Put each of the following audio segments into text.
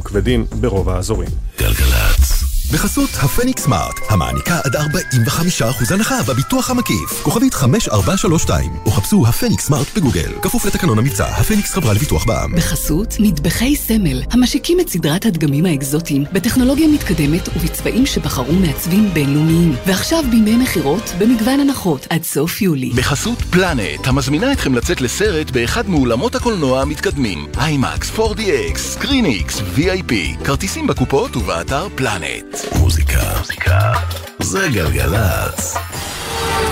כבדים ברוב האזורים. גלגלצ. בחסות הפניקס סמארט, המעניקה עד 45% הנחה בביטוח המקיף. כוכבית 5432, או חפשו הפניקס סמארט בגוגל. כפוף לתקנון המבצע, הפניקס חברה לביטוח בע"מ. בחסות מטבחי סמל, המשיקים את סדרת הדגמים האקזוטיים, בטכנולוגיה מתקדמת ובצבעים שבחרו מעצבים בינלאומיים. ועכשיו בימי מכירות במגוון הנחות עד סוף יולי. בחסות פלנט, המזמינה אתכם לצאת לסרט באחד מאולמות הקולנוע המתקדמים. IMAX, 4DX, ScreenX, VIP. כרטיסים בקופות ובאתר פלנט. מוזיקה. מוזיקה. זה גלגלצ.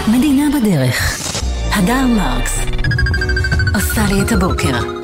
מדינה בדרך. הדר מרקס. עושה לי את הבוקר.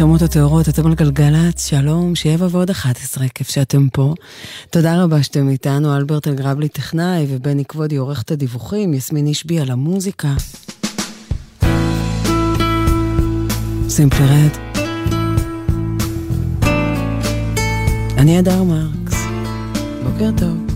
הנשמות הטהורות, אתם על גלגלצ, שלום, שבע ועוד אחת עשרה, כיף שאתם פה. תודה רבה שאתם איתנו, אלברט אלגרבלי טכנאי ובני כבודי עורך את הדיווחים, יסמין אישבי על המוזיקה. סימפלי רד. אני אדר מרקס, בוקר טוב.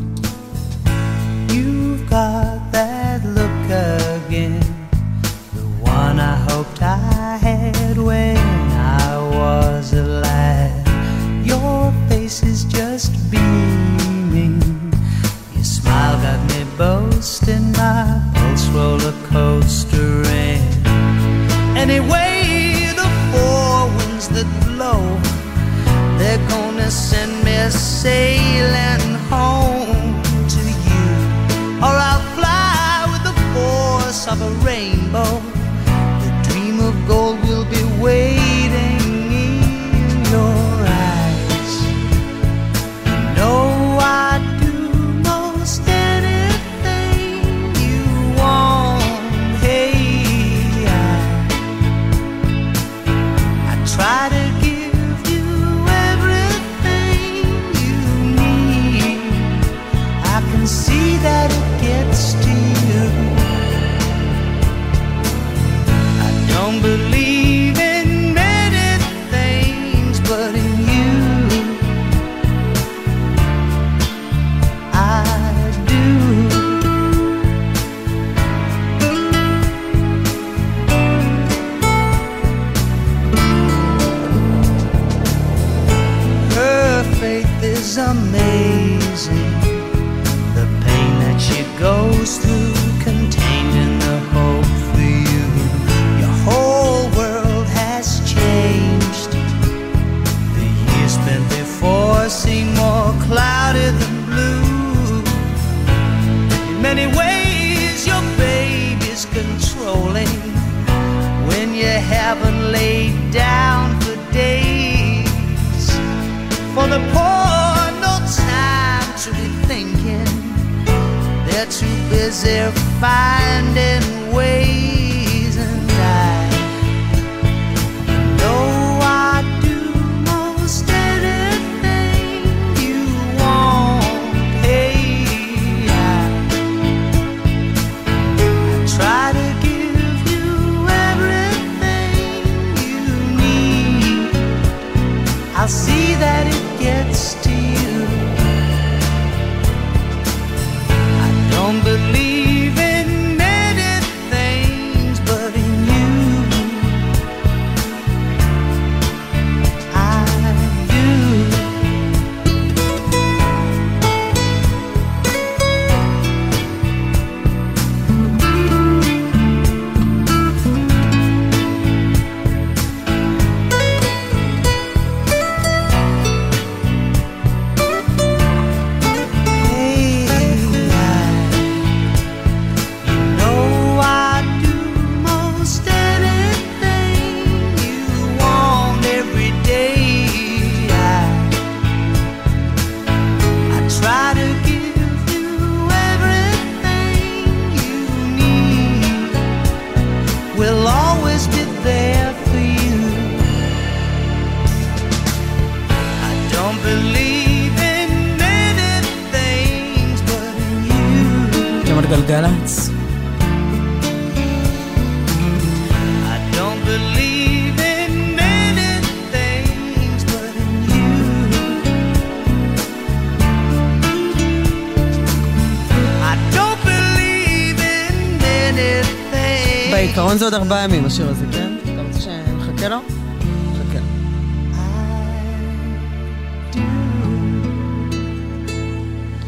בעיקרון זה עוד ארבעה ימים, השיר הזה, כן? אתה רוצה שנחכה לו?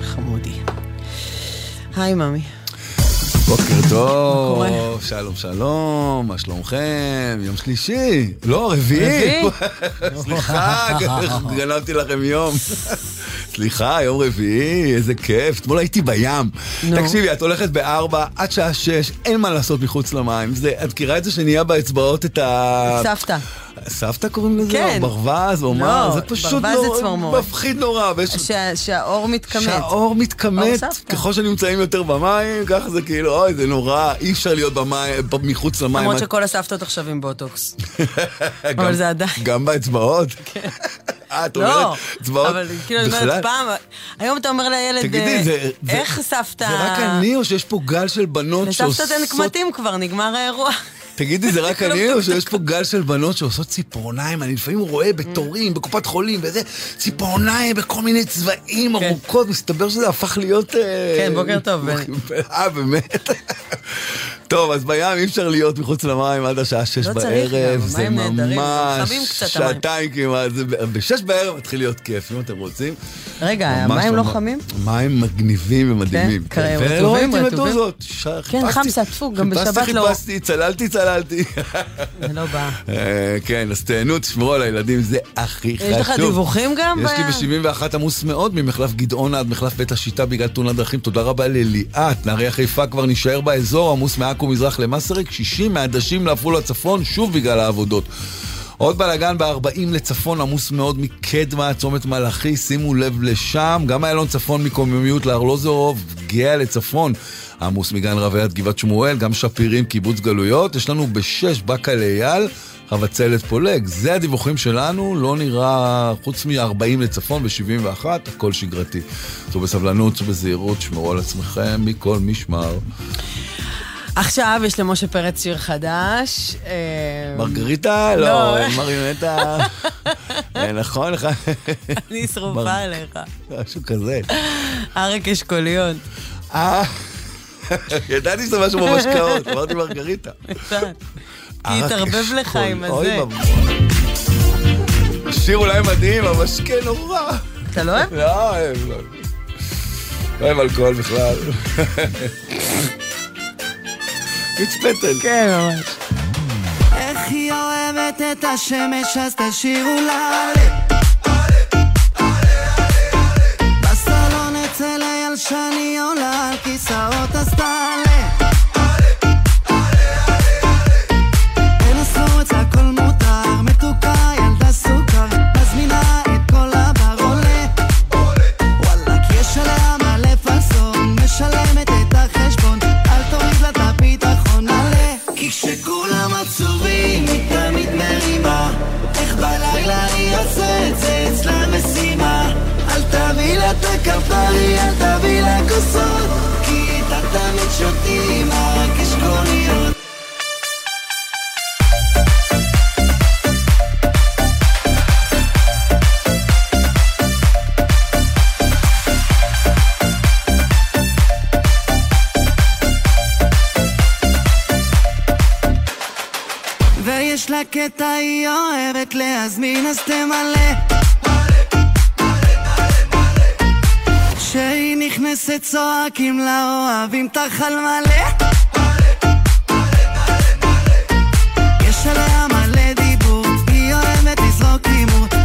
חמודי. היי, ממי. בוקר טוב? שלום שלום, מה שלומכם? יום שלישי, לא, רביעי. סליחה, גנבתי לכם יום. סליחה, יום רביעי, איזה כיף. אתמול הייתי בים. נו. תקשיבי, את הולכת בארבע עד שעה שש, אין מה לעשות מחוץ למים. זה, את מכירה את זה שנהיה באצבעות את ה... סבתא. סבתא קוראים לזה? כן. או ברווז, או מה? לא, זה פשוט נורא-. מפחיד נורא. ויש- שה- שהאור מתכמת. שהאור אור מתכמת. ככל שנמצאים יותר במים, ככה זה כאילו, אוי, זה נורא, אי אפשר להיות במים, מחוץ למים. למרות שכל הסבתות עכשיו עם בוטוקס. אבל זה עדיין. גם באצבעות? אה, את לא, אומרת, אצבעות אבל כאילו, אני? אומרת פעם, היום אתה אומר לילד, תגידי, אה, זה... זה- איך סבתא... זה רק אני, או שיש פה גל של בנות שעושות... לסבתא אין קמטים כבר, נגמר האירוע. תגידי, זה רק כלום אני, או שיש פה גל של בנות שעושות ציפורניים? אני לפעמים רואה בתורים, בקופת חולים, וזה, ציפורניים בכל מיני צבעים כן. ארוכות, מסתבר שזה הפך להיות... אה, כן, בוקר טוב. אה, באמת? טוב, אז בים אי אפשר להיות מחוץ למים עד השעה שש לא צריך בערב. גם, זה המים נהדרים, ממש המים. שעתיים כמעט. בשש בערב מתחיל להיות כיף, אם אתם רוצים. רגע, המים לא חמים? מים מגניבים ומדהימים. כן, רטובים, רטובים. כן, חיפשתי- חמסה, טפו, גם בשבת חיפשתי, לא. חיפשתי, צללתי, צללתי. זה לא בא. אה, כן, אז תהנו, תשמרו על הילדים, זה הכי חשוב. יש לך דיווחים גם? יש לי ב-71 עמוס מאוד ממחלף גדעון עד מחלף בית השיטה בגלל תאונת דרכים. תודה רבה לליאת. נהריה חיפה כבר נשאר באזור, עמוס מעכו מזרח למסריק, 60 מעדשים לעפולה צפון, שוב בגלל העבודות. עוד בלאגן ב-40 לצפון, עמוס מאוד מקדמה, צומת מלאכי, שימו לב לשם. גם איילון צפון מקוממיות לארלוזורוב, גאה לצפון. עמוס מגן רבי עד גבעת שמואל, גם שפירים, קיבוץ גלויות. יש לנו בשש באקה לאייל, חבצלת פולג. זה הדיווחים שלנו, לא נראה, חוץ מ-40 לצפון ו-71, הכל שגרתי. צאו בסבלנות, צאו בזהירות, שמרו על עצמכם מכל משמר. עכשיו יש למשה פרץ שיר חדש. אה, מרגריטה? לא. לא, מריונטה. אה, נכון לך? אני שרופה עליך. משהו כזה. אריק אשכוליון. אה, ידעתי שזה משהו במשקאות, אמרתי מרגריטה. כי התערבב לך עם הזה. השיר אולי מדהים, המשקה נורא. אתה לא אוהב? לא אוהב, לא. לא אוהב אלכוהול בכלל. מצפתל. כן, ממש. איך היא אוהבת את השמש אז תשאירו לה שותים לה קטע היא אוהבת להזמין אז תמלא כשהיא נכנסת צועקים לה אוהבים אותך על מלא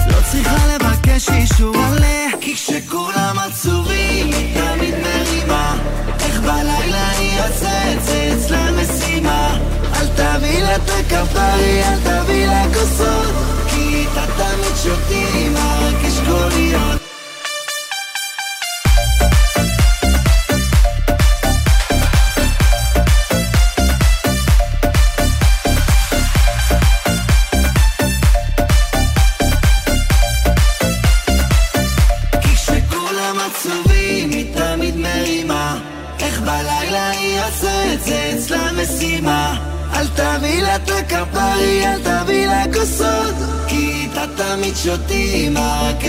לא צריכה אישור עליה כי כשכולם עצובים היא תמיד מרימה. איך בלילה היא יוצאת זה אצלה משימה אל תביא לה את הכפרי אל תביא לה כוסות. כי איתה תמיד שותים רק אשכוליות איתה תמיד שותים רק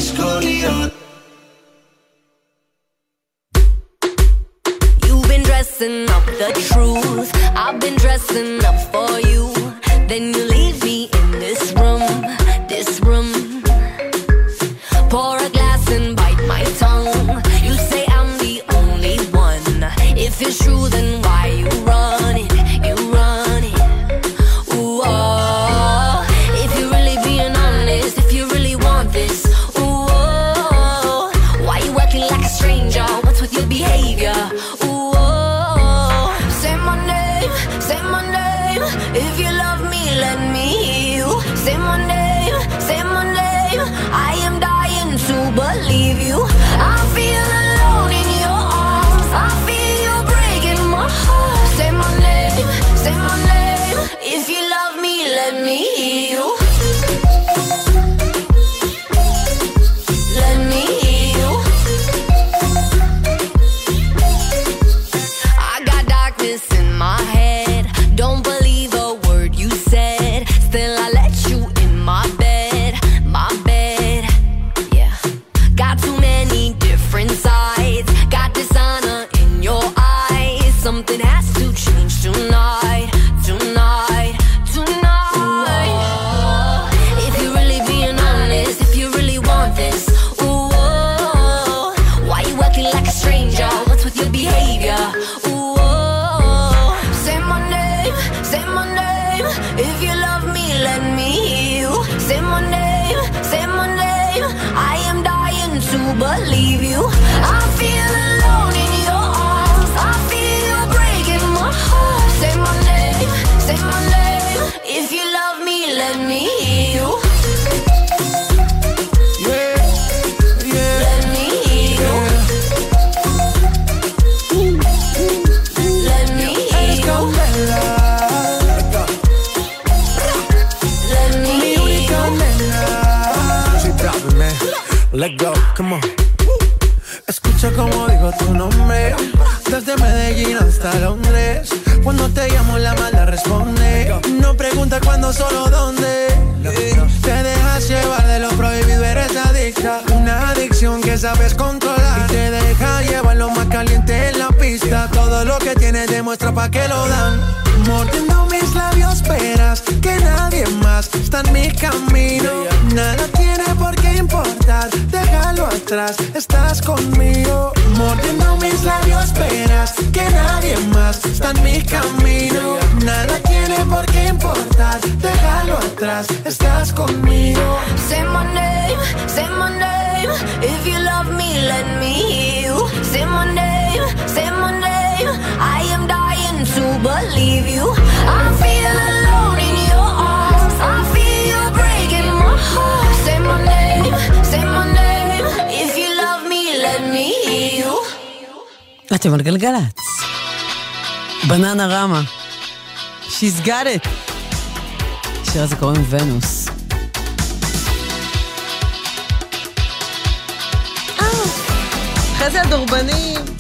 importas, déjalo atrás, estás conmigo. Say my name, say my name, if you love me, let me hear you. Say my name, say my name, I am dying to believe you. I feel alone in your arms, I feel you breaking my heart. Say my name, say my name, if you love me, let me hear you. אתם על גלגלצ. בננה רמה. She's got it. השיר הזה קוראים ונוס. אה, אחרי זה הדורבנים.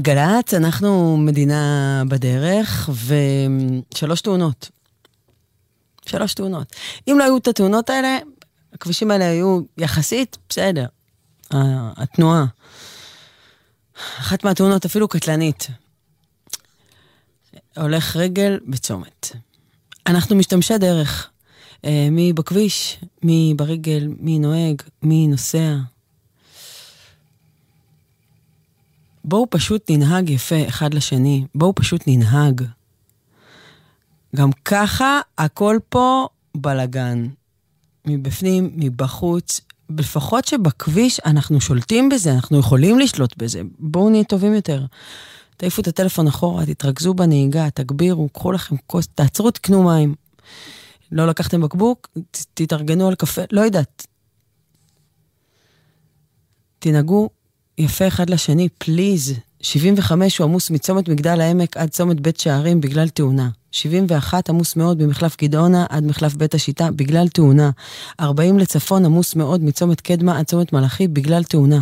גלגלצ, אנחנו מדינה בדרך, ושלוש תאונות. שלוש תאונות. אם לא היו את התאונות האלה, הכבישים האלה היו יחסית בסדר. התנועה. אחת מהתאונות אפילו קטלנית. הולך רגל בצומת. אנחנו משתמשי דרך. אה, מי בכביש, מי ברגל, מי נוהג, מי נוסע. בואו פשוט ננהג יפה אחד לשני. בואו פשוט ננהג. גם ככה הכל פה בלגן. מבפנים, מבחוץ. לפחות שבכביש אנחנו שולטים בזה, אנחנו יכולים לשלוט בזה. בואו נהיה טובים יותר. תעיפו את הטלפון אחורה, תתרכזו בנהיגה, תגבירו, קחו לכם כוס, תעצרו, תקנו מים. לא לקחתם בקבוק, תתארגנו על קפה, לא יודעת. תנהגו יפה אחד לשני, please. 75 הוא עמוס מצומת מגדל העמק עד צומת בית שערים בגלל תאונה. 71 עמוס מאוד במחלף גדעונה עד מחלף בית השיטה בגלל תאונה. 40 לצפון עמוס מאוד מצומת קדמה עד צומת מלאכי בגלל תאונה.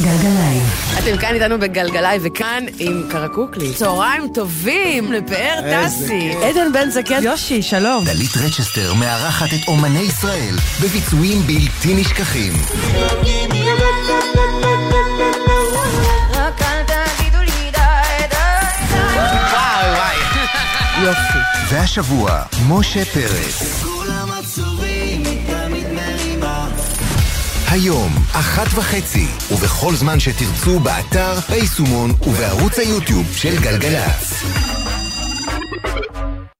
גלגליים. אתם כאן איתנו בגלגלצ, וכאן עם קרקוקלי. צהריים טובים לפאר טסי. עדן בן זקן. יושי, שלום. דלית רצ'סטר מארחת את אומני ישראל בביצועים בלתי נשכחים. וואי וואי. יופי. והשבוע, משה פרס. היום, אחת וחצי, ובכל זמן שתרצו באתר, ביישומון ובערוץ היוטיוב של גלגלצ.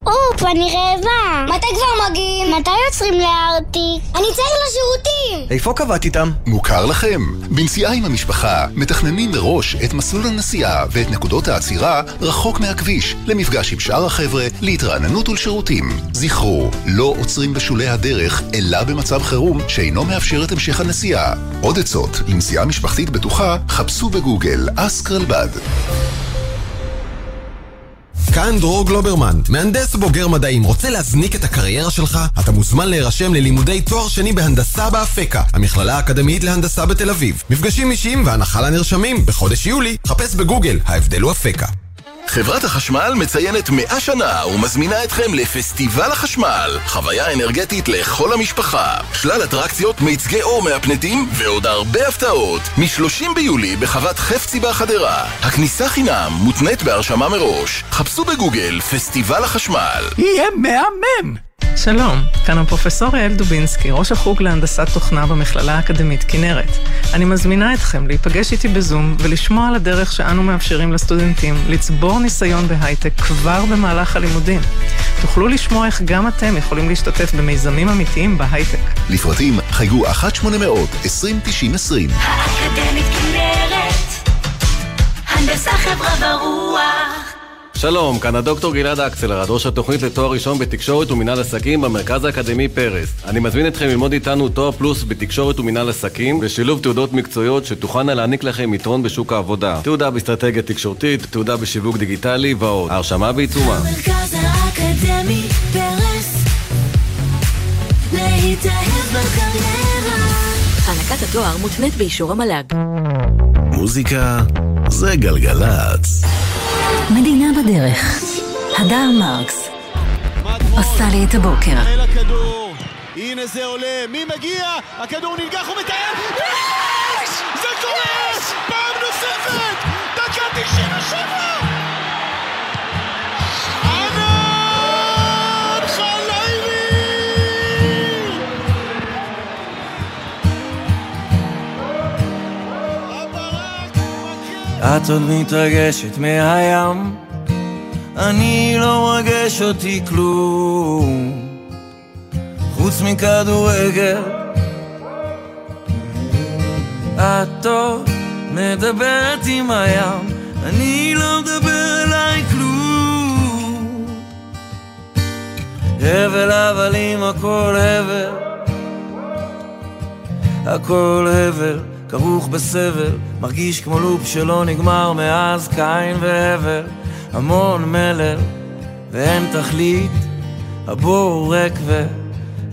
אופ, אני רעבה. מתי כבר מגיעים? מתי יוצרים לארטיק? אני צריך לשירותים! איפה קבעת איתם? מוכר לכם. בנסיעה עם המשפחה, מתכננים מראש את מסלול הנסיעה ואת נקודות העצירה רחוק מהכביש, למפגש עם שאר החבר'ה, להתרעננות ולשירותים. זכרו, לא עוצרים בשולי הדרך, אלא במצב חירום שאינו מאפשר את המשך הנסיעה. עוד עצות לנסיעה משפחתית בטוחה, חפשו בגוגל אסק רלב"ד. כאן דרור גלוברמן, מהנדס בוגר מדעים. רוצה להזניק את הקריירה שלך? אתה מוזמן להירשם ללימודי תואר שני בהנדסה באפקה, המכללה האקדמית להנדסה בתל אביב. מפגשים אישיים והנחה לנרשמים בחודש יולי. חפש בגוגל, ההבדל הוא אפקה. חברת החשמל מציינת 100 שנה ומזמינה אתכם לפסטיבל החשמל, חוויה אנרגטית לכל המשפחה, שלל אטרקציות, מיצגי אור מהפנטים ועוד הרבה הפתעות. מ-30 ביולי בחוות חפצי בחדרה. הכניסה חינם מותנית בהרשמה מראש. חפשו בגוגל פסטיבל החשמל. יהיה מהמם! שלום, כאן הפרופסור יעל דובינסקי, ראש החוג להנדסת תוכנה במכללה האקדמית כנרת. אני מזמינה אתכם להיפגש איתי בזום ולשמוע על הדרך שאנו מאפשרים לסטודנטים לצבור ניסיון בהייטק כבר במהלך הלימודים. תוכלו לשמוע איך גם אתם יכולים להשתתף במיזמים אמיתיים בהייטק. לפרטים חייגו 1-800-2090-20. אקדמית כנרת, הנדסה חברה ורוח. שלום, כאן הדוקטור גלעד אקסלרד, ראש התוכנית לתואר ראשון בתקשורת ומינהל עסקים במרכז האקדמי פרס. אני מזמין אתכם ללמוד איתנו תואר פלוס בתקשורת ומינהל עסקים ושילוב תעודות מקצועיות שתוכלנה להעניק לכם יתרון בשוק העבודה. תעודה באסטרטגיה תקשורתית, תעודה בשיווק דיגיטלי ועוד. ההרשמה בעיצומה. מרכז האקדמי פרס, להתאהב בקריירה. הענקת התואר מותנית באישור המל"ג. מוזיקה זה גלגלצ. מדינה בדרך. הדר מרקס. עושה לי את הבוקר. הנה זה עולה, מי מגיע? הכדור ננגח ומטייל, יש! זה קורה! פעם נוספת! דקה 97! את עוד מתרגשת מהים, אני לא מרגש אותי כלום, חוץ מכדורגל. את עוד מדברת עם הים, אני לא מדבר אליי כלום. הבל הבלים הכל הבל, הכל הבל. כרוך בסבל, מרגיש כמו לופ שלא נגמר מאז קין והבל, המון מלל ואין תכלית, הבור ריק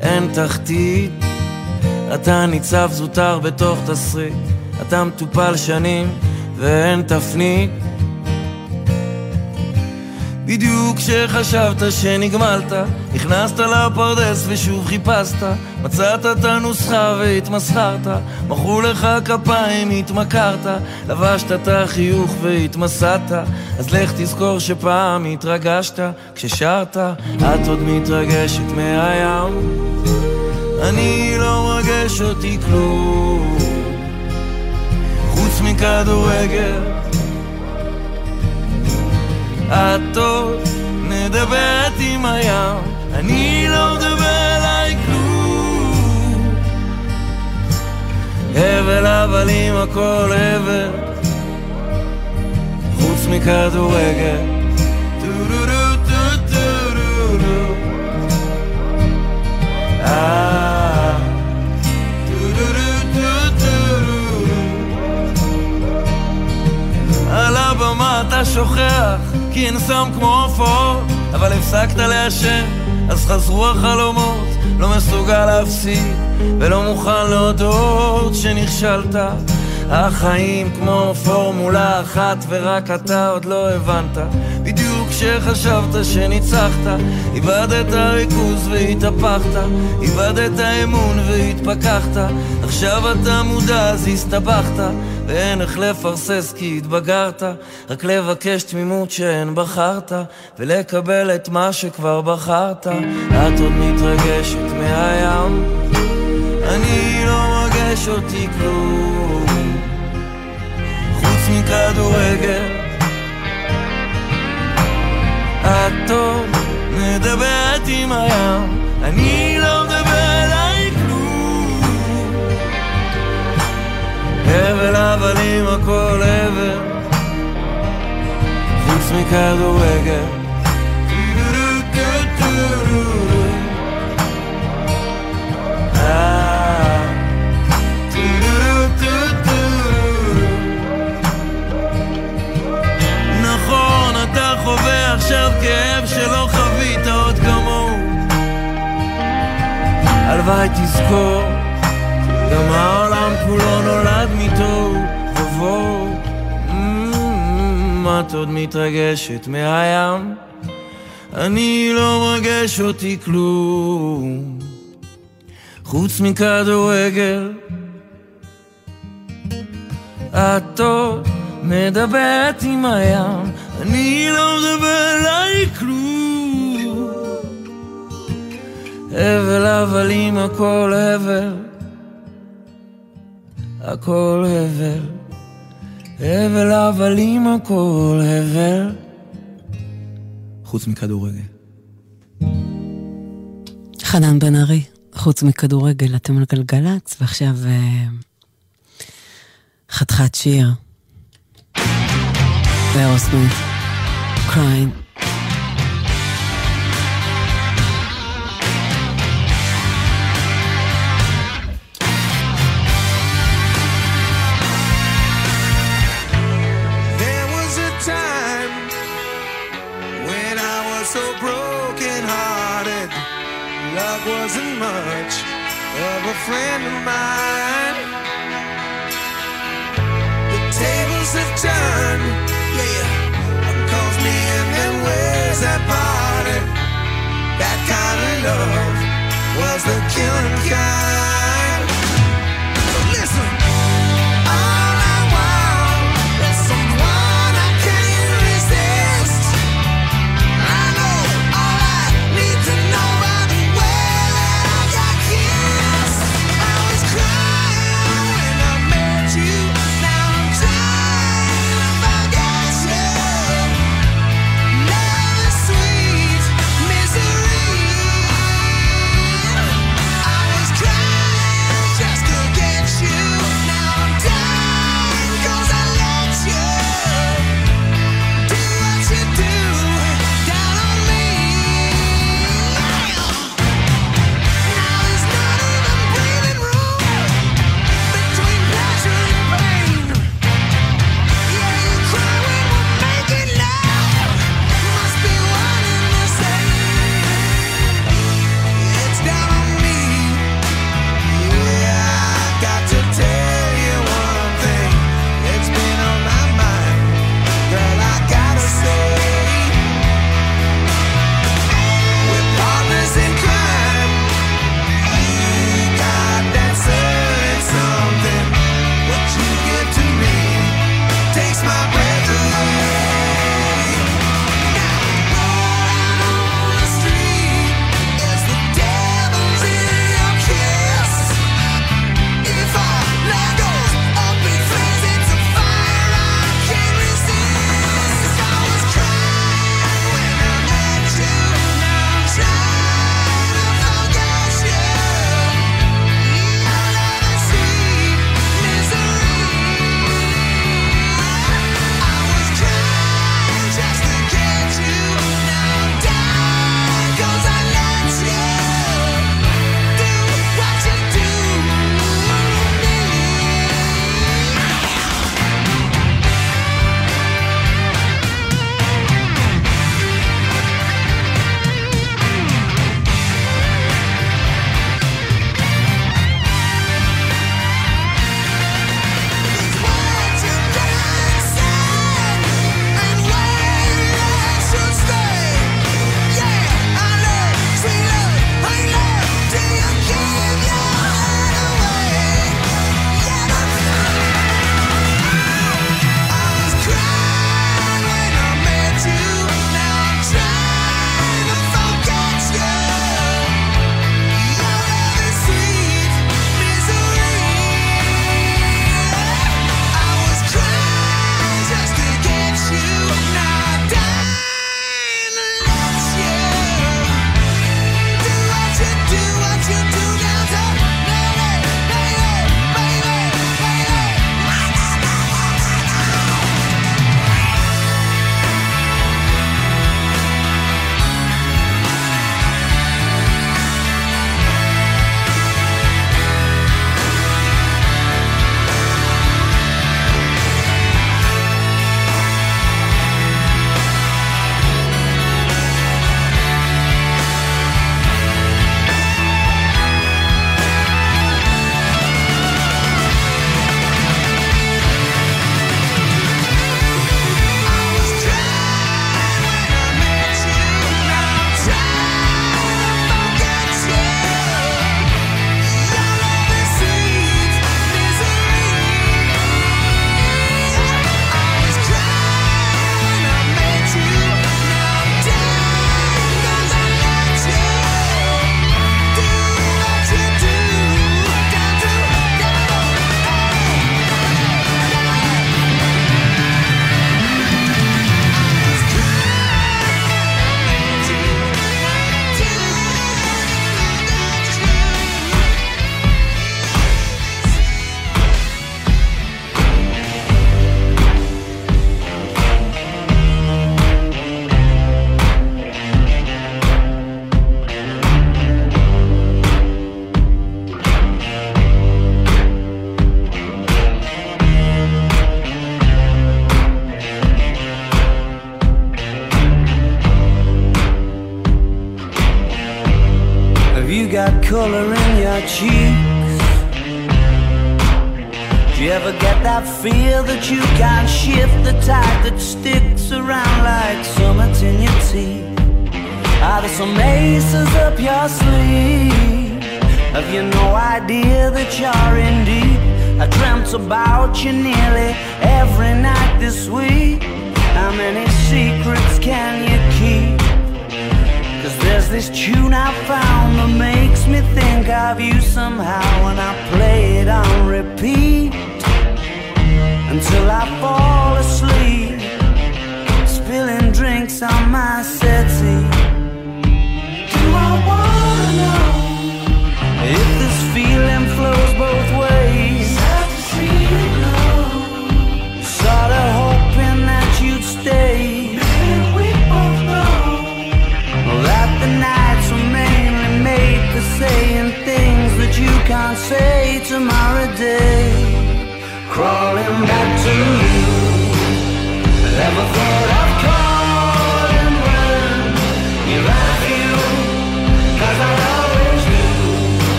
אין תחתית. אתה ניצב זוטר בתוך תסריט, אתה מטופל שנים ואין תפנית. בדיוק כשחשבת שנגמלת, נכנסת לפרדס ושוב חיפשת, מצאת את הנוסחה והתמסחרת, מחאו לך כפיים, התמכרת, לבשת את החיוך והתמסדת, אז לך תזכור שפעם התרגשת, כששרת, את עוד מתרגשת מהים. אני לא מרגש אותי כלום, חוץ מכדורגל. את מדברת עם הים, אני לא מדבר אליי כלום. הבל הבלים הכל הבל, חוץ מכדורגל. אה. על הבמה אתה שוכח, כי אין סם כמו עופות, אבל הפסקת לעשן, אז חזרו החלומות, לא מסוגל להפסיד, ולא מוכן להודות שנכשלת. החיים כמו פורמולה אחת ורק אתה עוד לא הבנת. בדיוק כשחשבת שניצחת איבדת ריכוז והתהפכת. איבדת אמון והתפכחת עכשיו אתה מודע אז הסתבכת ואין איך לפרסס כי התבגרת רק לבקש תמימות שאין בחרת ולקבל את מה שכבר בחרת. את עוד מתרגשת מהים אני לא מרגש אותי כלום. חוץ מכדורגל את עוד מדברת עם הים. אני לא מדבר הבל הבלים הכל הבל. חוץ מכדורגל. נכון, עכשיו כאב שלא חווית עוד כמוהו. הלוואי תזכור, גם העולם כולו נולד מתוהו ובוהו. את עוד מתרגשת מהים? אני לא מרגש אותי כלום, חוץ מכדורגל. את עוד מדברת עם הים, אני לא מדבר אליי כלום. הבל הבלים הכל הבל, הכל הבל. הבל הבלים הכל הבל. חוץ מכדורגל. חנן בן ארי, חוץ מכדורגל, אתם על גלגלצ, ועכשיו אה, חתיכת שיר. ואירוסמית, קריין. Friend of mine. The tables have turned, yeah. Calls me and then where's that party? That kind of love was the killing kind.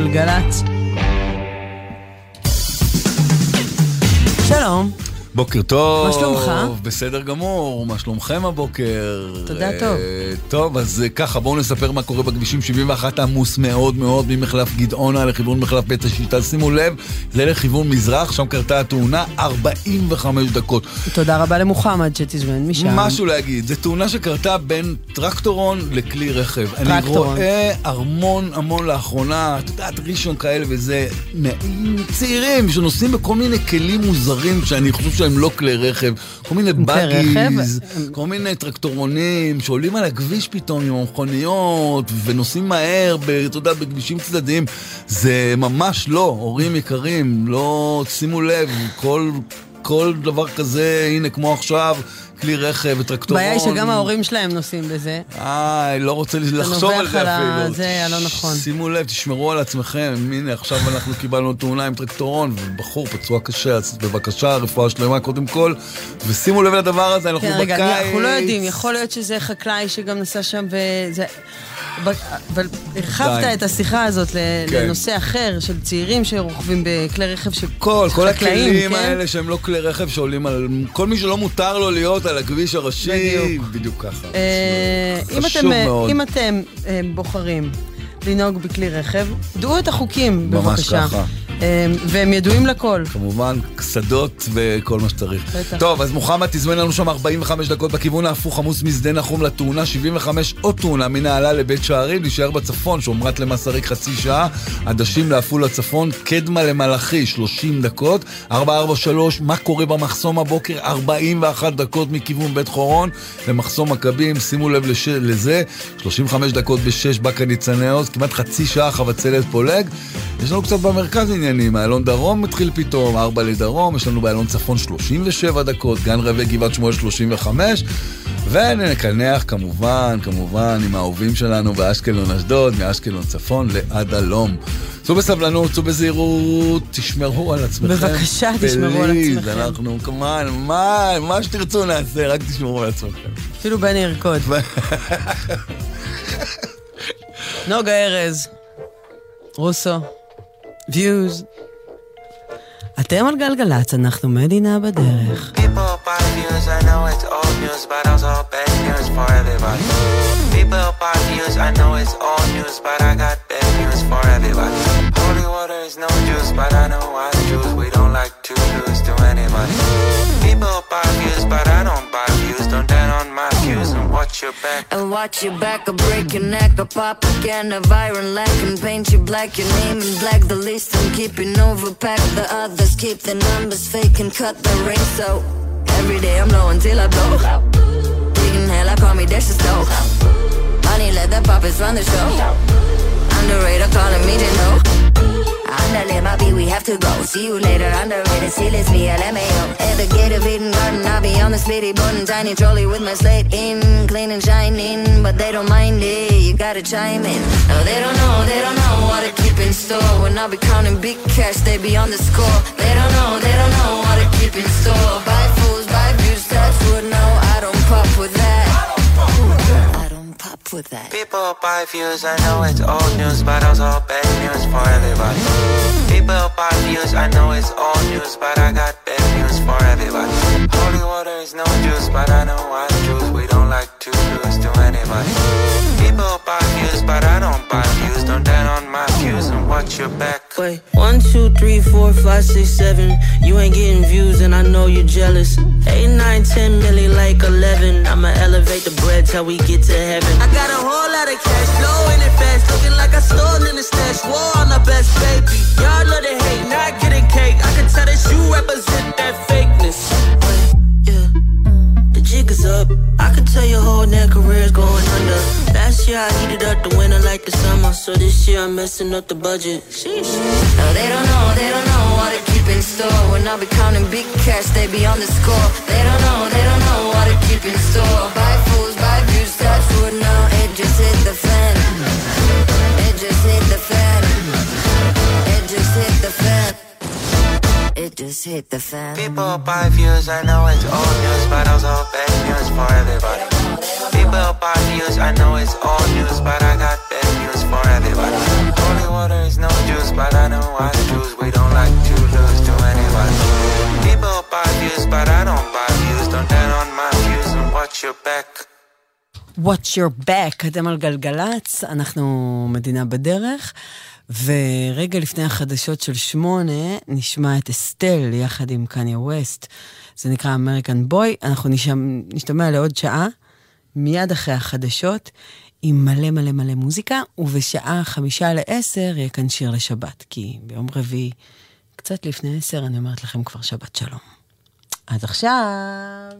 גלגלצ. שלום. בוקר טוב. מה שלומך? בסדר גמור. שלומכם הבוקר? תודה אה, טוב. טוב, אז אה, ככה, בואו נספר מה קורה בכבישים 71 עמוס מאוד מאוד ממחלף גדעונה לכיוון מחלף בית השיטה. שימו לב, זה לכיוון מזרח, שם קרתה התאונה 45 דקות. תודה רבה למוחמד שתזמן משם. משהו להגיד, זו תאונה שקרתה בין טרקטורון לכלי רכב. טרקטורון. אני רואה המון המון לאחרונה, את יודעת, ראשון כאלה וזה, צעירים שנוסעים בכל מיני כלים מוזרים שאני חושב שהם לא כלי רכב. כל מיני באגיז, כל מיני טרקטורונים שעולים על הכביש פתאום עם המכוניות ונוסעים מהר, אתה יודע, בכבישים צדדיים. זה ממש לא, הורים יקרים, לא, שימו לב, כל... כל דבר כזה, הנה כמו עכשיו, כלי רכב וטרקטורון. הבעיה היא שגם ההורים שלהם נוסעים בזה. אה, לא רוצה לחשוב על זה על אפילו. זה הלא נכון. שימו לב, תשמרו על עצמכם. הנה, עכשיו אנחנו קיבלנו תאונה עם טרקטורון, ובחור פצוע קשה, אז בבקשה, רפואה שלמה קודם כל. ושימו לב לדבר הזה, אנחנו כן, רגע, בקיץ. אנחנו לא יודעים, יכול להיות שזה חקלאי שגם נסע שם וזה... אבל הרחבת די. את השיחה הזאת כן. לנושא אחר של צעירים שרוכבים בכלי רכב של כל, כל חקלאים, הכלים כן? האלה שהם לא כלי רכב שעולים על... כל מי שלא מותר לו להיות על הכביש הראשי, בדיוק. בדיוק ככה. אה, אם חשוב אתם, אה, מאוד. אם אתם אה, בוחרים לנהוג בכלי רכב, דעו את החוקים, ממש בבקשה. ככה. אה, והם ידועים לכל. כמובן, קסדות וכל מה שצריך. בטח. טוב, אז מוחמד תזמן לנו שם 45 דקות בכיוון ההפוך עמוס משדה נחום לתאונה, 75 עוד תאונה מנהלה לבית שערים, להישאר בצפון, שומרת למסריק חצי שעה, עדשים לעפולה צפון, קדמה למלאכי 30 דקות, 443, מה קורה במחסום הבוקר? 41 דקות מכיוון בית חורון למחסום מכבים, שימו לב לש... לזה, 35 דקות בשש באקה ניצני עוז, כמעט חצי שעה חבצלת פולג. יש לנו קצת במרכז עניינים, איילון דרום מתחיל פתאום, 4 לדרום, יש לנו באיילון צפון 37 דקות, גן רבי גבעת שמואל 35, ונקנח כמובן, כמובן, עם האהובים שלנו באשקלון אשדוד, מאשקלון צפון לעד הלום. צאו בסבלנות, צאו בזהירות, תשמרו על עצמכם. בבקשה, תשמרו על עצמכם. אנחנו, כמובן, מה, מה שתרצו נעשה, רק תשמרו על עצמכם. אפילו בני ירקוד. נוגה ארז, רוסו, ויוז. אתם על גלגלצ, אנחנו מדינה בדרך. People buy views, I know it's old news, but also bad news for everybody. People buy views, I know it's old news, but I got bad news for everybody. Holy water is no juice, but I know I choose. We don't like to lose to anybody. People buy views, but I don't buy views. don't down on my views and watch your back. And watch your back, I'll break your neck, I'll pop again, of iron lack and paint you black, your name in black, the list I'm keeping overpacked, the others keep the numbers fake and cut the ring, so every day I'm low until I blow. Digging hell, I call me Dash the Stove. Money, let the puppets run the show. Underrated, calling me to know. Underlay my beat, we have to go. See you later, underrated, see, it's me, LMAO. At the gate of Eden Garden, I'll be on the speedy button. Tiny trolley with my slate in, clean and shining. But they don't mind it, you gotta chime in. No, they don't know, they don't know what to keep in store. When I be counting big cash, they be on the score. They don't know, they don't know what to keep in store. Buy fools, buy views, that's what no, I don't pop with that. I with that. People buy views, I know it's old news, but also bad news for everybody. People buy views, I know it's old news, but I got bad news for everybody. Holy water is no juice, but I know I choose. We don't to lose to anybody. People buy views, but I don't buy views. Don't down on my views and watch your back. Wait, one, two, three, four, five, six, seven. You ain't getting views, and I know you're jealous. Eight, nine, ten, milli like eleven. I'ma elevate the bread till we get to heaven. I got a whole lot of cash flowing it fast, looking like I stole in the stash. War on the best baby. Y'all love to hate, not getting cake. I can tell that you represent that fakeness. Is up. I can tell your whole damn career's going under. Last year I heated up the winter like the summer, so this year I'm messing up the budget. Sheesh. No, they don't know, they don't know what to keep in store. When I be counting big cash, they be on the score. They don't know, they don't know what to keep in store. Buy fools, buy views, touch wood now. It just hit the fan. It just hit the fan. It just hit the fan It just hit the fan. People buy views, I know it's old news, but also bad news for everybody. People buy views, I know it's old news, but I got bad news for everybody. Holy water is no juice, but I know I choose. We don't like to lose to anybody. People buy views, but I don't buy views. Don't down on my views and watch your back. Watch your back, אתם על גלגלצ, אנחנו מדינה בדרך, ורגע לפני החדשות של שמונה, נשמע את אסטל יחד עם קניה ווסט. זה נקרא אמריקן בוי, אנחנו נשמע, נשתמע לעוד שעה, מיד אחרי החדשות, עם מלא מלא מלא מוזיקה, ובשעה חמישה לעשר יהיה כאן שיר לשבת, כי ביום רביעי, קצת לפני עשר, אני אומרת לכם כבר שבת שלום. אז עכשיו...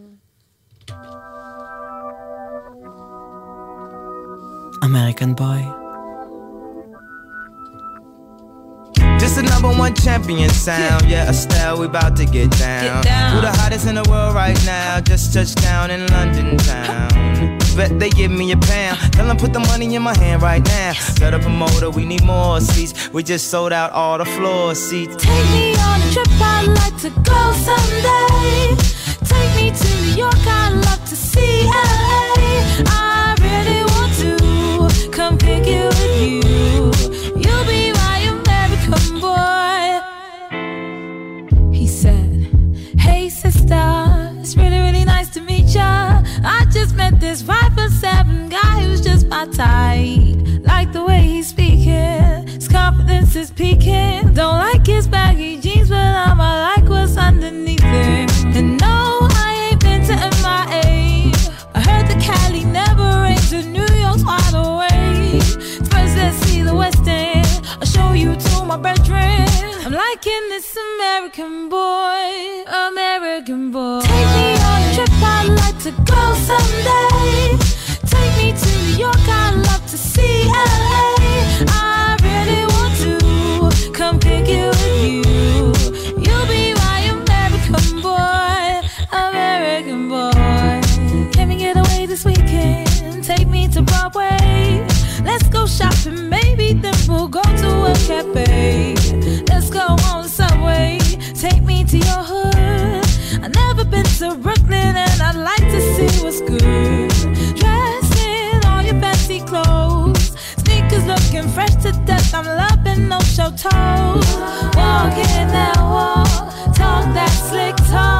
American Boy. This the number one champion sound. Yeah, Estelle, we about to get down. down. Who the hottest in the world right now? Just touched down in London town. Bet they give me a pound. Tell them put the money in my hand right now. Set up a motor, we need more seats. We just sold out all the floor seats. Take me on a trip, I'd like to go someday. Take me to New York, I'd love to see LA. I really want to come pick you. Just met this five foot seven guy who's just my type. Like the way he's speaking, his confidence is peaking. Don't like his baggy jeans, but I'ma like what's underneath it. And no, I ain't been to MIA. I heard the Cali never rains, and New York's wide awake. First, let's see the West End. I'll show you to my bedroom. I'm liking this American boy, American boy. Take me on a trip, I'd like to go someday. Take me to New York, I'd love to see LA. I really want to come pick you with you. You'll be my American boy, American boy. Can we get away this weekend? Take me to Broadway. Let's go shopping, maybe then we'll go to a cafe. Let's go on the subway. Take me to your hood. I've never been to Brooklyn and I'd like to see what's good. Dressed in all your fancy clothes. Sneakers looking fresh to death. I'm loving no show toes. Walking that wall. Talk that slick talk.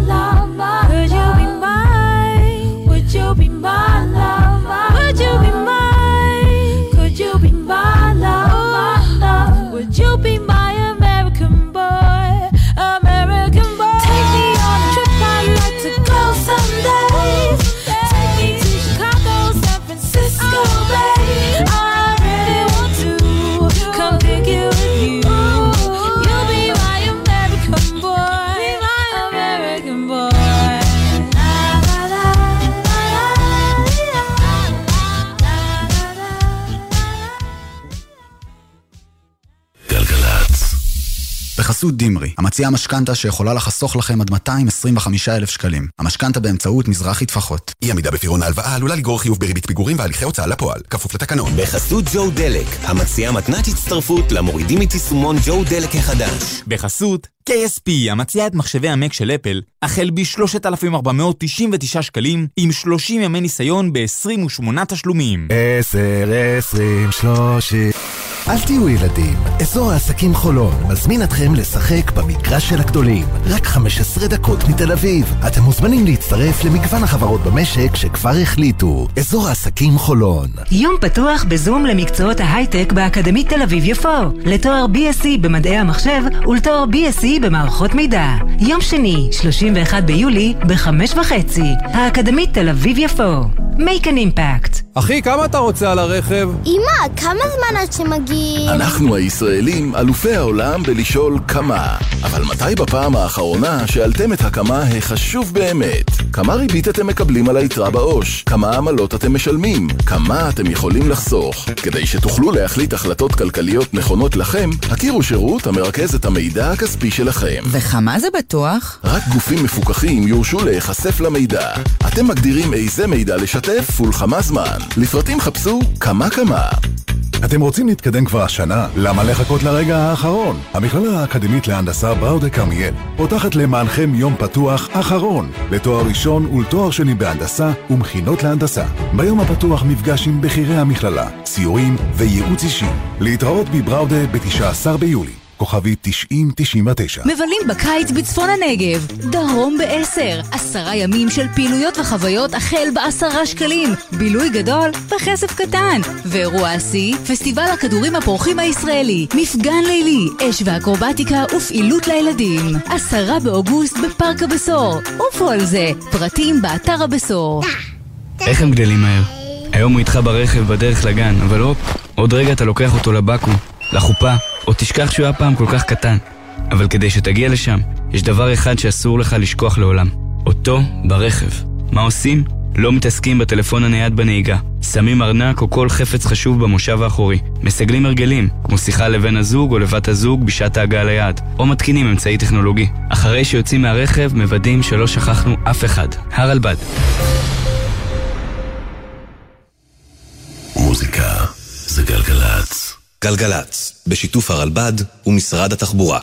בחסות דימרי, המציעה משכנתה שיכולה לחסוך לכם עד 225 אלף שקלים. המשכנתה באמצעות מזרחי טפחות. אי עמידה בפירעון ההלוואה עלולה לגרור חיוב בריבית פיגורים והליכי הוצאה לפועל, כפוף לתקנון. בחסות ג'ו דלק, המציעה מתנת הצטרפות למורידים מתיישומון ג'ו דלק החדש. בחסות KSP, המציעה את מחשבי המק של אפל, החל ב-3,499 שקלים, עם 30 ימי ניסיון ב-28 תשלומים. 10, 20, 30... אל תהיו ילדים, אזור העסקים חולון מזמין אתכם לשחק במגרש של הגדולים. רק 15 דקות מתל אביב. אתם מוזמנים להצטרף למגוון החברות במשק שכבר החליטו. אזור העסקים חולון. יום פתוח בזום למקצועות ההייטק באקדמית תל אביב-יפו. לתואר BSc במדעי המחשב ולתואר BSc במערכות מידע. יום שני, 31 ביולי, בחמש וחצי. האקדמית תל אביב-יפו. Make an impact. אחי, כמה אתה רוצה על הרכב? אמא, כמה זמן עד שמגיע להגיד? אנחנו הישראלים אלופי העולם בלשאול כמה. אבל מתי בפעם האחרונה שאלתם את הכמה החשוב באמת? כמה ריבית אתם מקבלים על היתרה בעו"ש? כמה עמלות אתם משלמים? כמה אתם יכולים לחסוך? כדי שתוכלו להחליט החלטות כלכליות נכונות לכם, הכירו שירות המרכז את המידע הכספי שלכם. וכמה זה בטוח? רק גופים מפוקחים יורשו להיחשף למידע. אתם מגדירים איזה מידע לשתף ולכמה זמן. לפרטים חפשו כמה כמה. אתם רוצים להתקדם כבר השנה? למה לחכות לרגע האחרון? המכללה האקדמית להנדסה בראודה כרמיאל פותחת למענכם יום פתוח אחרון לתואר ראשון ולתואר שני בהנדסה ומכינות להנדסה. ביום הפתוח מפגש עם בכירי המכללה, ציורים וייעוץ אישי. להתראות בבראודה ב-19 ביולי. כוכבי 9099 מבלים בקיץ בצפון הנגב, דרום ב-10, עשרה ימים של פעילויות וחוויות החל בעשרה שקלים, בילוי גדול בכסף קטן, ואירוע השיא, פסטיבל הכדורים הפורחים הישראלי, מפגן לילי, אש ואקרובטיקה ופעילות לילדים, עשרה באוגוסט בפארק הבשור, עופו על זה, פרטים באתר הבשור. איך הם גדלים מהר? היום הוא איתך ברכב בדרך לגן, אבל הופ, עוד רגע אתה לוקח אותו לבקו"ם, לחופה, או תשכח שהוא היה פעם כל כך קטן. אבל כדי שתגיע לשם, יש דבר אחד שאסור לך לשכוח לעולם. אותו ברכב. מה עושים? לא מתעסקים בטלפון הנייד בנהיגה. שמים ארנק או כל חפץ חשוב במושב האחורי. מסגלים הרגלים, כמו שיחה לבן הזוג או לבת הזוג בשעת ההגעה ליעד. או מתקינים אמצעי טכנולוגי. אחרי שיוצאים מהרכב, מוודאים שלא שכחנו אף אחד. הרלב"ד. מוזיקה זה גלגלצ. גלגלצ, בשיתוף הרלב"ד ומשרד התחבורה.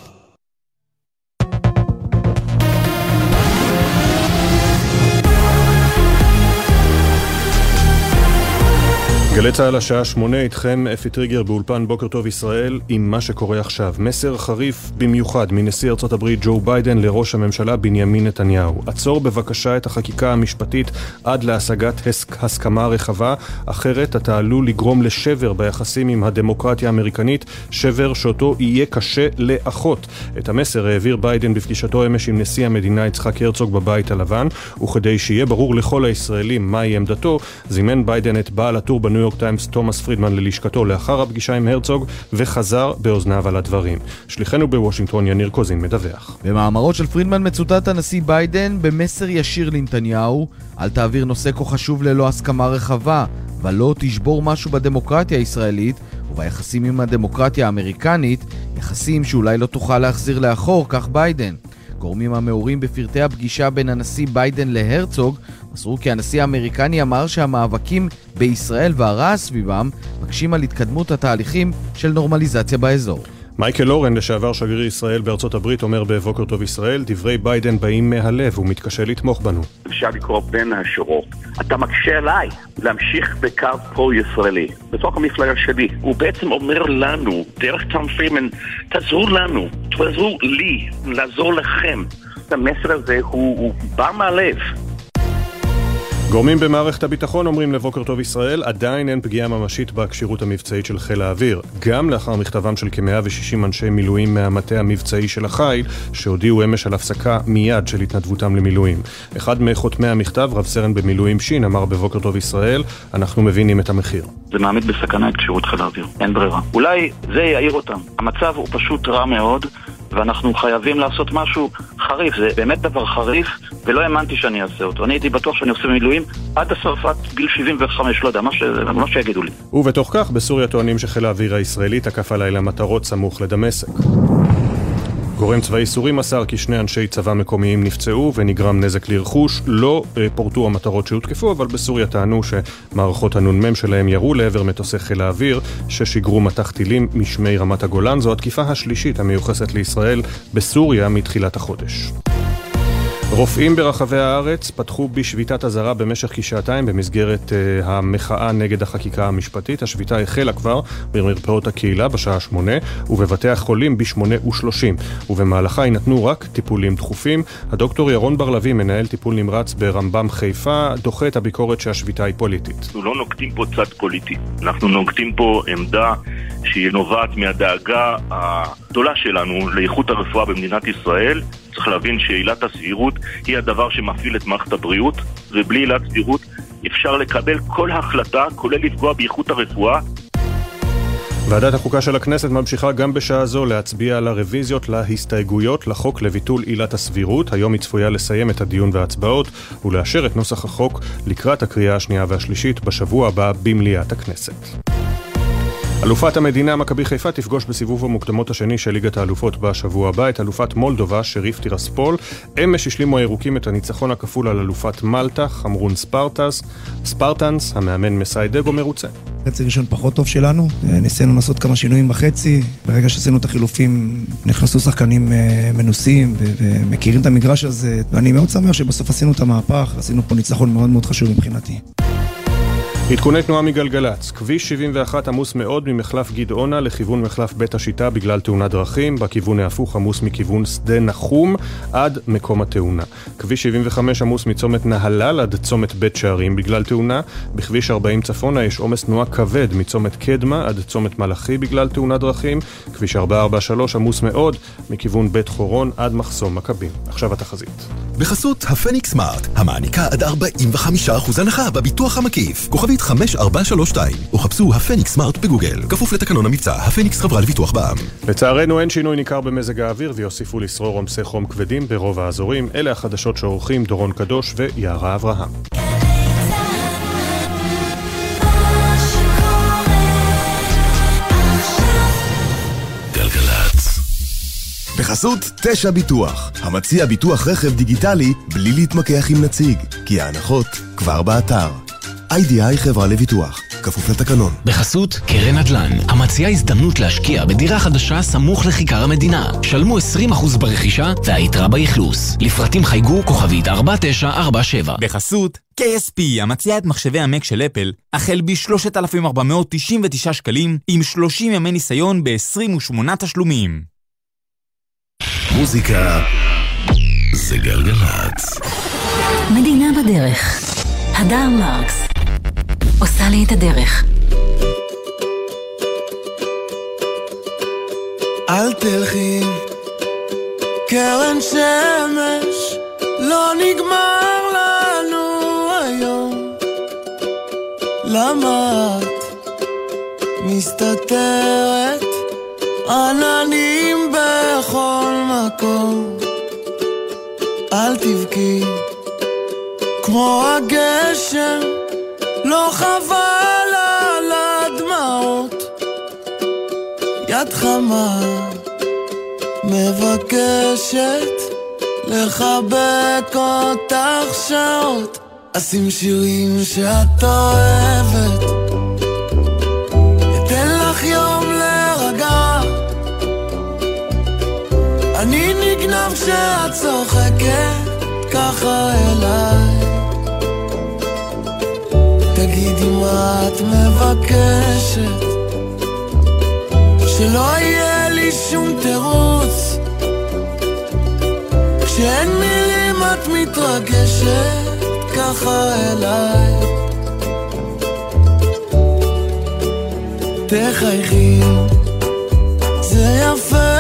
גלי צה"ל השעה שמונה, איתכם אפי טריגר באולפן בוקר טוב ישראל עם מה שקורה עכשיו. מסר חריף במיוחד מנשיא ארצות הברית ג'ו ביידן לראש הממשלה בנימין נתניהו. עצור בבקשה את החקיקה המשפטית עד להשגת הסק, הסכמה רחבה, אחרת אתה עלול לגרום לשבר ביחסים עם הדמוקרטיה האמריקנית, שבר שאותו יהיה קשה לאחות. את המסר העביר ביידן בפגישתו אמש עם נשיא המדינה יצחק הרצוג בבית הלבן, וכדי שיהיה ברור לכל הישראלים מהי עמדתו, זימן ביידן את בעל הטור בניו יורק טיימס תומאס פרידמן ללשכתו לאחר הפגישה עם הרצוג וחזר באוזניו על הדברים. שליחנו בוושינגטון יניר קוזין מדווח. במאמרו של פרידמן מצוטט הנשיא ביידן במסר ישיר לנתניהו אל תעביר נושא כה חשוב ללא הסכמה רחבה ולא תשבור משהו בדמוקרטיה הישראלית וביחסים עם הדמוקרטיה האמריקנית, יחסים שאולי לא תוכל להחזיר לאחור, כך ביידן. גורמים המעורים בפרטי הפגישה בין הנשיא ביידן להרצוג מסרו כי הנשיא האמריקני אמר שהמאבקים בישראל והרעש סביבם מקשים על התקדמות התהליכים של נורמליזציה באזור. מייקל אורן, לשעבר שגריר ישראל בארצות הברית, אומר בבוקר טוב ישראל, דברי ביידן באים מהלב, הוא מתקשה לתמוך בנו. אפשר לקרוא בין השורות. אתה מקשה עליי להמשיך בקו פרו-ישראלי, בתוך המפלגה שלי. הוא בעצם אומר לנו, דרך טום פרימן, תעזרו לנו, תעזרו לי, לעזור לכם. המסר הזה הוא, הוא בא מהלב. גורמים במערכת הביטחון אומרים לבוקר טוב ישראל, עדיין אין פגיעה ממשית בכשירות המבצעית של חיל האוויר. גם לאחר מכתבם של כ-160 אנשי מילואים מהמטה המבצעי של החיל, שהודיעו אמש על הפסקה מיד של התנדבותם למילואים. אחד מחותמי המכתב, רב סרן במילואים שין, אמר בבוקר טוב ישראל, אנחנו מבינים את המחיר. זה מעמיד בסכנה את כשירות חיל האוויר, אין ברירה. אולי זה יעיר אותם. המצב הוא פשוט רע מאוד. ואנחנו חייבים לעשות משהו חריף, זה באמת דבר חריף, ולא האמנתי שאני אעשה אותו. אני הייתי בטוח שאני עושה מילואים עד הסוף, עד גיל 75, לא יודע, מה, ש... מה שיגידו לי. ובתוך כך, בסוריה טוענים שחיל האוויר הישראלי תקף הלילה מטרות סמוך לדמשק. גורם צבאי סורי מסר כי שני אנשי צבא מקומיים נפצעו ונגרם נזק לרכוש. לא אה, פורטו המטרות שהותקפו, אבל בסוריה טענו שמערכות הנ"מ שלהם ירו לעבר מטוסי חיל האוויר ששיגרו מטח טילים משמי רמת הגולן. זו התקיפה השלישית המיוחסת לישראל בסוריה מתחילת החודש. רופאים ברחבי הארץ פתחו בשביתת אזהרה במשך כשעתיים במסגרת uh, המחאה נגד החקיקה המשפטית. השביתה החלה כבר במרפאות הקהילה בשעה שמונה ובבתי החולים בשמונה ושלושים ובמהלכה יינתנו רק טיפולים דחופים. הדוקטור ירון בר לביא, מנהל טיפול נמרץ ברמב"ם חיפה, דוחה את הביקורת שהשביתה היא פוליטית. אנחנו לא נוקטים פה צד פוליטי, אנחנו נוקטים פה עמדה שהיא נובעת מהדאגה הגדולה שלנו לאיכות הרפואה במדינת ישראל. צריך להבין שעילת הסבירות היא הדבר שמפעיל את מערכת הבריאות, ובלי עילת סבירות אפשר לקבל כל החלטה, כולל לפגוע באיכות הרפואה. ועדת החוקה של הכנסת ממשיכה גם בשעה זו להצביע על הרוויזיות להסתייגויות לחוק לביטול עילת הסבירות. היום היא צפויה לסיים את הדיון וההצבעות ולאשר את נוסח החוק לקראת הקריאה השנייה והשלישית בשבוע הבא במליאת הכנסת. אלופת המדינה מכבי חיפה תפגוש בסיבוב המוקדמות השני של ליגת האלופות בשבוע הבא את אלופת מולדובה, שריף טירספול. אמש השלימו הירוקים את הניצחון הכפול על אלופת מלטה, חמרון ספרטס. ספרטנס, המאמן מסיידגו מרוצה. חצי ראשון פחות טוב שלנו, אה, ניסינו לעשות כמה שינויים בחצי, ברגע שעשינו את החילופים נכנסו שחקנים אה, מנוסים ומכירים את המגרש הזה, ואני מאוד שמח שבסוף עשינו את המהפך, עשינו פה ניצחון מאוד מאוד חשוב מבחינתי. עדכוני תנועה מגלגלצ, כביש 71 עמוס מאוד ממחלף גדעונה לכיוון מחלף בית השיטה בגלל תאונת דרכים, בכיוון ההפוך עמוס מכיוון שדה נחום עד מקום התאונה. כביש 75 עמוס מצומת נהלל עד צומת בית שערים בגלל תאונה, בכביש 40 צפונה יש עומס תנועה כבד מצומת קדמה עד צומת מלאכי בגלל תאונת דרכים, כביש 443 עמוס מאוד מכיוון בית חורון עד מחסום מכבים. עכשיו התחזית. בחסות הפניקס סמארט, המעניקה עד 45% הנחה בביטוח המקיף. כוכבית 5432, או חפשו הפניקס סמארט בגוגל. כפוף לתקנון המבצע, הפניקס חברה לביטוח בע"מ. לצערנו אין שינוי ניכר במזג האוויר ויוסיפו לשרור עומסי חום כבדים ברוב האזורים. אלה החדשות שעורכים דורון קדוש ויערה אברהם. בחסות תשע ביטוח, המציע ביטוח רכב דיגיטלי בלי להתמקח עם נציג, כי ההנחות כבר באתר. איי-די-איי חברה לביטוח, כפוף לתקנון. בחסות קרן נדל"ן, המציעה הזדמנות להשקיע בדירה חדשה סמוך לכיכר המדינה. שלמו 20% ברכישה והיתרה באכלוס. לפרטים חייגו כוכבית 4947. בחסות KSP, המציעה את מחשבי המק של אפל, החל ב-3,499 שקלים, עם 30 ימי ניסיון ב-28 תשלומים. מוזיקה זה גלגלצ. מדינה בדרך. הדר מרקס. עושה לי את הדרך. אל תלכי, קרן שמש, לא נגמר לנו היום. למה את מסתתרת? עננים בכל מקום. אל תבכי, כמו הגשם, לא חבל על הדמעות. יד חמה מבקשת לחבק אותך שעות. אשים שירים שאת אוהבת, אתן לך יום להירגע. אני נגנב כשאת צוחקת ככה אליי. תגידי מה את מבקשת, שלא יהיה לי שום תירוץ. כשאין מילים את מתרגשת ככה אליי. תחייכי, זה יפה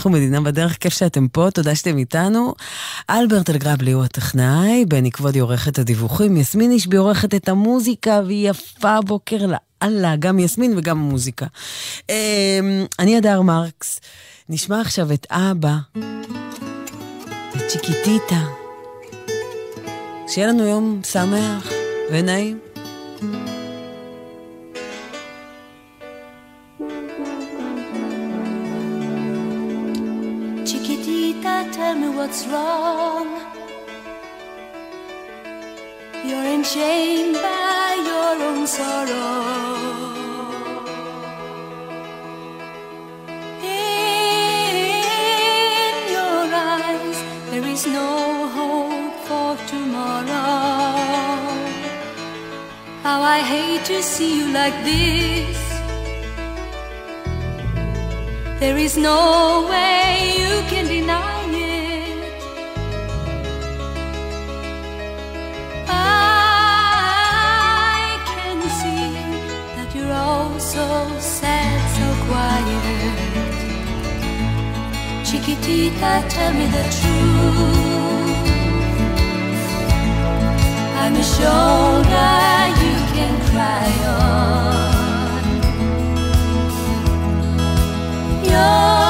אנחנו מדינה בדרך, כיף שאתם פה, תודה שאתם איתנו. אלברט אלגרבלי הוא הטכנאי, בני כבודי עורכת הדיווחים, יסמין אישבי עורכת את המוזיקה, והיא יפה בוקר לאללה, גם יסמין וגם המוזיקה. אמ, אני אדר מרקס, נשמע עכשיו את אבא, את צ'יקיטיטה. שיהיה לנו יום שמח ונעים. thank you what's wrong. You're in shame by your own sorrow. In your eyes, there is no hope for tomorrow. How I hate to see you like this. There is no way you can deny. oh so sad, so quiet. Chiquitita, tell me the truth. I'm a shoulder you can cry on. You're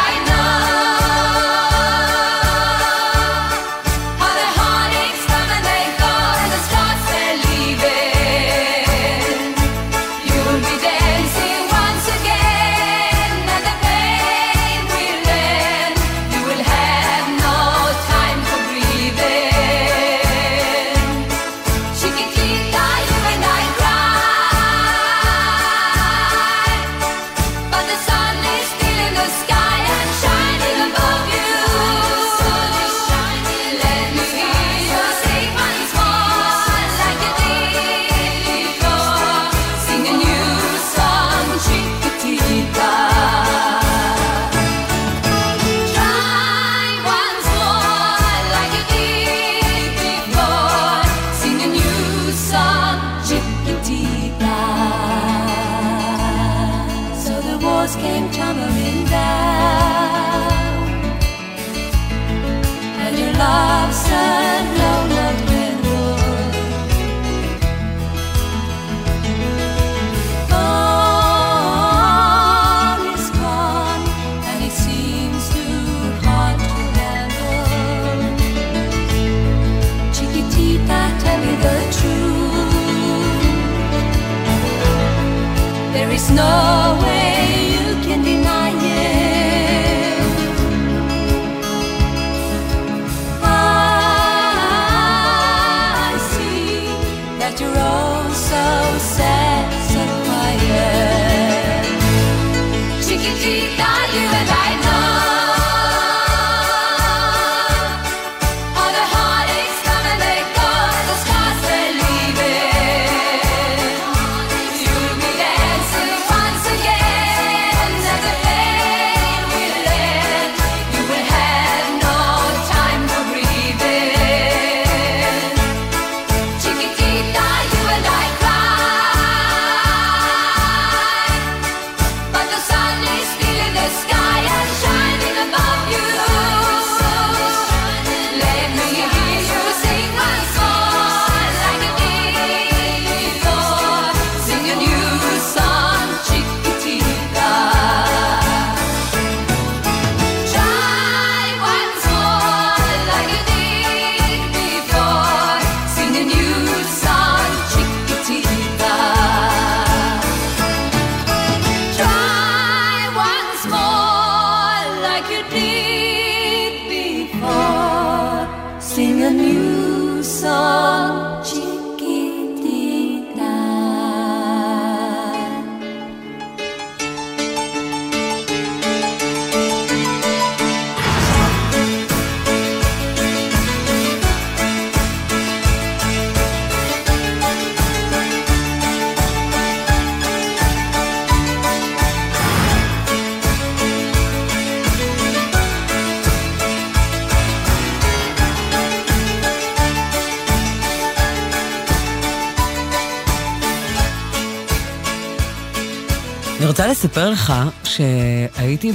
לספר לך שהייתי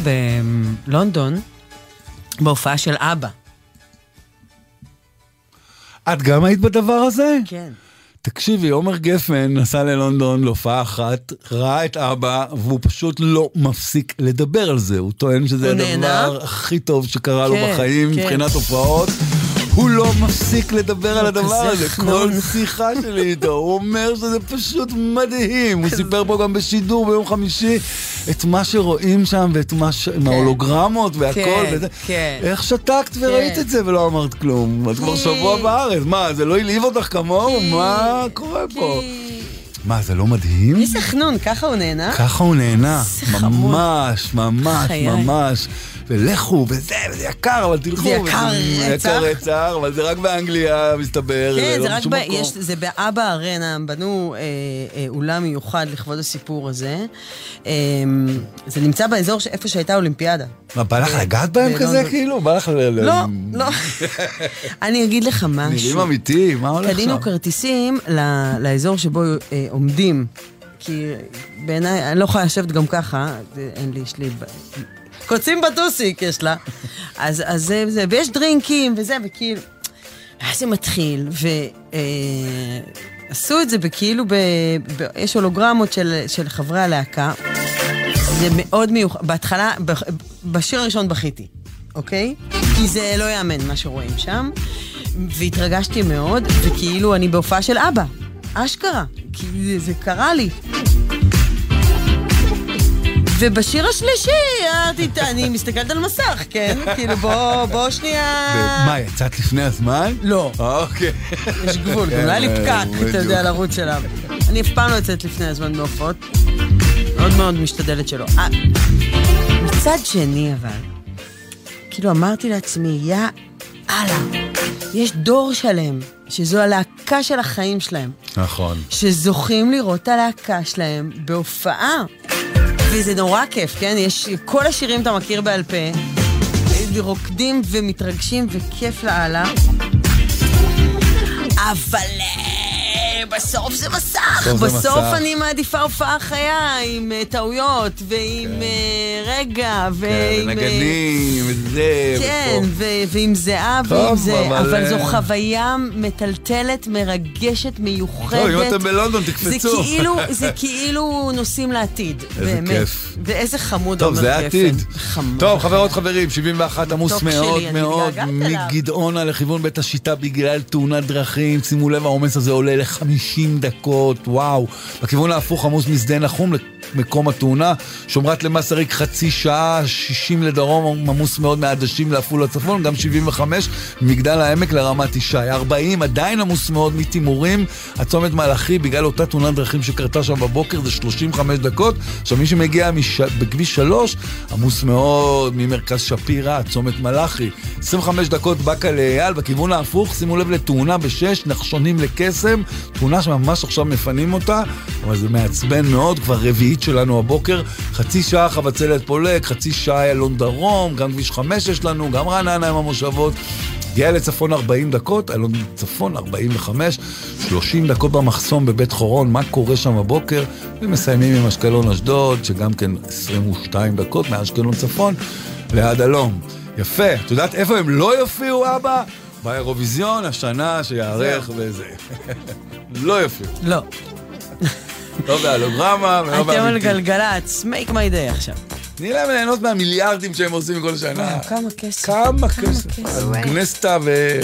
בלונדון בהופעה של אבא. את גם היית בדבר הזה? כן. תקשיבי, עומר גפן נסע ללונדון להופעה אחת, ראה את אבא, והוא פשוט לא מפסיק לדבר על זה. הוא טוען שזה? הדבר הכי טוב שקרה לו כן, בחיים כן. מבחינת הופעות. הוא לא מפסיק לדבר על הדבר כזה הזה. כל שיחה שלי איתו, הוא אומר שזה פשוט מדהים. הוא סיפר פה גם בשידור ביום חמישי את מה שרואים שם ואת מה ש... עם ההולוגרמות והכל. כן. כן. איך שתקת וראית את זה ולא אמרת כלום? את כבר שבוע בארץ, מה, זה לא העליב אותך כמוהו? מה קורה פה? מה, זה לא מדהים? איזה חנון, ככה הוא נהנה? ככה הוא נהנה. ממש, ממש. ממש. ולכו, וזה, וזה יקר, אבל תלכו. זה יקר רצח. יקר רצח, אבל זה רק באנגליה, מסתבר. כן, לא זה רק בשום ב... יש, זה באבא ארנה, הם בנו אה, אה, אולם מיוחד לכבוד הסיפור הזה. אה, זה נמצא באזור איפה שהייתה האולימפיאדה. מה, בא לך לגעת בהם. כזה, כאילו? בא לך ל... לא, לא. אני אגיד לך משהו. נראים אמיתי, מה הולך קנינו שם? כרטיסים ל- לאזור שבו אה, עומדים, כי בעיניי, אני לא יכולה לשבת גם ככה, זה- אין לי, יש לי... קוצים בטוסיק יש לה. אז, אז זה, זה, ויש דרינקים וזה, וכאילו... ואז זה מתחיל, ועשו את זה בכאילו, ב, ב, יש הולוגרמות של, של חברי הלהקה. זה מאוד מיוחד. בהתחלה, ב, בשיר הראשון בכיתי, אוקיי? כי זה לא יאמן מה שרואים שם. והתרגשתי מאוד, וכאילו אני בהופעה של אבא. אשכרה. כי זה, זה קרה לי. ובשיר השלישי, אני מסתכלת על מסך, כן? כאילו, בוא, בוא שנייה... מה, יצאת לפני הזמן? לא. אוקיי. יש גבול, גם לא היה לי פקק, אתה יודע, לרוץ אליו. אני אף פעם לא יוצאת לפני הזמן בהופעות. מאוד מאוד משתדלת שלא. אה, מצד שני, אבל, כאילו אמרתי לעצמי, יא אללה, יש דור שלם, שזו הלהקה של החיים שלהם, נכון. שזוכים לראות את הלהקה שלהם בהופעה. וזה נורא כיף, כן? יש, כל השירים אתה מכיר בעל פה, רוקדים ומתרגשים וכיף לאללה. אבל אה, בסוף זה מסך. בסוף זה בסוף מסך. אני מעדיפה הופעה חיה עם אה, טעויות ועם אה, רגע כן, ועם... אה, ונגנים, וזה, כן. ו- ועם טוב, ועם זה, אבל, אבל זו חוויה מטלטלת, מרגשת, מיוחדת. טוב, אם אתם בלונדון, זה תקפצו. כאילו, זה כאילו נוסעים לעתיד, איזה באמת. כיף. ואיזה חמוד טוב, זה. העתיד. חמוד. טוב, חברות, חברים, 71 עמוס מאוד מאוד. מגדעונה לכיוון בית השיטה בגלל תאונת דרכים. שימו לב, העומס הזה עולה ל-50 דקות, וואו. בכיוון ההפוך עמוס משדה נחום למקום התאונה. שומרת למס הריק חצי שעה, 60 לדרום, עמוס מאוד מעדשים לעפולה צפון, גם 75 ממגדל העמק לרמת ישי. 40 עדיין עמוס מאוד מתימורים. הצומת מלאכי, בגלל אותה תאונת דרכים שקרתה שם בבוקר, זה 35 דקות. עכשיו, מי שמגיע מש... בכביש 3, עמוס מאוד ממרכז שפירא, צומת מלאכי. 25 דקות באקה לאייל, בכיוון ההפוך, שימו לב לתאונה בשש, נחשונים לקסם, תאונה שממש עכשיו מפנים אותה, אבל זה מעצבן מאוד, כבר רביעית שלנו הבוקר. חצי שעה חבצלת פולג, חצי שעה איילון דרום, גם כביש 5 יש לנו, גם רעננה עם המושבות. הגיע לצפון 40 דקות, אלון צפון 45, 30 דקות במחסום בבית חורון, מה קורה שם הבוקר? ומסיימים עם אשקלון אשדוד, שגם כן 22 דקות מאשקלון צפון ועד הלום. יפה, את יודעת איפה הם לא יופיעו, אבא? באירוויזיון השנה שיארך וזה. לא יופיעו. לא. לא בהלוגרמה ולא אתם על באמיתי. גלגלצ, make my day עכשיו. תני להם ליהנות מהמיליארדים שהם עושים כל שנה. כמה כסף. כמה כסף. גנסטה ו...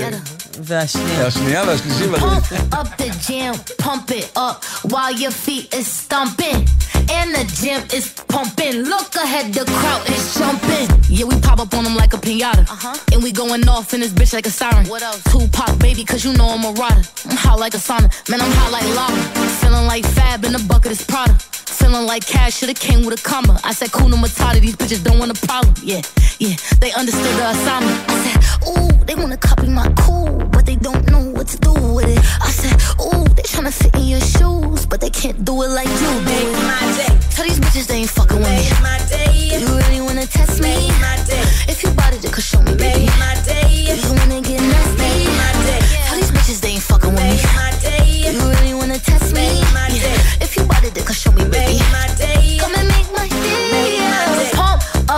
והשנייה. והשנייה והשלישי והרביעית. Pump up the jam, pump it up while your feet is stomping. And the gym is pumping. Look ahead, the crowd is jumping. Yeah, we pop up on them like a pinata. Uh-huh. And we going off in this bitch like a siren. What else? Tupac, baby, cause you know I'm a rider. I'm hot like a sauna. Man, I'm hot like lava. Feeling like Fab in the bucket is Prada. Feeling like cash should've came with a comma. I said, Kuna Matata, these bitches don't want a problem. Yeah, yeah, they understood the assignment. I said, ooh, they wanna copy my cool, but they don't know what to do with it. I said, ooh, they tryna fit in your shoes, but they can't do it like you do it. my day. Tell these bitches they ain't fucking with me. my day. You really wanna test me? Make my day. If you bought it, you could show me, baby. my day. You wanna get nasty? Make my day. Tell these bitches they ain't fucking with me. my day. You really wanna test me? my day. If you bought it, you could show me, baby. day. Come and make my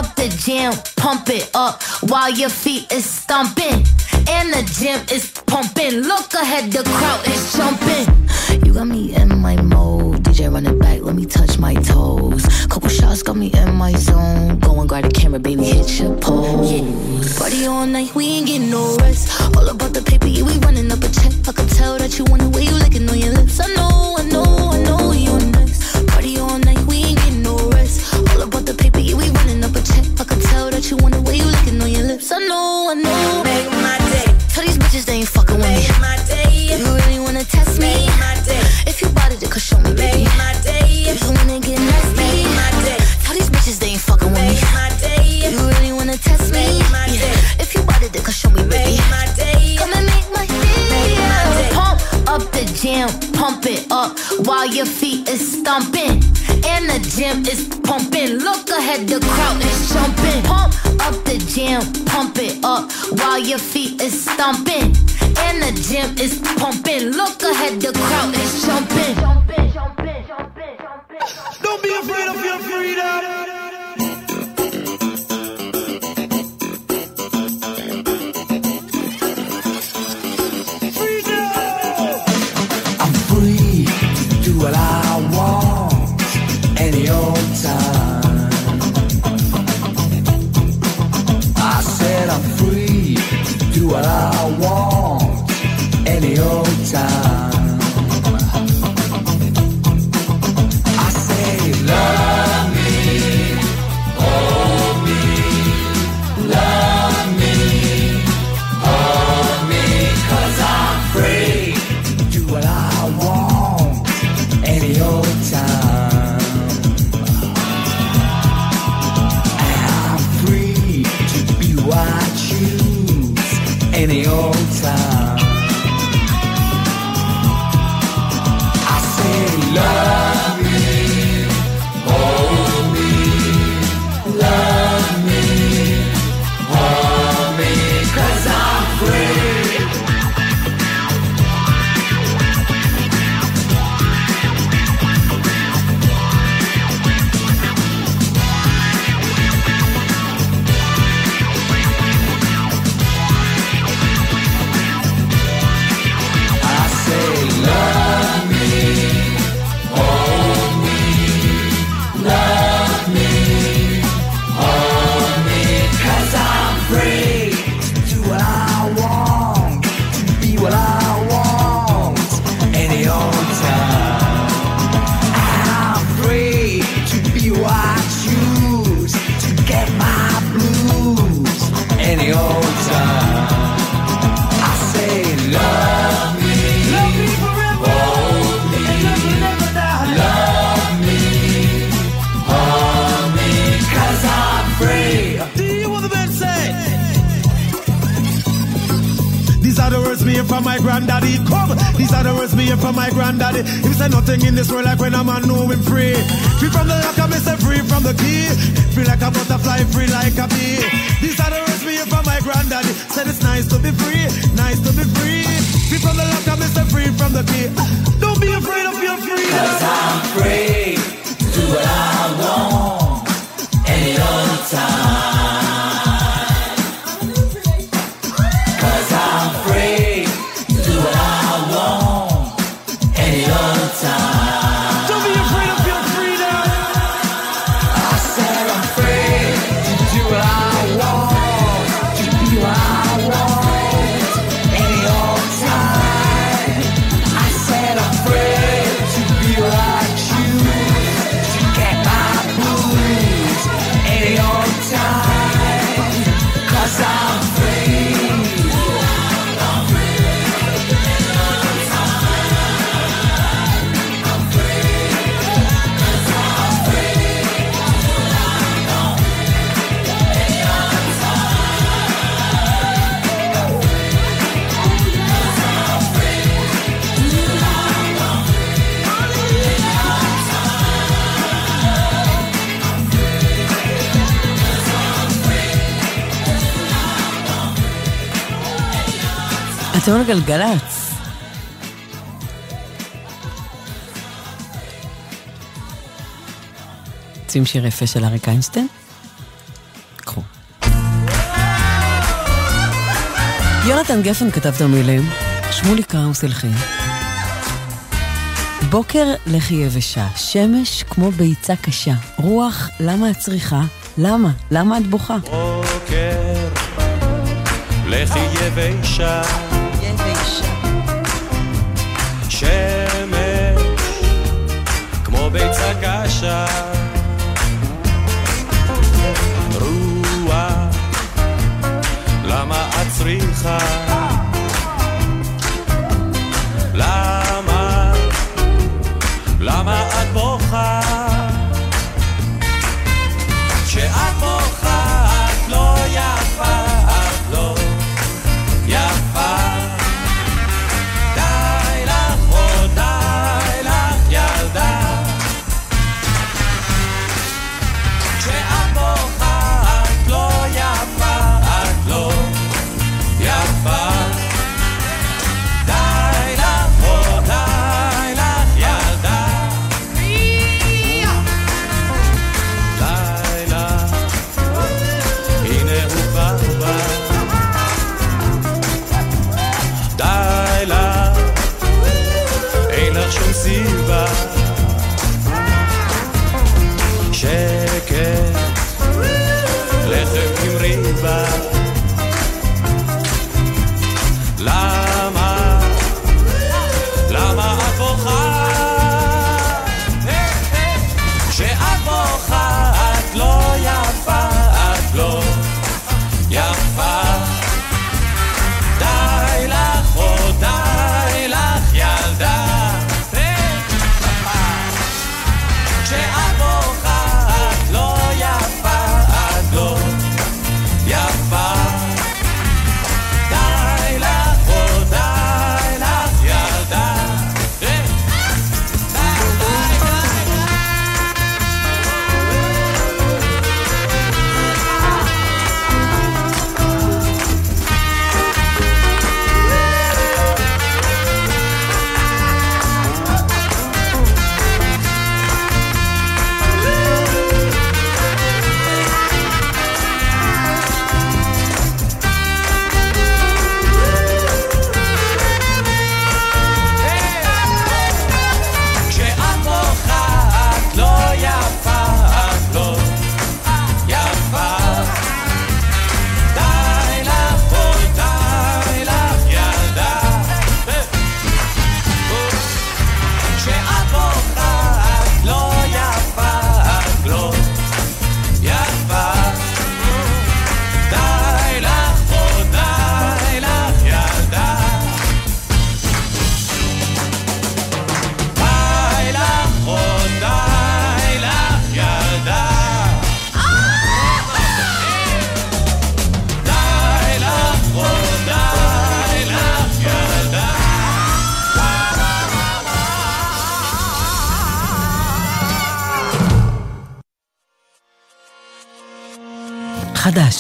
day. gym, pump it up while your feet is stomping. And the gym is pumping. Look ahead, the crowd is jumping. You got me in my mode. DJ run it back, let me touch my toes. Couple shots got me in my zone. Go and grab the camera, baby, hit your pose. Party all night, we ain't getting no rest. All about the paper, yeah, we running up a check. I can tell that you want the way you licking on your lips. I know, I know, I know you're next. Party all night, we ain't getting no rest. All about the paper, that you want the way you licking on your lips. I know, I know. Make my day. Tell these bitches they ain't fucking with me. Make my day. You really wanna test me? Make my day. If you bought it, then could show me, baby. Make my day. You wanna get nasty? Make my day. Tell these bitches they ain't fucking with me. Make my day. You really wanna test me? Make my day. If you bought it, then could show me, baby. Make my day. Come and make my day. Pump up the jam, pump it up while your feet is stomping. And the gym is pumping. Look ahead, the crowd is jumping. Pump up the jam, pump it up while your feet is stomping. And the gym is pumping. Look ahead, the crowd is jumping. Don't be afraid of your freedom. I'm free to do what I this world like when a man know him free. Free from the lock, I say free from the key. Free like a butterfly, free like a bee. These are the words me from my granddaddy. Said it's nice to be free, גלגלצ. רוצים שיר יפה של אריק איינשטיין? קחו. יונתן גפן כתב את המילים, שמולי קראוס הלחין. בוקר לכי יבשה, שמש כמו ביצה קשה, רוח למה את צריכה? למה? למה את בוכה? בוקר לכי יבשה קשה. רוח, למה את צריכה? למה? למה את בוכה?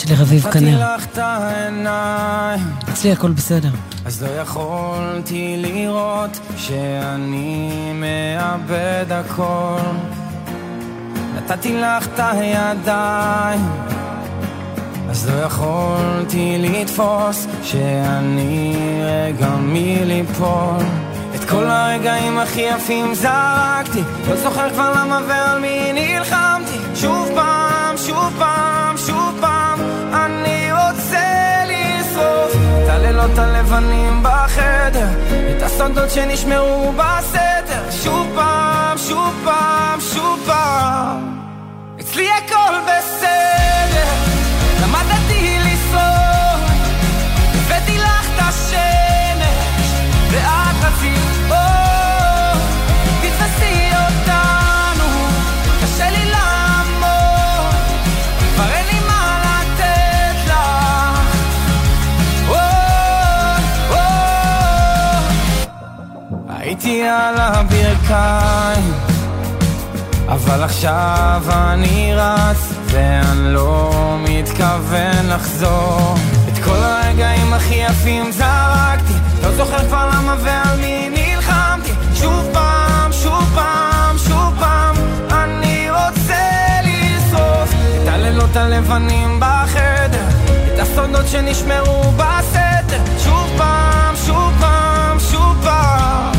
חדש לרביב נתתי כנר. אצלי הכל בסדר. אז לא יכולתי לראות שאני מאבד הכל. נתתי לך את הידיים, אז לא יכולתי לתפוס שאני רגע מליפול. את כל הרגעים הכי יפים זרקתי, לא זוכר כבר למה ועל מי נלחמתי. שוב פעם, שוב פעם, שוב פעם, הלילות הלבנים בחדר, את הסודות שנשמרו בסתר. שוב פעם, שוב פעם, שוב פעם, אצלי הכל בסדר, על הברכיים, אבל עכשיו אני רץ, ואני לא מתכוון לחזור. את כל הרגעים הכי יפים זרקתי, לא זוכר כבר למה ועל מי נלחמתי. שוב פעם, שוב פעם, שוב פעם, אני רוצה לשרוף את הלילות הלבנים בחדר, את הסודות שנשמרו בסתר, שוב פעם, שוב פעם, שוב פעם.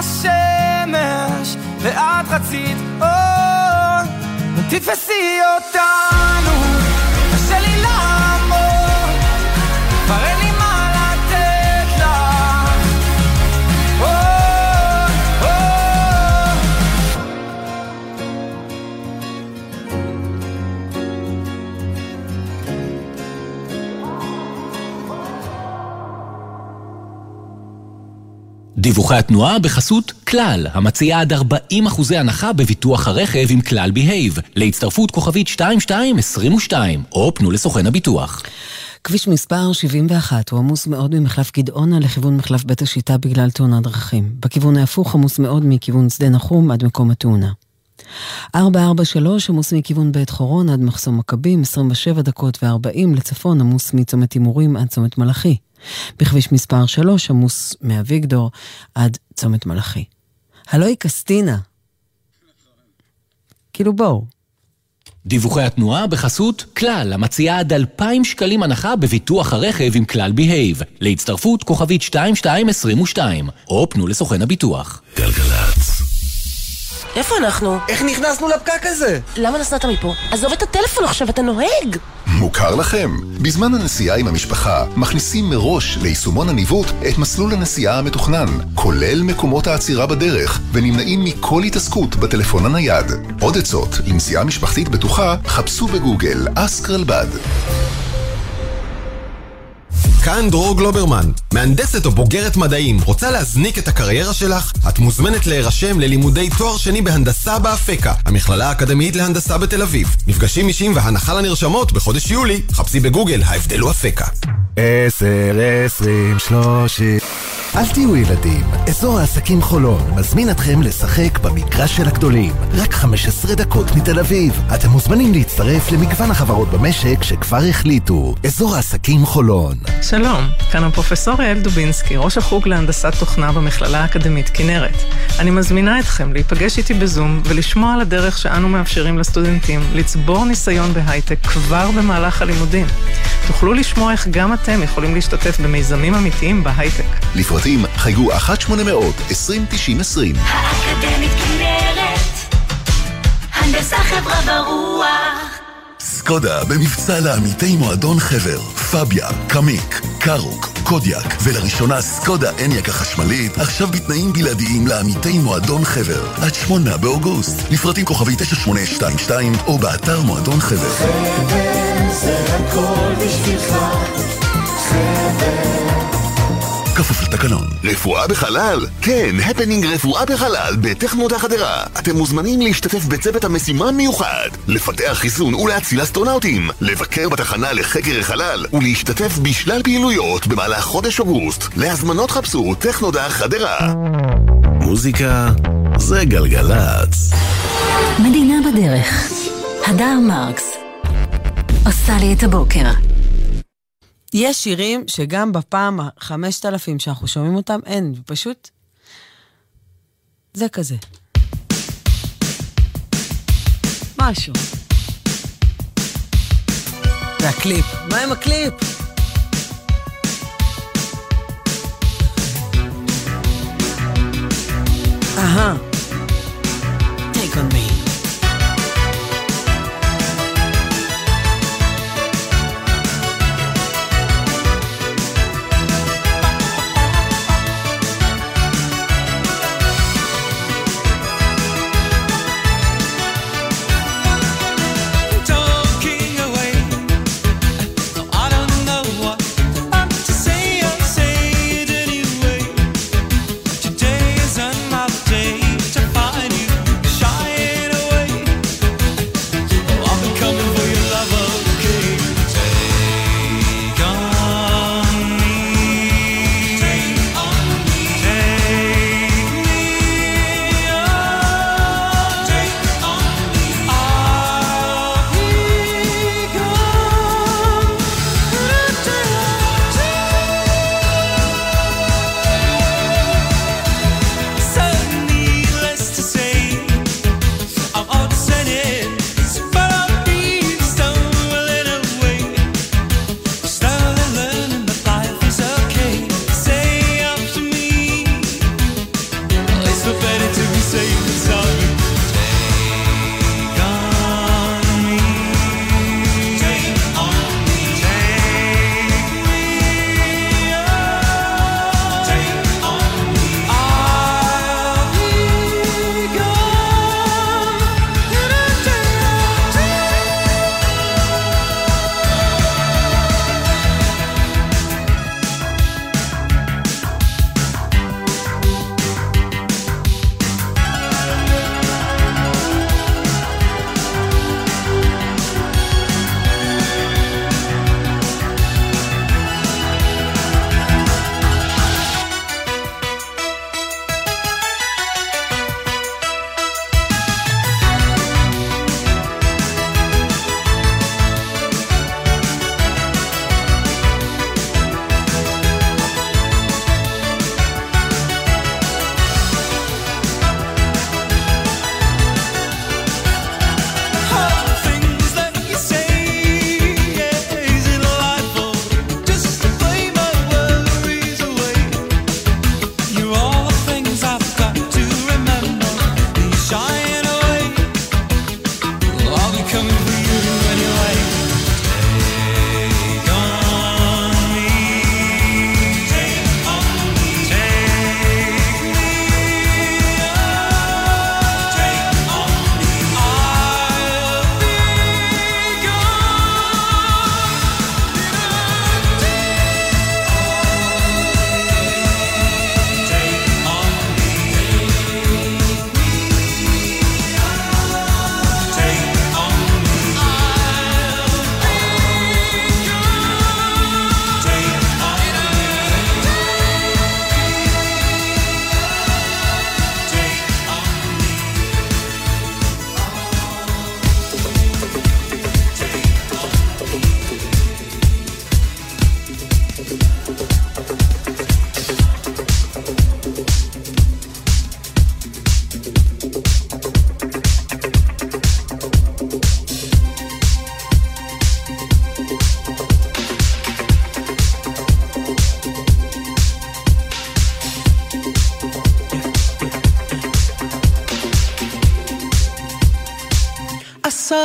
השמש, ואת רצית אור. תתפסי אותנו, דיווחי התנועה בחסות כלל, המציעה עד 40 אחוזי הנחה בביטוח הרכב עם כלל בהייב, להצטרפות כוכבית 2222, או פנו לסוכן הביטוח. כביש מספר 71 הוא עמוס מאוד ממחלף גדעונה לכיוון מחלף בית השיטה בגלל תאונת דרכים. בכיוון ההפוך עמוס מאוד מכיוון שדה נחום עד מקום התאונה. 443 עמוס מכיוון בית חורון עד מחסום מכבים, 27 דקות ו-40 לצפון עמוס מצומת הימורים עד צומת מלאכי. בכביש מספר 3 עמוס מאביגדור עד צומת מלאכי. הלואי קסטינה. כאילו בואו. דיווחי התנועה בחסות כלל, המציעה עד 2,000 שקלים הנחה בביטוח הרכב עם כלל בהייב, להצטרפות כוכבית 2222, או פנו לסוכן הביטוח. גלגלצ. איפה אנחנו? איך נכנסנו לפקק הזה? למה נסעת מפה? עזוב את הטלפון עכשיו, אתה נוהג! מוכר לכם? בזמן הנסיעה עם המשפחה, מכניסים מראש ליישומון הניווט את מסלול הנסיעה המתוכנן, כולל מקומות העצירה בדרך, ונמנעים מכל התעסקות בטלפון הנייד. עוד עצות לנסיעה משפחתית בטוחה, חפשו בגוגל אסק רלב"ד. כאן דרור גלוברמן, מהנדסת או בוגרת מדעים, רוצה להזניק את הקריירה שלך? את מוזמנת להירשם ללימודי תואר שני בהנדסה באפקה, המכללה האקדמית להנדסה בתל אביב. מפגשים אישיים והנחה לנרשמות בחודש יולי, חפשי בגוגל, ההבדל הוא אפקה. עשר, עשרים, שלושים. אל תהיו ילדים, אזור העסקים חולון מזמין אתכם לשחק במגרש של הגדולים. רק 15 דקות מתל אביב. אתם מוזמנים להצטרף למגוון החברות במשק שכבר החליטו. אזור העסקים חולון. שלום, כאן הפרופסור יעל דובינסקי, ראש החוג להנדסת תוכנה במכללה האקדמית כנרת. אני מזמינה אתכם להיפגש איתי בזום ולשמוע על הדרך שאנו מאפשרים לסטודנטים לצבור ניסיון בהייטק כבר במהלך הלימודים. תוכלו לשמוע איך גם אתם יכולים להשתתף במיזמים אמיתיים בהייטק. לפרטים חייגו 1-800-2090-20. אקדמית כנרת, הנדסה חברה ורוח. סקודה במבצע לעמיתי מועדון חבר, פביה, קמיק, קארוק, קודיאק, ולראשונה סקודה אניאק החשמלית, עכשיו בתנאים בלעדיים לעמיתי מועדון חבר, עד שמונה באוגוסט. לפרטים כוכבי 9822 או באתר מועדון חבר. חבר זה הכל בשבילך. חבר. כפוף לתקנון. רפואה בחלל? כן, הפנינג רפואה בחלל בטכנודה חדרה. אתם מוזמנים להשתתף בצוות המשימה המיוחד, לפתח חיסון ולהציל אסטרונאוטים, לבקר בתחנה לחקר החלל ולהשתתף בשלל פעילויות במהלך חודש אוגוסט. להזמנות חפשו טכנודה חדרה. מוזיקה זה גלגלצ. מדינה בדרך. הדר מרקס. עושה לי את הבוקר. יש שירים שגם בפעם החמשת אלפים שאנחנו שומעים אותם, אין, פשוט... זה כזה. משהו. והקליפ. מה עם הקליפ? אהה.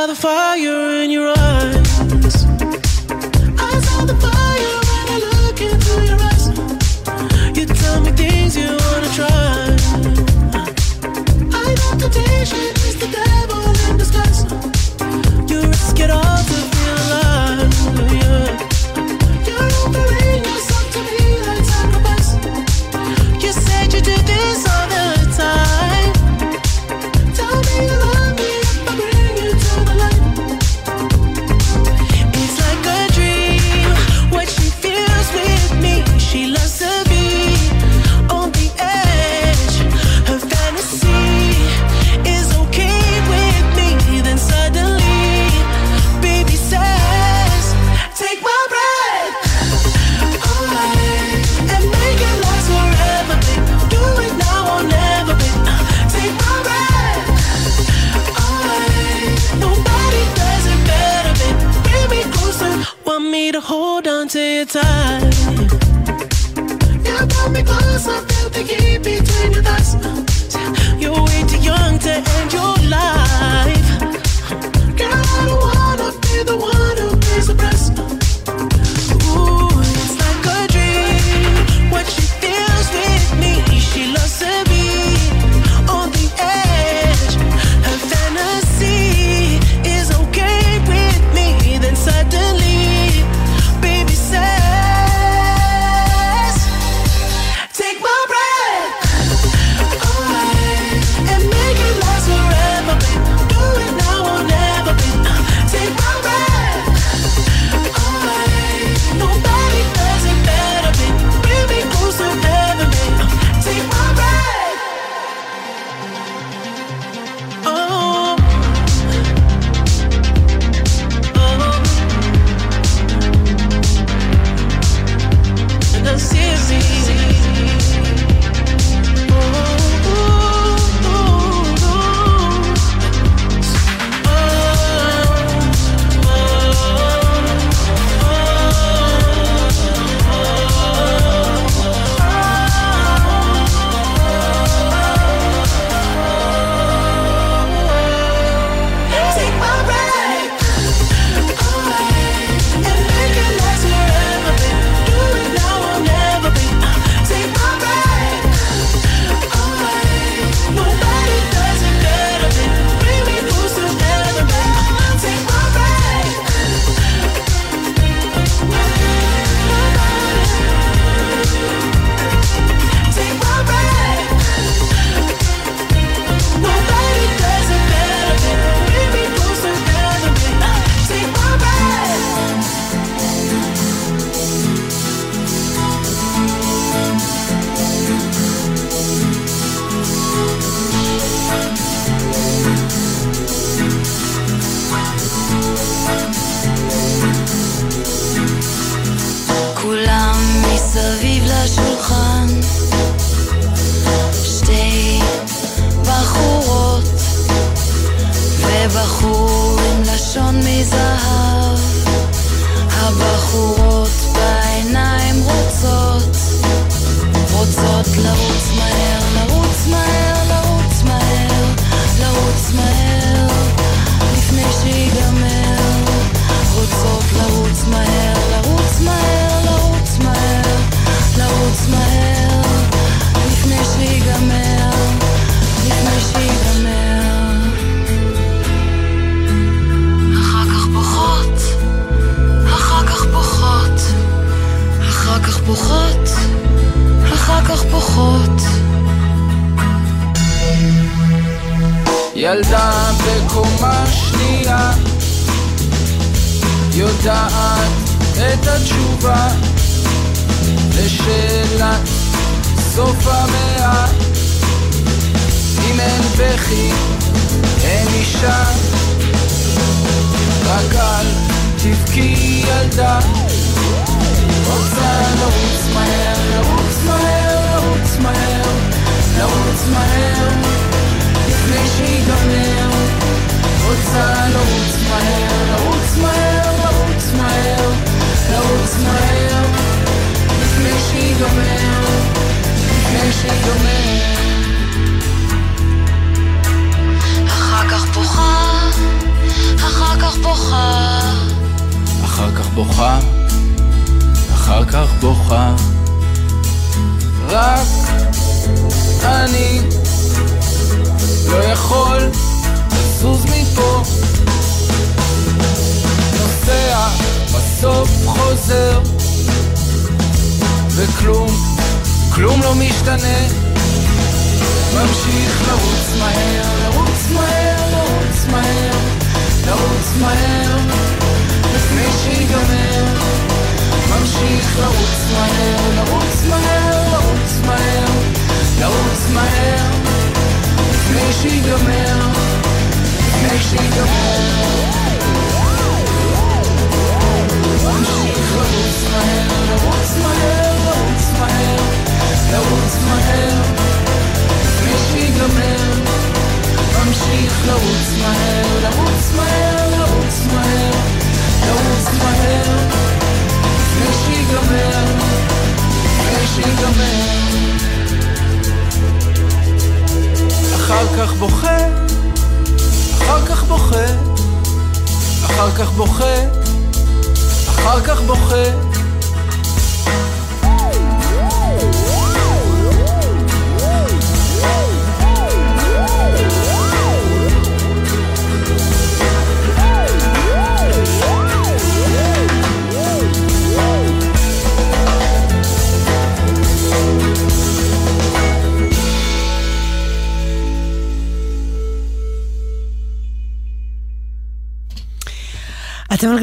The fire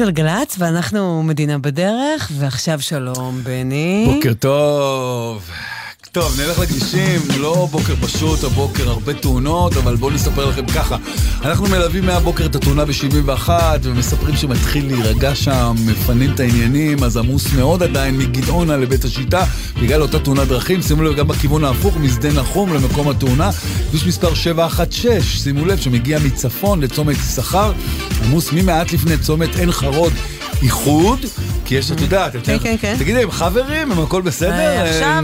גלגלצ, ואנחנו מדינה בדרך, ועכשיו שלום, בני. בוקר טוב. טוב, נלך לכבישים, לא בוקר פשוט, הבוקר הרבה תאונות, אבל בואו נספר לכם ככה. אנחנו מלווים מהבוקר את התאונה ב-71, ומספרים שמתחיל להירגע שם, מפנים את העניינים, אז עמוס מאוד עדיין מגדעונה לבית השיטה, בגלל אותה תאונת דרכים. שימו לב גם בכיוון ההפוך, משדה נחום למקום התאונה. כביש מספר 716, שימו לב, שמגיע מצפון לצומת יששכר, עמוס ממעט לפני צומת עין חרוד. איחוד, כי יש, את יודעת, כן, כן, כן. תגידי, הם חברים, הם הכל בסדר? עכשיו, אה,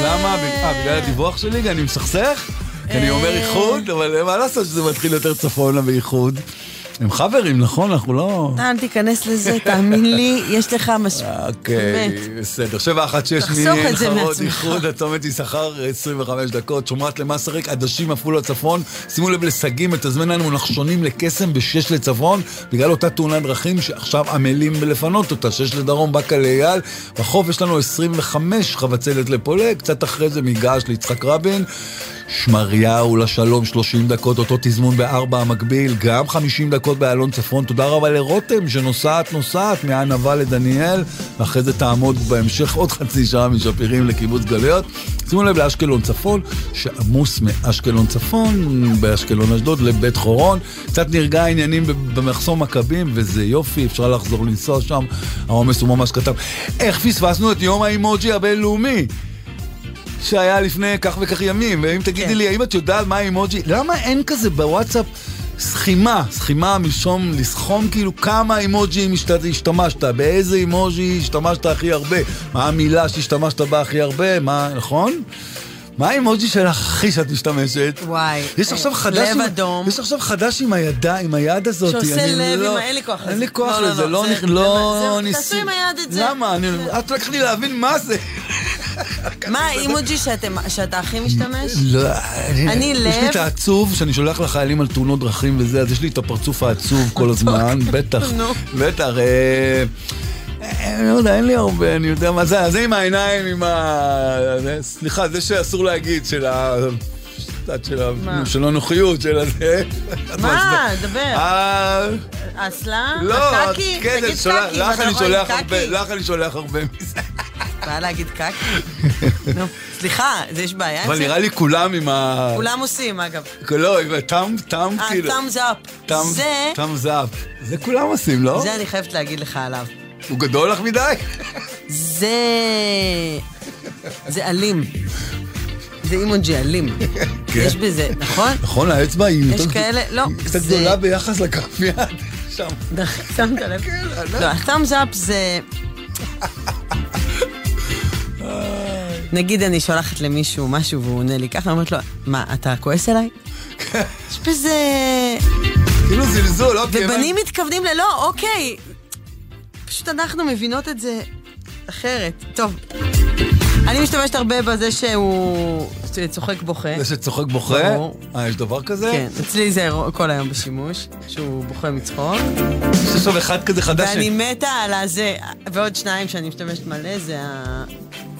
למה? אה, בגלל הדיווח שלי? אני מסכסך? כי אני אומר אה. איחוד, אבל מה לעשות שזה מתחיל יותר צפונה באיחוד? הם חברים, נכון? אנחנו לא... אל תיכנס לזה, תאמין לי, יש לך מספיק. אוקיי, באמת. בסדר. 716 תחסוך את זה מחרוד, מעצמך. איחוד, הצומת יששכר, 25 דקות. שומרת למסריק, עדשים עפולה צפון. שימו לב לשגים, מתזמן לנו נחשונים לקסם ב-6 לצפון, בגלל אותה תאונת דרכים שעכשיו עמלים לפנות אותה, 6 לדרום, באקה לאייל. בחוף יש לנו 25 חבצלת לפולג, קצת אחרי זה מגעש ליצחק רבין. שמריהו לשלום 30 דקות, אותו תזמון בארבע המקביל, גם 50 דקות באלון צפון. תודה רבה לרותם שנוסעת נוסעת מהענווה לדניאל, ואחרי זה תעמוד בהמשך עוד חצי שעה משפירים לקיבוץ גלויות. שימו לב לאשקלון צפון, שעמוס מאשקלון צפון, באשקלון אשדוד לבית חורון. קצת נרגע העניינים במחסום מכבים, וזה יופי, אפשר לחזור לנסוע שם, העומס הוא ממש קטן. איך פספסנו את יום האימוג'י הבינלאומי? שהיה לפני כך וכך ימים, ואם תגידי לי, האם את יודעת מה האימוג'י? למה אין כזה בוואטסאפ סכימה, סכימה מלשום לסכום כאילו כמה אימוג'ים השת- השתמשת, באיזה אימוג'י השתמשת הכי הרבה, מה המילה שהשתמשת בה הכי הרבה, מה, נכון? מה האימוג'י שלך הכי שאת משתמשת? וואי. יש עכשיו חדש לב עם- אדום. יש עכשיו חדש עם הידה, עם היד הזאת. שעושה לב לא- עם. אין לי כוח לזה. אין לי כוח לא, לא, לזה, לא נכ- זה- לא ניסי. תעשו עם היד את זה. למה? אני- את לקחת לי להבין מה זה. מה האימוג'י שאתה הכי משתמש? לא, אני יש לי לב. את העצוב שאני שולח לחיילים על תאונות דרכים וזה, אז יש לי את הפרצוף העצוב כל הזמן, בטח, נו. בטח. אה, אה, לא יודע, אין לי הרבה, אני יודע מה זה, זה עם העיניים, עם ה... סליחה, זה שאסור להגיד, של ה... קצת של ה... של הנוחיות, של הזה. מה? דבר. אה, האסלה? לא? כן. לך אני שולח הרבה, אני מזה. בא להגיד קקי? נו, סליחה, זה יש בעיה עם אבל זה? נראה לי כולם עם ה... כולם עושים, אגב. לא, עם הטאם, טאם, אה, כאילו. up. טאם- זה, טאם זאפ. זה כולם עושים, לא? זה אני חייבת להגיד לך עליו. הוא גדול לך מדי? זה... זה אלים. זה אימוג'י אלים. כן. יש בזה, נכון? נכון, האצבע היא יש יותר- כאלה, לא. היא קצת גדולה ביחס לכף יד. שם. שמת לב? לא, ה-thumbs up זה... נגיד אני שולחת למישהו משהו והוא עונה לי ככה, אומרת לו, מה, אתה כועס עליי? יש בזה... כאילו זלזול, אוקיי. ובנים מתכוונים ללא, אוקיי. פשוט אנחנו מבינות את זה אחרת. טוב. אני משתמשת הרבה בזה שהוא צוחק בוכה. זה שצוחק בוכה? ברור. אה, יש דבר כזה? כן, אצלי זה כל היום בשימוש, שהוא בוכה מצחוק. יש עכשיו אחד כזה חדש. ואני מתה על הזה, ועוד שניים שאני משתמשת מלא, זה ה...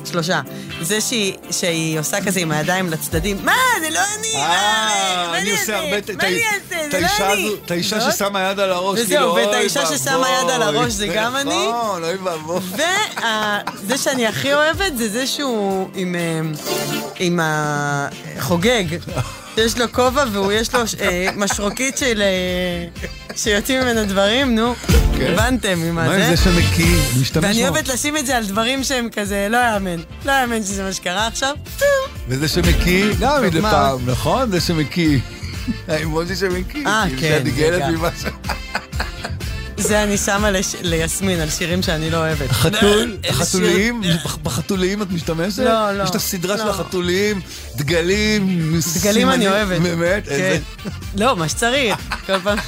שלושה. זה שהיא, שהיא עושה כזה עם הידיים לצדדים, מה, זה לא אני, מה, אה, מה אני עושה? הרבה... מה אני אעשה? זה לא אני. את האישה? ששמה יד על הראש, וזהו, כאילו, ואת אוי האישה ששמה יד על ואבוי. הראש זה גם אני. נכון, אוי ואבוי. וזה שאני הכי אוהבת זה זה שהוא עם, החוגג. יש לו כובע והוא יש לו אה, משרוקית של... אה, שיוצאים ממנו דברים, נו. הבנתם ממה מה זה? עם זה שמקיא? משתמש ואני בו. אוהבת לשים את זה על דברים שהם כזה, לא יאמן. לא יאמן שזה מה שקרה עכשיו. וזה שמקיא, גם מדי מה? פעם, נכון? זה שמקיא. האימוג'י שמקיא. אה, כאילו כן, שאת זה נגעלת גם. זה אני שמה לש- ליסמין על שירים שאני לא אוהבת. חתול, איזה חתוליים, שיר. בחתוליים את משתמשת? לא, לא, יש את הסדרה של לא. החתוליים, דגלים, דגלים אני. אוהבת. באמת? כן. איזה... לא, מה שצריך. כל פעם.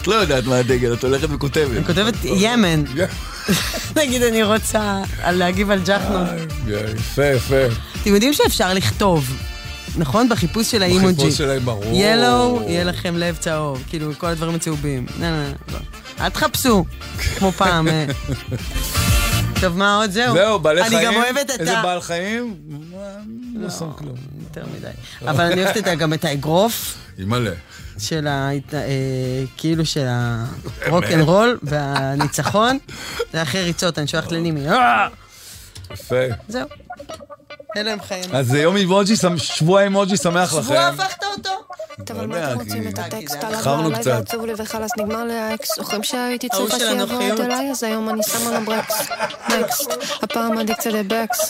את לא יודעת מה הדגל, את הולכת וכותבת. אני כותבת ימן. נגיד אני רוצה להגיב על ג'חנון. יפה, יפה. אתם יודעים שאפשר לכתוב, נכון? בחיפוש של האימוג'י. בחיפוש שלהם, ברור. ילו, יהיה לכם לב צהוב. כאילו, כל הדברים הצהובים. לא, לא, לא. אל תחפשו, כמו פעם. אה. טוב, מה עוד? זהו. זהו, בעלי חיים. אני גם אוהבת את ה... איזה בעל חיים? לא שם כלום. יותר מדי. אבל אני אוהבת גם את האגרוף. אימא'לה. של ה... אה, כאילו של הרוק אנד רול והניצחון. זה אחרי ריצות, אני שולחת לנימי. יפה. זהו. אלה הם חיים. אז זה יום אימוג'י, שבוע אימוג'י שמח לכם. שבוע הפכת אותו? טוב, על מה אתם רוצים את הטקסט עליו איחרנו קצת. ועצוב לי וחלאס נגמר לי האקס זוכרים שהייתי צריכה הנוחיות. עוד אליי אז היום אני שמה לה ברקס נקסט הפעם אדיקציה לבקס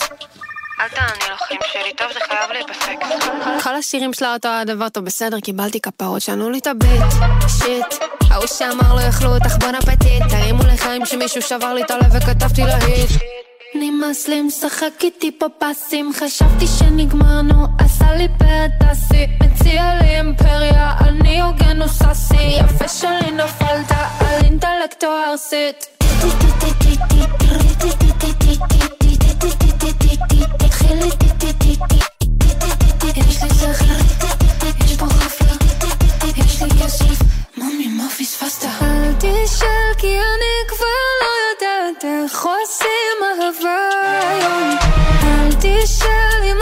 אל תעני לחיים שלי, טוב, זה חייב להיפסק. כל השירים שלה אותו הדבר טוב בסדר קיבלתי כפרות שענו לי את הביט שיט ההוא שאמר לא יכלו אותך בוא נפתית תרימו לחיים שמישהו שבר לי את הלב וכתבתי להיט נמאס לי משחק איתי פה פסים חשבתי שנגמרנו עשה לי פרטסי מציע לי אימפריה אני הוגן הוא ססי יפה שלי נפלת על אינטלקטו ארסית. התחיל לי יש לי שכל, יש פה חפלה, יש לי כסף, ממי מה פספסת? אל תשאל כי אני כבר לא יודעת איך עושים אהבה היום אל תשאל אם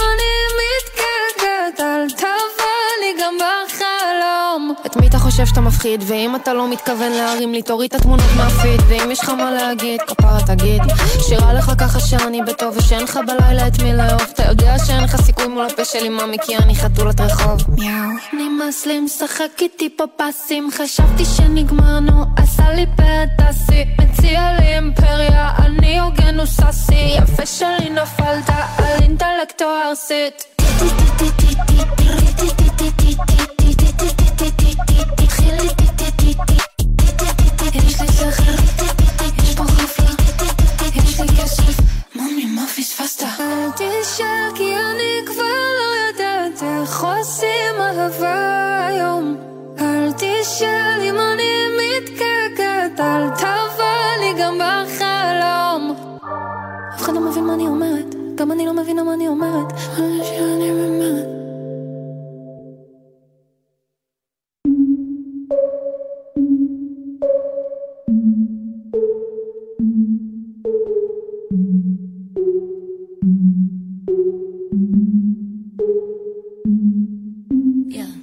חושב שאתה מפחיד? ואם אתה לא מתכוון להרים לי, תוריד את התמונות מהפיד ואם יש לך מה להגיד, כפרה תגיד שירה לך ככה שאני בטוב ושאין לך בלילה את מי לאהוב אתה יודע שאין לך סיכוי מול הפה שלי מאמי כי אני חתולת רחוב מיהו נמאס לי משחק איתי פה פסים חשבתי שנגמרנו עשה לי פרטסי מציע לי אימפריה אני הוגן הוא ססי יפה שלי נפלת על אינטלקטו ארסית לא אני גם אני לא מבינה מה אני אומרת. אל תשאל אני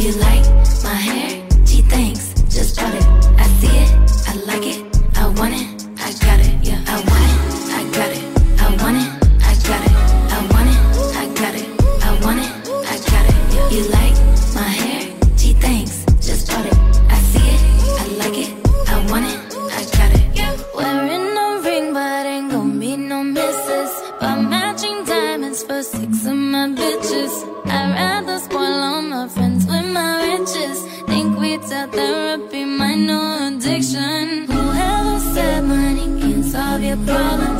You like a problem.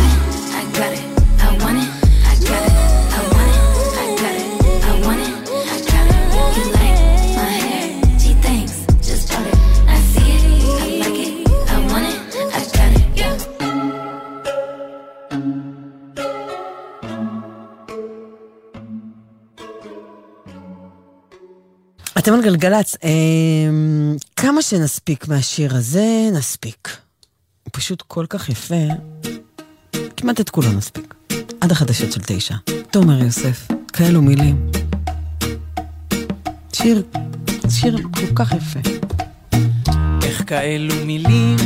אתם על גלגלצ, אמ, כמה שנספיק מהשיר הזה, נספיק. הוא פשוט כל כך יפה, כמעט את כולו נספיק. עד החדשות של תשע. תומר יוסף, כאלו מילים. שיר, שיר כל כך יפה. איך כאלו מילים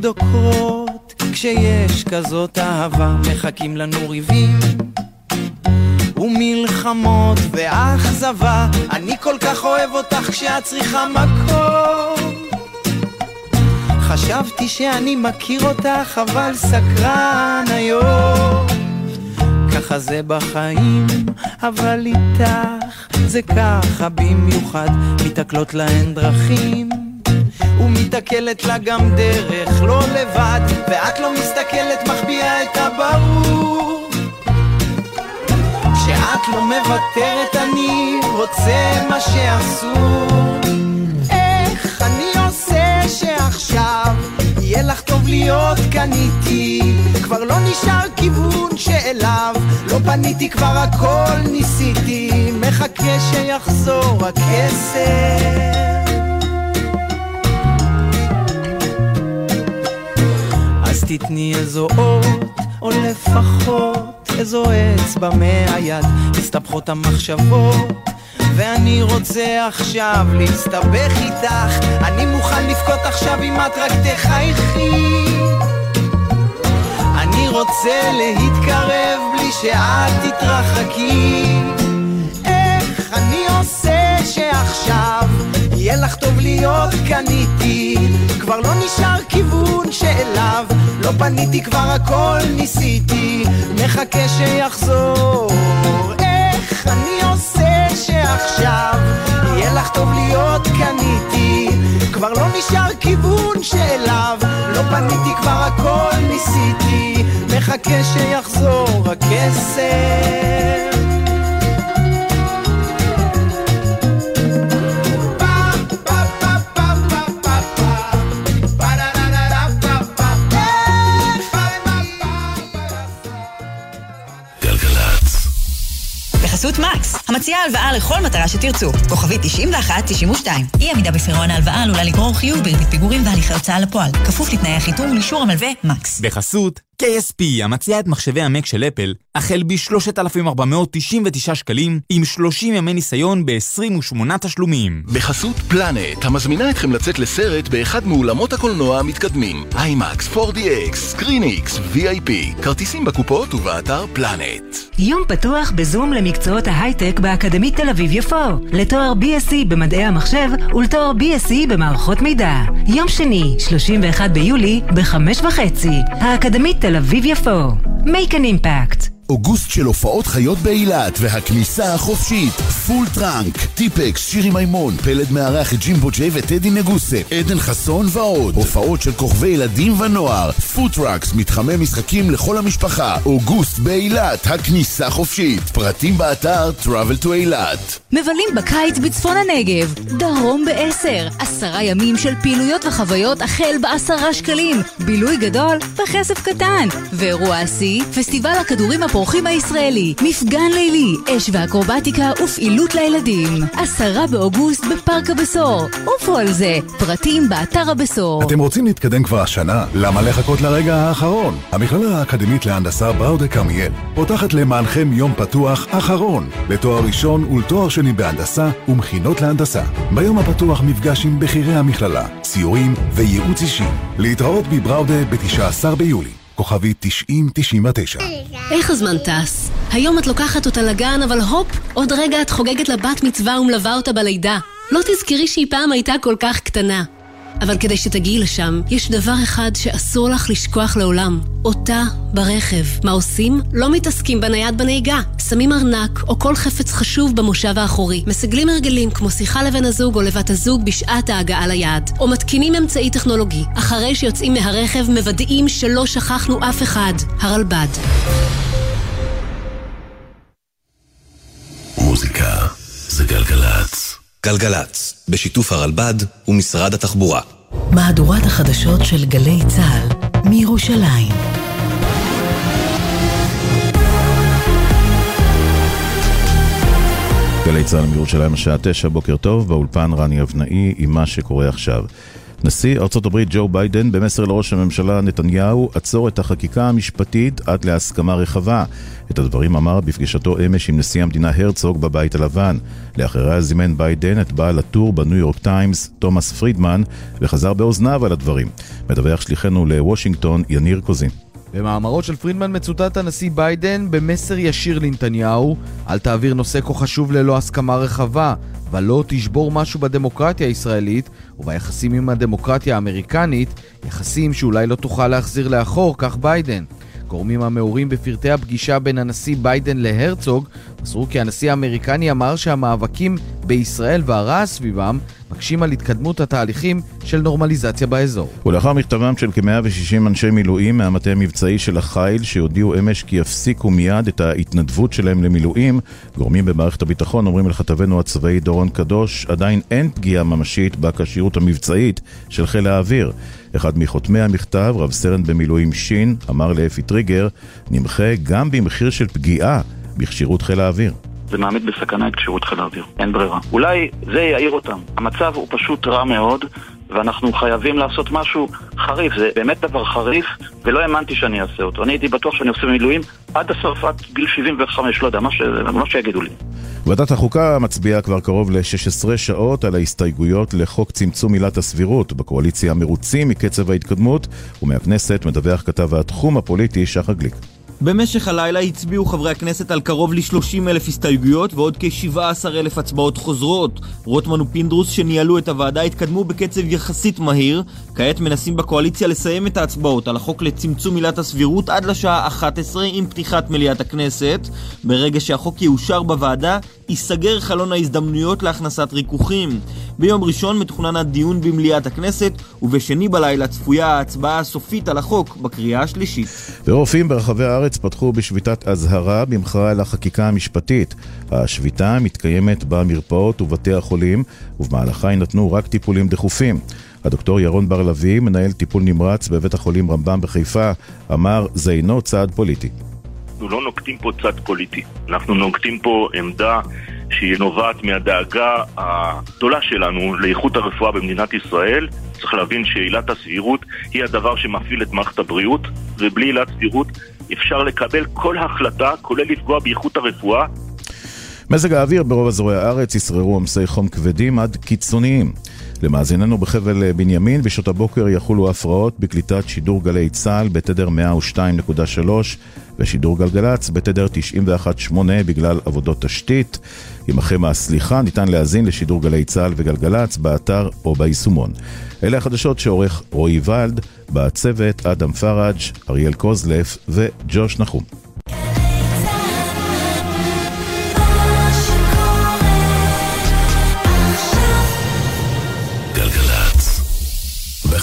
דוקרות כשיש כזאת אהבה מחכים לנו ריבים ומלחמות ואכזבה. אני כל כך אוהב אותך כשאת צריכה מקום. חשבתי שאני מכיר אותך אבל סקרן היום. ככה זה בחיים אבל איתך זה ככה במיוחד. מתקלות להן דרכים ומתקלת לה גם דרך לא לבד. ואת לא מסתכלת מחביאה את הברור כשאת לא מוותרת אני רוצה מה שאסור איך אני עושה שעכשיו? יהיה לך טוב להיות כאן איתי. כבר לא נשאר כיוון שאליו. לא פניתי כבר הכל ניסיתי. מחכה שיחזור הכסף. אז תתני איזו אות, או לפחות איזו אצבע מהיד, מסתבכות המחשבות, ואני רוצה עכשיו להסתבך איתך, אני מוכן לבכות עכשיו אם את רק תחייכי. אני רוצה להתקרב בלי שאת תתרחקי. עושה שעכשיו יהיה לך טוב להיות כאן איתי. כבר לא נשאר כיוון שאליו לא פניתי כבר הכל ניסיתי. מחכה שיחזור. איך אני עושה שעכשיו יהיה לך טוב להיות כאן איתי? כבר לא נשאר כיוון שאליו לא פניתי כבר הכל ניסיתי. מחכה שיחזור הכסף בחסות מקס, המציעה הלוואה לכל מטרה שתרצו. כוכבית 91-92. אי עמידה בפירעון ההלוואה עלולה לגרור חיוב בריבית פיגורים והליכי הוצאה לפועל. כפוף לתנאי החיתום ולאישור המלווה מקס. בחסות KSP, המציעה את מחשבי המק של אפל, החל ב-3,499 שקלים, עם 30 ימי ניסיון ב-28 תשלומים. בחסות פלנט, המזמינה אתכם לצאת לסרט באחד מאולמות הקולנוע המתקדמים. IMAX, 4DX, ScreenX, VIP, כרטיסים בקופות ובאתר פלנט. יום פתוח בזום למקצועות ההייטק באקדמית תל אביב-יפו. לתואר BSc במדעי המחשב ולתואר BSc במערכות מידע. יום שני, 31 ביולי, בחמש וחצי. האקדמית תל אביב-יפו. Make an impact. אוגוסט של הופעות חיות באילת והכניסה החופשית. פול טראנק, טיפקס, שירי מימון, פלד מארח את ג'ימבו ג'יי וטדי נגוסה, עדן חסון ועוד. הופעות של כוכבי ילדים ונוער. food trucks, מתחמי משחקים לכל המשפחה. אוגוסט באילת, הכניסה חופשית. פרטים באתר travel to אילת. מבלים בקיץ בצפון הנגב, דרום בעשר, עשרה ימים של פעילויות וחוויות החל בעשרה שקלים, בילוי גדול בכסף קטן, ואירוע השיא, פסטיבל הכדורים הפורחים הישראלי, מפגן לילי, אש ואקרובטיקה ופעילות לילדים, עשרה באוגוסט בפארק הבשור, עופו על זה, פרטים באתר הבשור. אתם רוצים להתקדם כבר השנה? למה לחכות לרגע האחרון? המכללה האקדמית להנדסה בראודה כרמיאל פותחת למענכם יום פתוח אחרון לתואר ראשון ולתואר שני בהנדסה ומכינות להנדסה. ביום הפתוח מפגש עם בכירי המכללה, ציורים וייעוץ אישי. להתראות בבראודה ב-19 ביולי. כוכבי 9099 איך הזמן טס? היום את לוקחת אותה לגן, אבל הופ, עוד רגע את חוגגת לבת מצווה ומלווה אותה בלידה. לא תזכרי שהיא פעם הייתה כל כך קטנה. אבל כדי שתגיעי לשם, יש דבר אחד שאסור לך לשכוח לעולם. אותה ברכב. מה עושים? לא מתעסקים בנייד בנהיגה. שמים ארנק או כל חפץ חשוב במושב האחורי. מסגלים הרגלים כמו שיחה לבן הזוג או לבת הזוג בשעת ההגעה ליעד. או מתקינים אמצעי טכנולוגי. אחרי שיוצאים מהרכב מוודאים שלא שכחנו אף אחד. הרלב"ד. מוזיקה זה גלגלצ. גלגלצ, בשיתוף הרלב"ד ומשרד התחבורה. מהדורת החדשות של גלי צה"ל מירושלים. גלי צה"ל מירושלים השעה תשע, בוקר טוב, באולפן רני אבנאי עם מה שקורה עכשיו. נשיא ארצות הברית ג'ו ביידן במסר לראש הממשלה נתניהו עצור את החקיקה המשפטית עד להסכמה רחבה. את הדברים אמר בפגישתו אמש עם נשיא המדינה הרצוג בבית הלבן. לאחריה זימן ביידן את בעל הטור בניו יורק טיימס, תומאס פרידמן, וחזר באוזניו על הדברים. מדווח שליחנו לוושינגטון, יניר קוזין. במאמרו של פרידמן מצוטט הנשיא ביידן במסר ישיר לנתניהו אל תעביר נושא כה חשוב ללא הסכמה רחבה ולא תשבור משהו בדמוקרטיה הישראלית וביחסים עם הדמוקרטיה האמריקנית יחסים שאולי לא תוכל להחזיר לאחור, כך ביידן גורמים המעורים בפרטי הפגישה בין הנשיא ביידן להרצוג מסרו כי הנשיא האמריקני אמר שהמאבקים בישראל והרעש סביבם מקשים על התקדמות התהליכים של נורמליזציה באזור. ולאחר מכתבם של כ-160 אנשי מילואים מהמטה המבצעי של החיל שהודיעו אמש כי יפסיקו מיד את ההתנדבות שלהם למילואים, גורמים במערכת הביטחון אומרים לכתבנו הצבאי דורון קדוש, עדיין אין פגיעה ממשית בכשירות המבצעית של חיל האוויר. אחד מחותמי המכתב, רב סרן במילואים שין, אמר לאפי טריגר, נמחה גם במחיר של פגיעה בכשירות חיל האוויר. זה מעמיד בסכנה את כשירות חיל האוויר, אין ברירה. אולי זה יעיר אותם. המצב הוא פשוט רע מאוד, ואנחנו חייבים לעשות משהו חריף. זה באמת דבר חריף, ולא האמנתי שאני אעשה אותו. אני הייתי בטוח שאני עושה מילואים עד הסוף, עד גיל 75, לא יודע, מה, ש... מה שיגידו לי. ועדת החוקה מצביעה כבר קרוב ל-16 שעות על ההסתייגויות לחוק צמצום עילת הסבירות. בקואליציה מרוצים מקצב ההתקדמות, ומהכנסת מדווח כתב התחום הפוליטי שחר גליק. במשך הלילה הצביעו חברי הכנסת על קרוב ל-30 אלף הסתייגויות ועוד כ-17 אלף הצבעות חוזרות. רוטמן ופינדרוס שניהלו את הוועדה התקדמו בקצב יחסית מהיר. כעת מנסים בקואליציה לסיים את ההצבעות על החוק לצמצום עילת הסבירות עד לשעה 11 עם פתיחת מליאת הכנסת. ברגע שהחוק יאושר בוועדה, ייסגר חלון ההזדמנויות להכנסת ריכוכים. ביום ראשון מתוכנן הדיון במליאת הכנסת, ובשני בלילה צפויה ההצבעה הסופית על החוק בקריאה השלישית. ורופאים ברחבי הארץ פתחו בשביתת אזהרה במחאה על החקיקה המשפטית. השביתה מתקיימת במרפאות ובתי החולים, ובמהלכה יינתנו רק טיפולים דחופים. הדוקטור ירון בר לביא, מנהל טיפול נמרץ בבית החולים רמב"ם בחיפה, אמר זה אינו צעד פוליטי. אנחנו לא נוקטים פה צד פוליטי, אנחנו נוקטים פה עמדה שהיא נובעת מהדאגה הגדולה שלנו לאיכות הרפואה במדינת ישראל. צריך להבין שעילת הסבירות היא הדבר שמפעיל את מערכת הבריאות, ובלי עילת סבירות אפשר לקבל כל החלטה, כולל לפגוע באיכות הרפואה. מזג האוויר ברוב אזורי הארץ ישררו עומסי חום כבדים עד קיצוניים. למאזיננו בחבל בנימין, בשעות הבוקר יחולו הפרעות בקליטת שידור גלי צה"ל בתדר 102.3 ושידור גלגלצ בתדר 91.8 בגלל עבודות תשתית. עמכם הסליחה, ניתן להאזין לשידור גלי צה"ל וגלגלצ באתר או ביישומון. אלה החדשות שעורך רועי ולד, בצוות אדם פראג', אריאל קוזלף וג'וש נחום.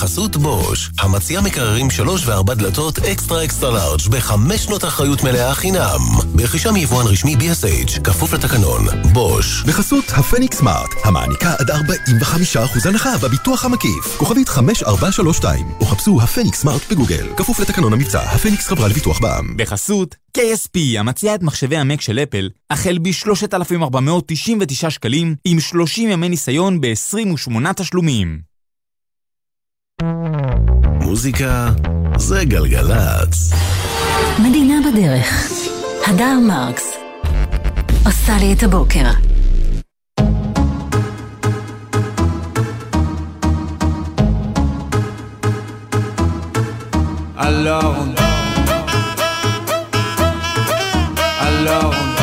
בחסות בוש, המציע מקררים שלוש וארבע דלתות אקסטרה אקסטרה לארג' בחמש שנות אחריות מלאה חינם. ברכישה מיבואן רשמי BSH, כפוף לתקנון. בוש. בחסות הפניקס סמארט, המעניקה עד 45% הנחה בביטוח המקיף. כוכבית 5432, או חפשו הפניקס סמארט בגוגל. כפוף לתקנון המבצע, הפניקס חברה לביטוח בע"מ. בחסות KSP, המציע את מחשבי המק של אפל, החל ב-3,499 שקלים, עם 30 ימי ניסיון ב-28 תשלומים. מוזיקה זה גלגלצ. מדינה בדרך. הדר מרקס. עושה לי את הבוקר. Alors on... Alors on...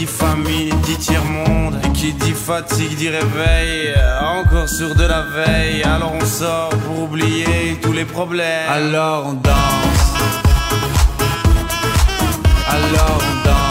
dit famille dit tiers-monde Et qui dit fatigue dit réveil. Encore sur de la veille. Alors on sort pour oublier tous les problèmes. Alors on danse. Alors on danse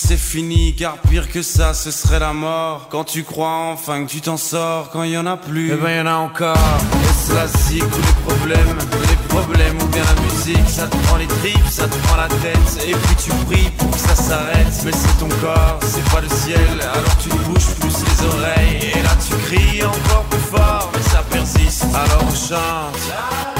c'est fini car pire que ça ce serait la mort. Quand tu crois enfin que tu t'en sors quand il y en a plus Eh ben y en a encore. Et cela zig tous les problèmes Les problèmes ou bien la musique Ça te prend les tripes, ça te prend la tête. Et puis tu pries pour que ça s'arrête Mais c'est ton corps, c'est pas le ciel. Alors tu te bouges plus les oreilles Et là tu cries encore plus fort Mais ça persiste. Alors on chante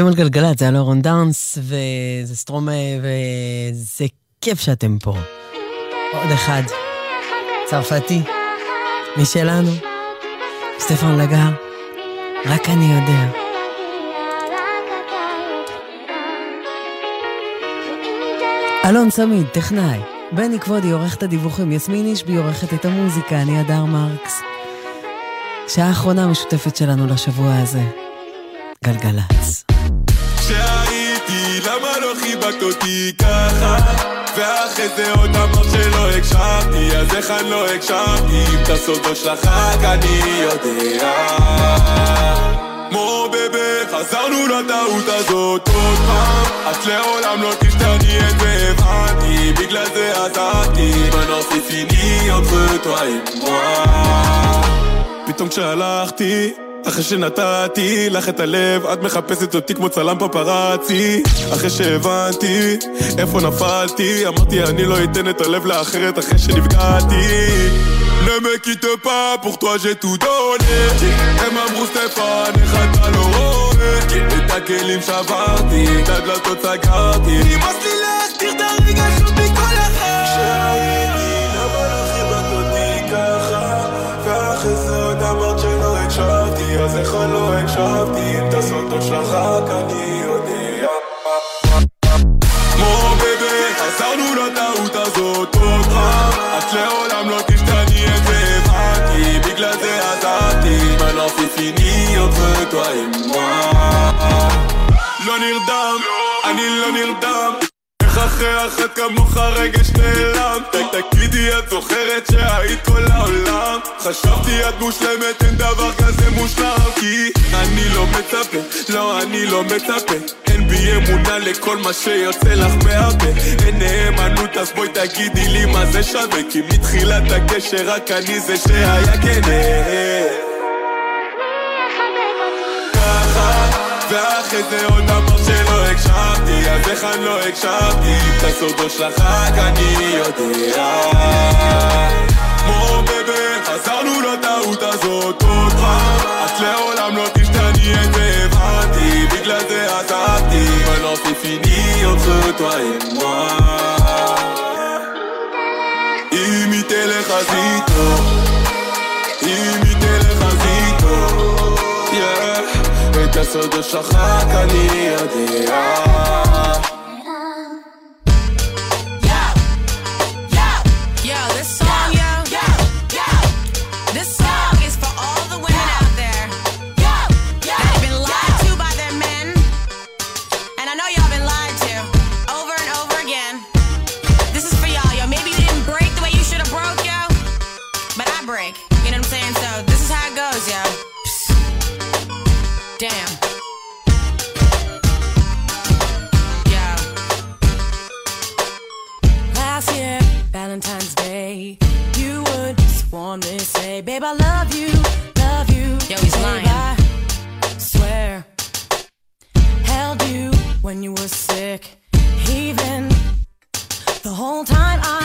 אתם על גלגלצ, זה היה לורון דאנס, וזה סטרומה, וזה כיף שאתם פה. עוד אחד, צרפתי, משלנו, סטפן לגר, רק אני יודע. אלון צמיד, טכנאי. בני כבודי עורך את הדיווחים, יסמין אישבי עורכת את המוזיקה, אני הדר מרקס. שעה אחרונה משותפת שלנו לשבוע הזה. גלגלצ. לא חיבקת אותי ככה? ואחרי זה עוד אמרת שלא הקשבתי, אז איך אני לא הקשבתי? אם את הסודות שלך רק אני יודע. מו בבה, חזרנו לטעות הזאת עוד פעם את לעולם לא תשתני את זה הבנתי בגלל זה עזרתי fini entre toi et moi פתאום כשהלכתי אחרי שנתתי לך את הלב, את מחפשת אותי כמו צלם פפראצי. אחרי שהבנתי איפה נפלתי, אמרתי אני לא אתן את הלב לאחרת אחרי שנפגעתי. Ne me quitte pas, pour toi j'ai tout donné. הם אמרו סטפן, איך אתה לא רואה? את הכלים שברתי, את הדלתות סגרתי. נמאס לי להסתיר את הרגע Mon bébé, ta salou ta ou ta zototra. Asléon oh, l'amlo qui stani et des frappes. Biglasé à ta tibalance est entre toi et moi. L'honnir dame, anil. אחרי אחת כמוך רגש נעלם. תגידי את זוכרת שהיית כל העולם? חשבתי את מושלמת אין דבר כזה מושלם כי אני לא מצפה לא אני לא מצפה. אין בי אמונה לכל מה שיוצא לך מהפה. אין נאמנות אז בואי תגידי לי מה זה שווה. כי מתחילת הקשר רק אני זה שהיה כן ככה ואחרי זה עוד הקשבתי, אז איך אני לא הקשבתי? את הסודות שלך רק אני יודע. מו בבן, חזרנו לטעות הזאת עוד פעם, את לעולם לא תשתני את זה הבנתי, בגלל זה עזבתי, בנות לא פיני יוצאות ואימה. אם היא תלך אז היא טוב שהסודות שלך רק אני יודע. want to say, babe, I love you, love you. Yo, he's babe, lying. I swear, held you when you were sick, even the whole time I.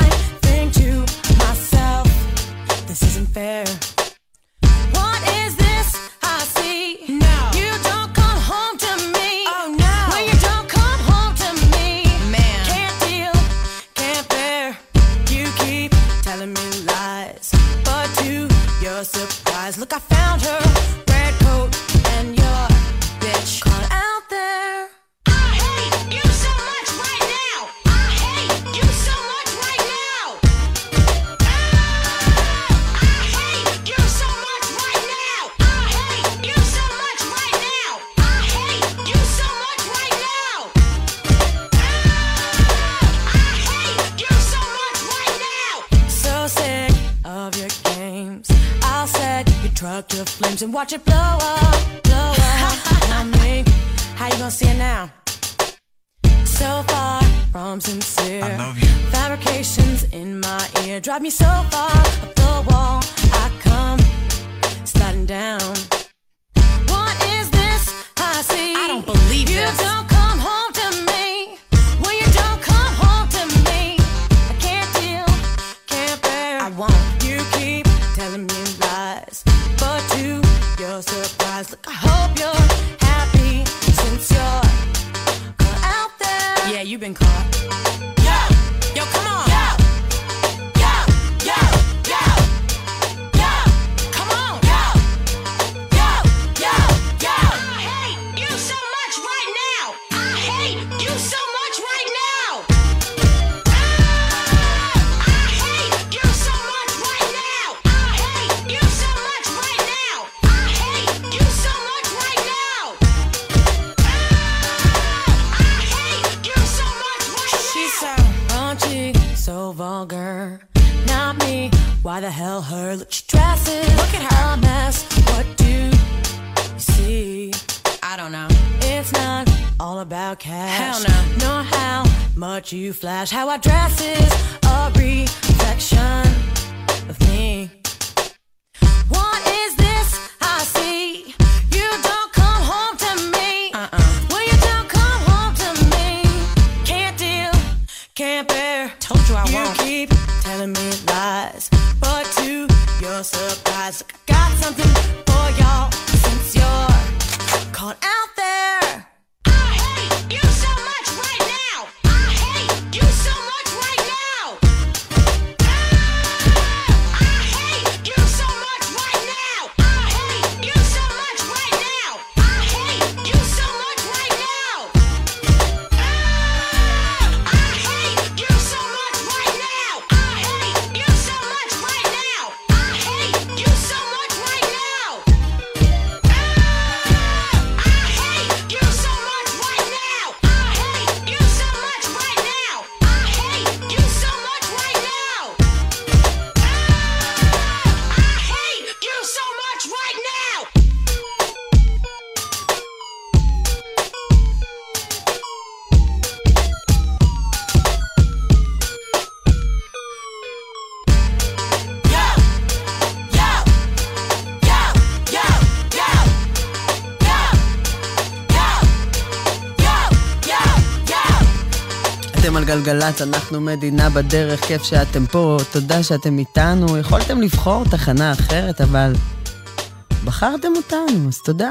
גלגלצ, אנחנו מדינה בדרך, כיף שאתם פה, תודה שאתם איתנו. יכולתם לבחור תחנה אחרת, אבל בחרתם אותנו, אז תודה.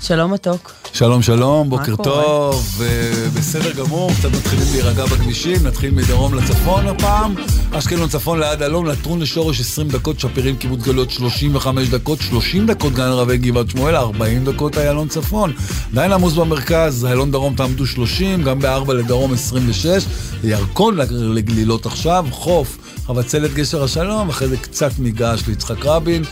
שלום מתוק. שלום שלום, בוקר? טוב, אה, בסדר גמור, קצת מתחילים להירגע בכבישים, נתחיל מדרום לצפון הפעם, אשקלון צפון ליד אלון, לטרון לשורש 20 דקות, שפירים קיבוץ גלויות 35 דקות, 30 דקות גן רבי גבעת שמואל, 40 דקות איילון צפון, עדיין עמוס במרכז, איילון דרום תעמדו 30, גם בארבע לדרום 26, ירקון לגלילות עכשיו, חוף, חבצלת גשר השלום, אחרי זה קצת מגעש ליצחק רבין,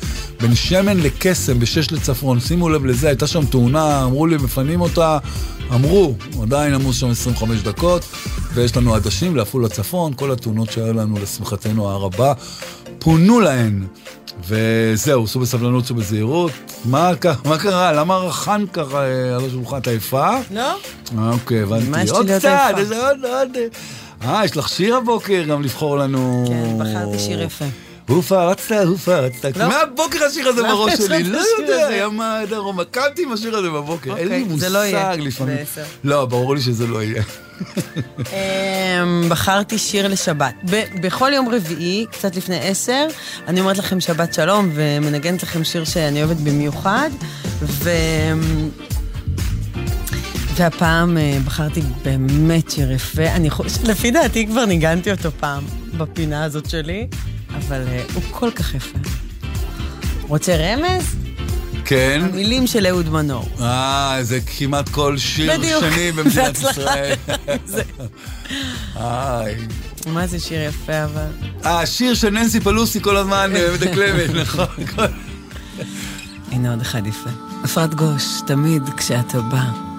בין שמן לקסם בשש לצפון, שימו לב לזה, הייתה שם תאונה, אמרו לי, מפנים אותה, אמרו, עדיין עמוס שם 25 דקות, ויש לנו עדשים לעפולה צפון, כל התאונות שהיו לנו, לשמחתנו הרבה, פונו להן. וזהו, סעו בסבלנות, סעו בזהירות. מה, מה קרה? למה רחן ככה אה, על השולחן? את עייפה? לא. אוקיי, הבנתי. עוד להיות קצת, עוד, עוד. אה, יש לך שיר הבוקר גם לבחור לנו. כן, בחרתי שיר יפה. הופרצת, הופרצת. לא. מהבוקר השיר הזה בראש שלי, לא יודע, הזה? היה מה דרום, קמתי עם השיר הזה בבוקר, אין לי אוקיי, לא מושג לפעמים. לא, ברור לי שזה לא יהיה. אמ, בחרתי שיר לשבת. בכל יום רביעי, קצת לפני עשר, אני אומרת לכם שבת שלום ומנגנת לכם שיר שאני אוהבת במיוחד. ו... והפעם אה, בחרתי באמת שיר יפה. אני חושבת, לפי דעתי כבר ניגנתי אותו פעם בפינה הזאת שלי, אבל אה, הוא כל כך יפה. רוצה רמז? כן. המילים של אהוד מנור. אה, זה כמעט כל שיר בדיוק. שני במדינת. ישראל. זה- איי. מה זה שיר יפה, אבל... אה, השיר של ננסי פלוסי כל הזמן אה, מדקלמת, נכון. כל- הנה עוד אחד יפה. אפרת גוש, תמיד כשאתה בא.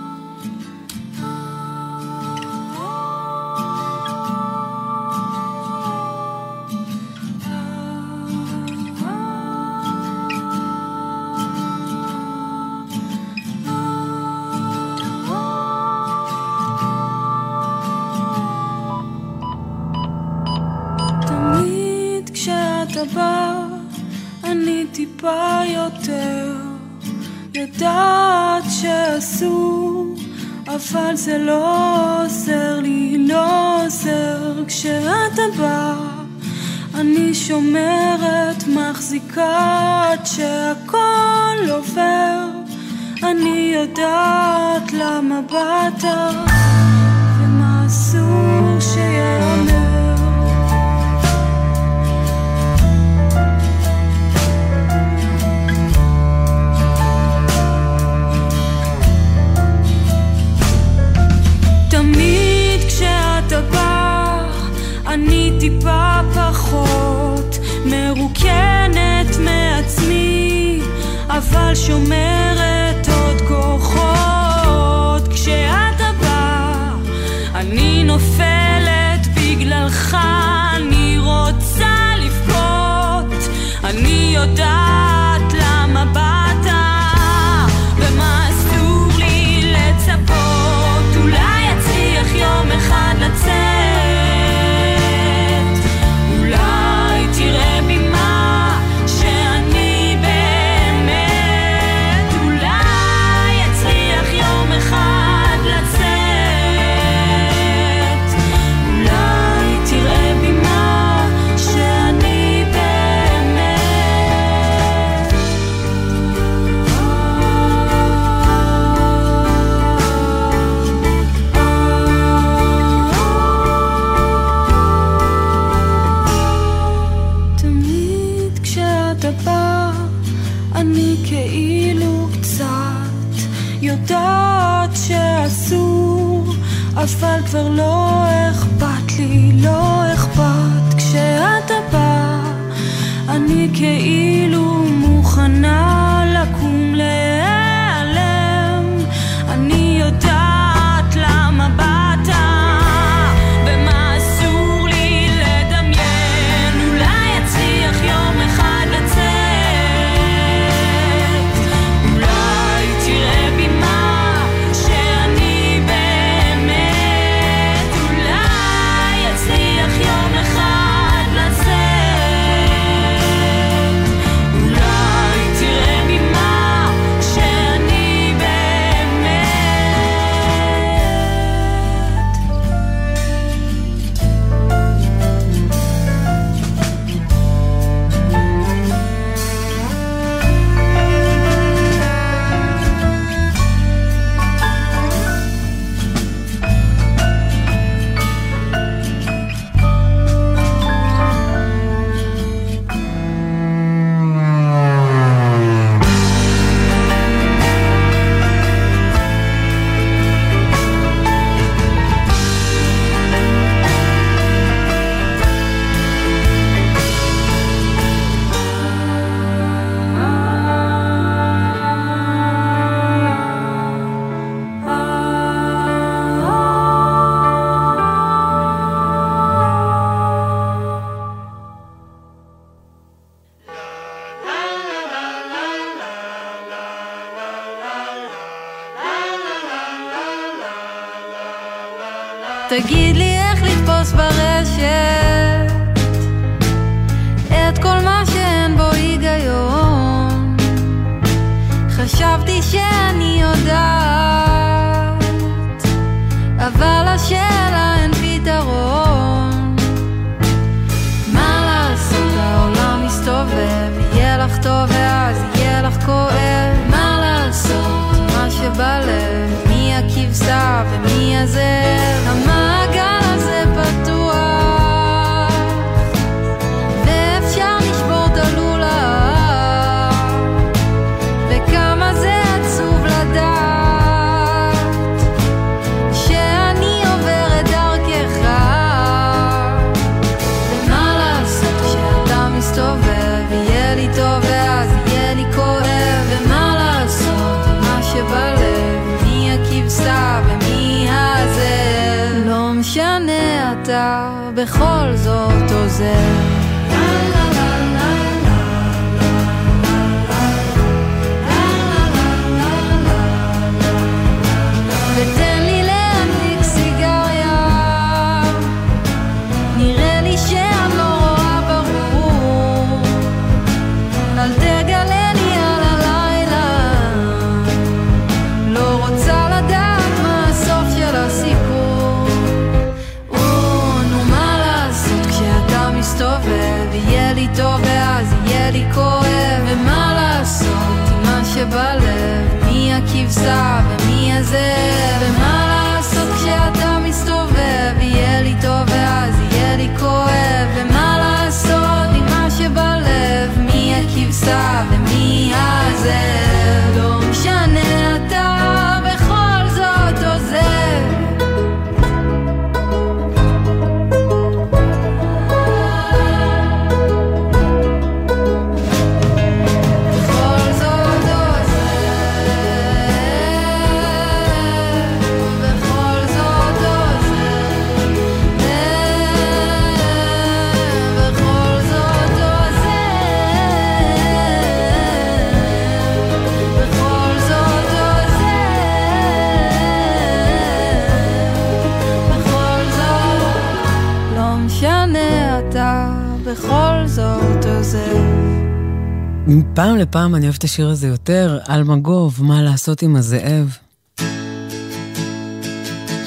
הפעם אני אוהבת את השיר הזה יותר, אלמגוב, מה לעשות עם הזאב.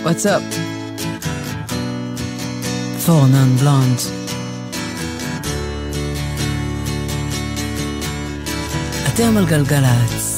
What's up? For non-blonde. אתם על גלגלצ.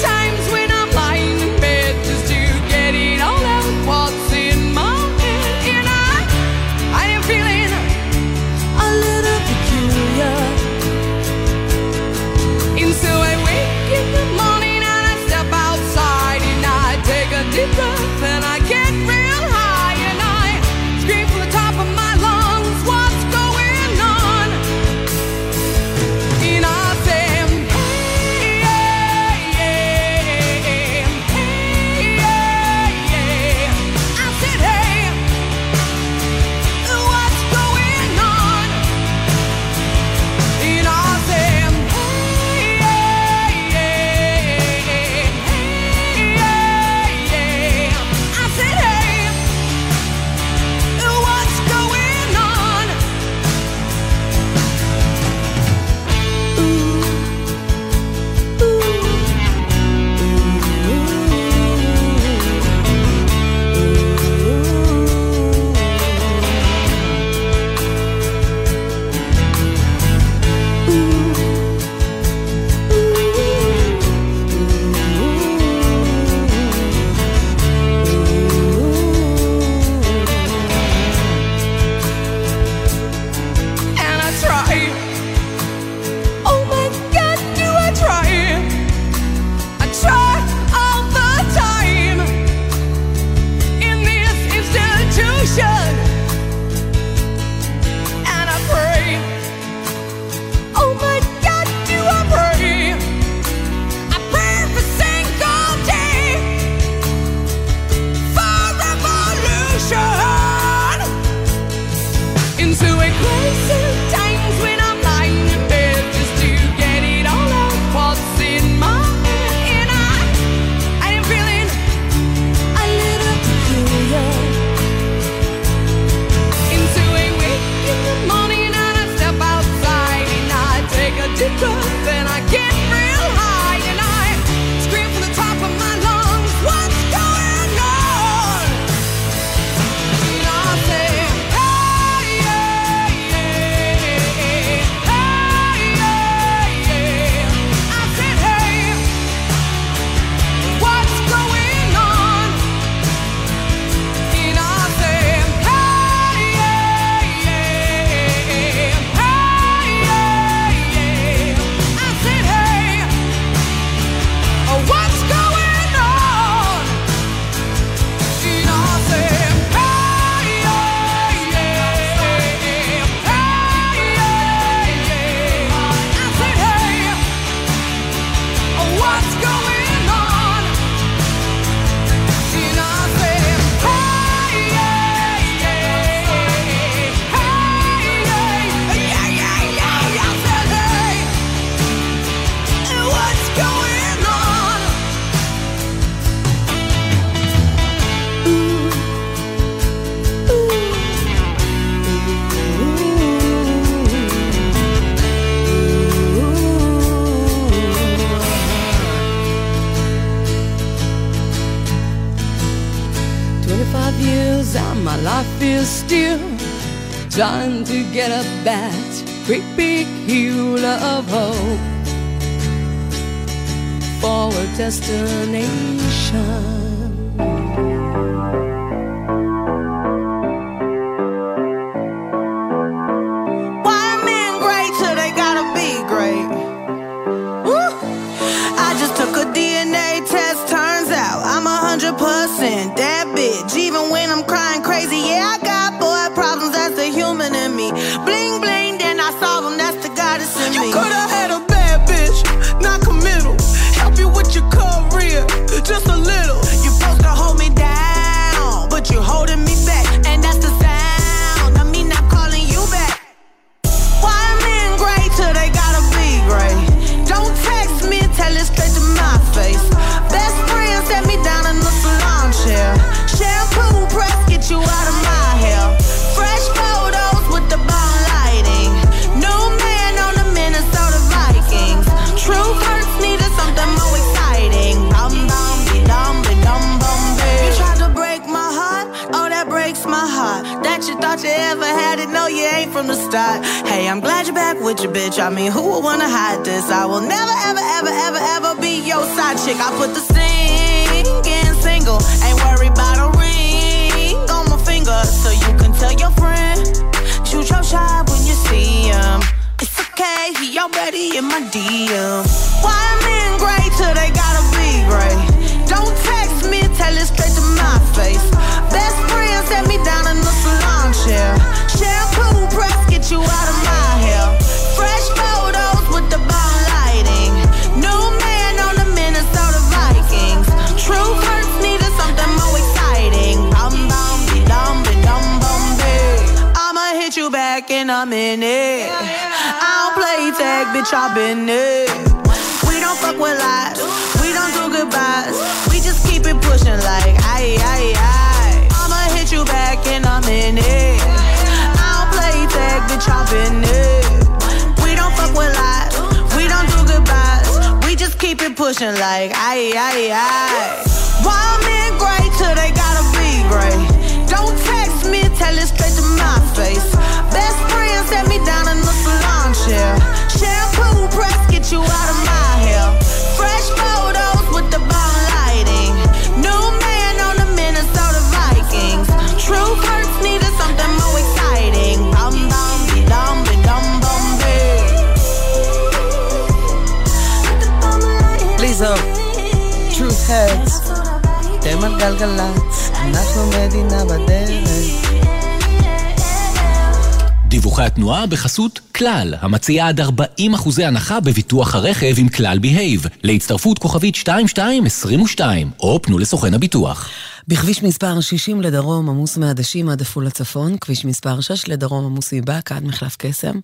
המציעה עד 40 אחוזי הנחה בביטוח הרכב עם כלל בהייב, להצטרפות כוכבית 2222, או פנו לסוכן הביטוח. בכביש מספר 60 לדרום עמוס מעדשים עד עפולה צפון, כביש מספר 6 לדרום עמוס מבאקה עד מחלף קסם,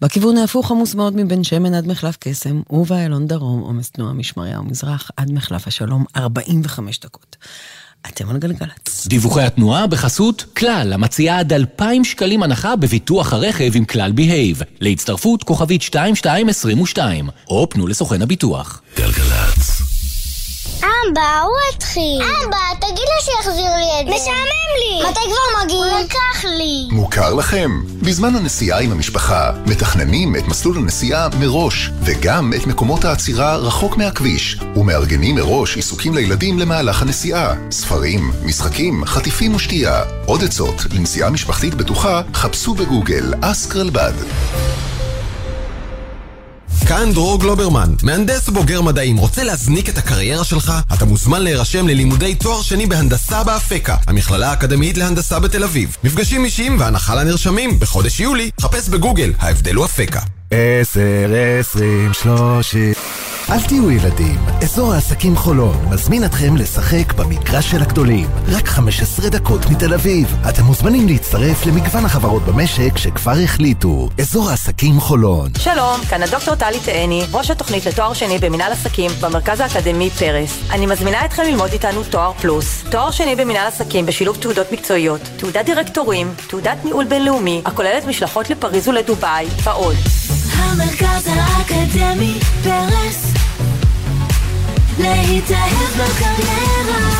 בכיוון ההפוך עמוס מאוד מבן שמן עד מחלף קסם, ובאיילון דרום עומס תנועה משמריהו מזרח עד מחלף השלום 45 דקות. אתם על גלגלצ. דיווחי התנועה בחסות כלל, המציעה עד 2,000 שקלים הנחה בביטוח הרכב עם כלל בהייב, להצטרפות כוכבית 2222, או פנו לסוכן הביטוח. גלגלצ. אבא, הוא התחיל. אבא, תגיד לו שיחזיר לי את זה. משעמם לי. מתי כבר מגיעים? הוא לקח לי. מוכר לכם? בזמן הנסיעה עם המשפחה, מתכננים את מסלול הנסיעה מראש, וגם את מקומות העצירה רחוק מהכביש, ומארגנים מראש עיסוקים לילדים למהלך הנסיעה. ספרים, משחקים, חטיפים ושתייה. עוד עצות לנסיעה משפחתית בטוחה, חפשו בגוגל אסקרלבד. כאן דרור גלוברמן, מהנדס בוגר מדעים. רוצה להזניק את הקריירה שלך? אתה מוזמן להירשם ללימודי תואר שני בהנדסה באפקה, המכללה האקדמית להנדסה בתל אביב. מפגשים אישיים והנחה לנרשמים. בחודש יולי, חפש בגוגל, ההבדל הוא אפקה. עשר, עשרים, שלושים. אל תהיו ילדים, אזור העסקים חולון מזמין אתכם לשחק במגרש של הגדולים. רק 15 דקות מתל אביב. אתם מוזמנים להצטרף למגוון החברות במשק שכבר החליטו. אזור העסקים חולון. שלום, כאן הדוקטור טלי תאני, ראש התוכנית לתואר שני במנהל עסקים במרכז האקדמי פרס. אני מזמינה אתכם ללמוד איתנו תואר פלוס. תואר שני במנהל עסקים בשילוב תעודות מקצועיות, תעודת דירקטורים, תעודת ניהול בינלאומי, הכוללת משלחות לפריז ולדובאי, ועוד. המרכז האקדמי פרס להתאהב בקריירה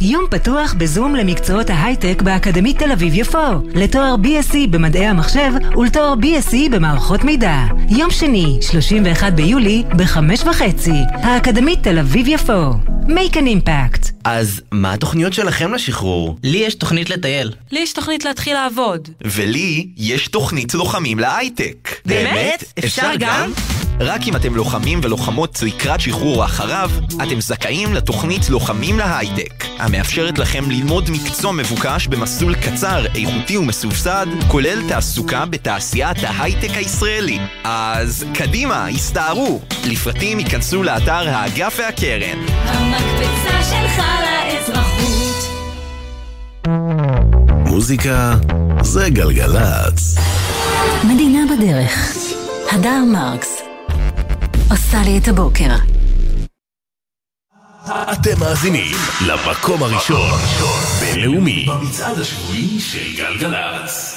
יום פתוח בזום למקצועות ההייטק באקדמית תל אביב-יפו. לתואר BSc במדעי המחשב ולתואר BSc במערכות מידע. יום שני, 31 ביולי, בחמש וחצי. האקדמית תל אביב-יפו. make an impact. אז מה התוכניות שלכם לשחרור? לי יש תוכנית לטייל. לי יש תוכנית להתחיל לעבוד. ולי יש תוכנית לוחמים להייטק. באמת? אפשר גם? רק אם אתם לוחמים ולוחמות לקראת שחרור אחריו, אתם זכאים לתוכנית לוחמים להייטק, המאפשרת לכם ללמוד מקצוע מבוקש במסלול קצר, איכותי ומסובסד, כולל תעסוקה בתעשיית ההייטק הישראלי. אז קדימה, הסתערו! לפרטים ייכנסו לאתר האגף והקרן. המקפצה שלך לאזרחות מוזיקה זה גלגלצ. מדינה בדרך. הדר מרקס. עושה לי את הבוקר. אתם מאזינים למקום הראשון בינלאומי במצעד השבועי של גלגלצ.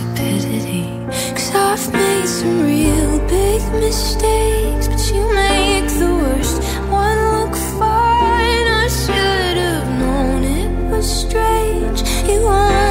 I've made some real big mistakes, but you make the worst one look fine. I should have known it was strange. You only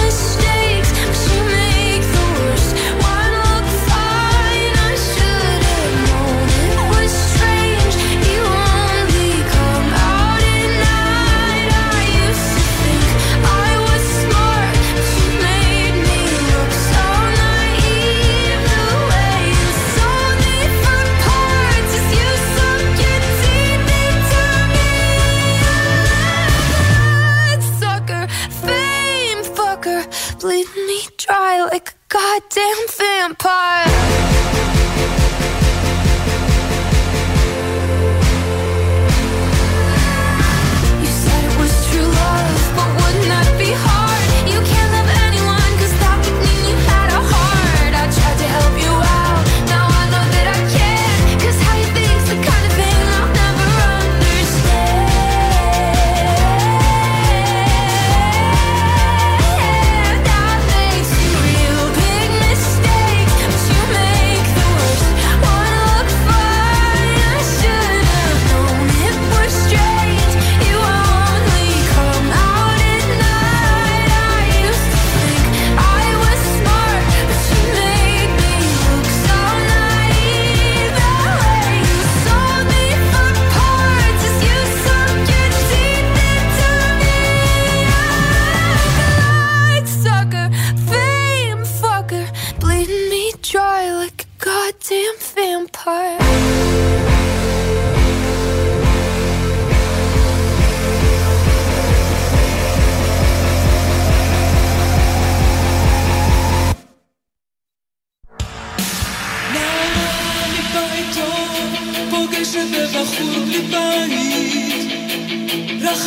mistakes, goddamn vampire.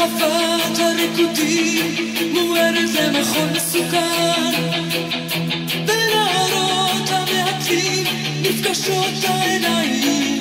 רחבת הריקודים מוארת למחול מסוכן. בנערות המעטים נפגשות העיניים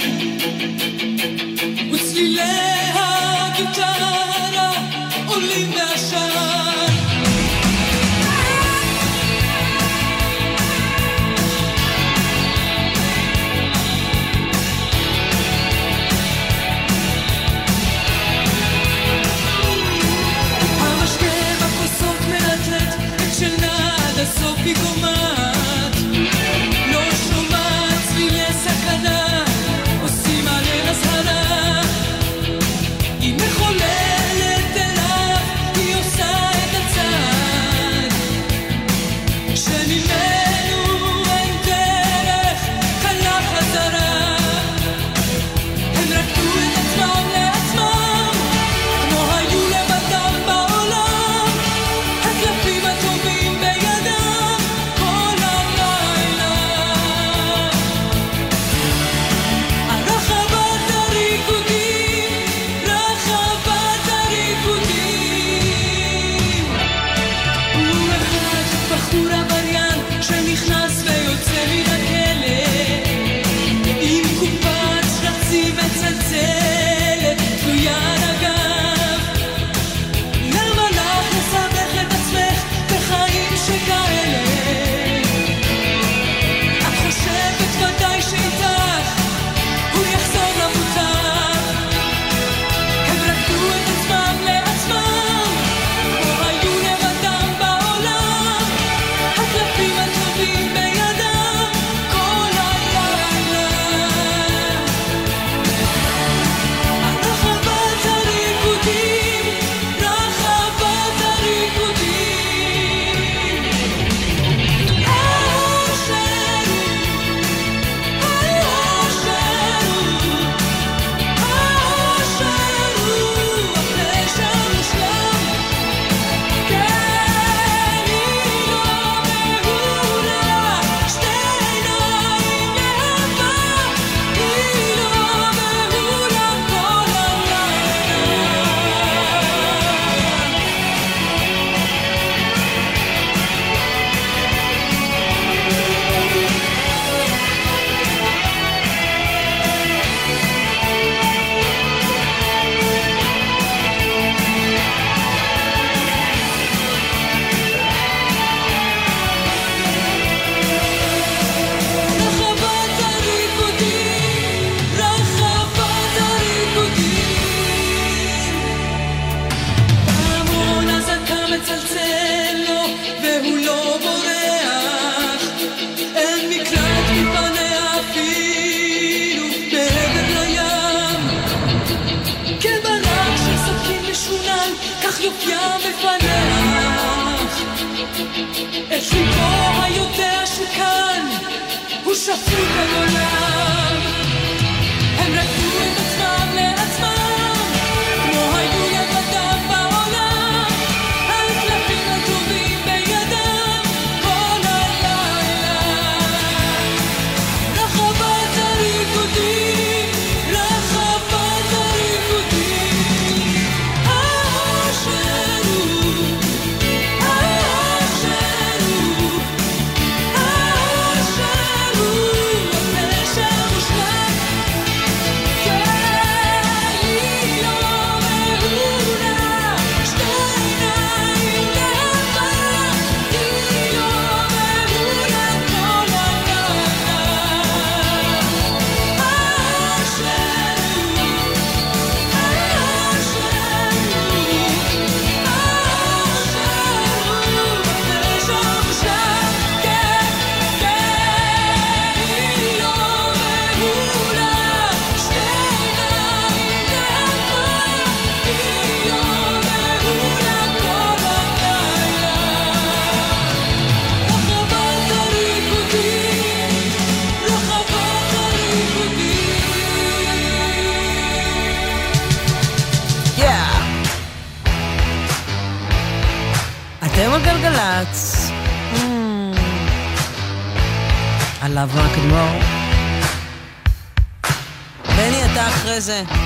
אתה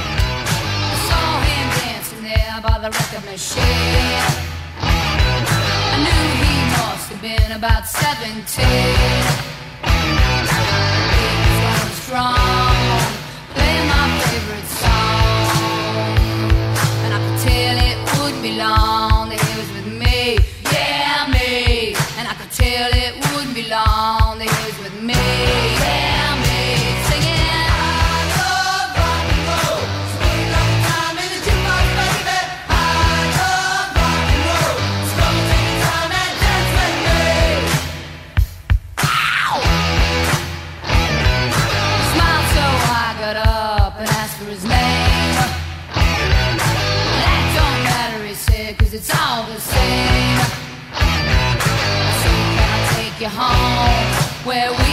where we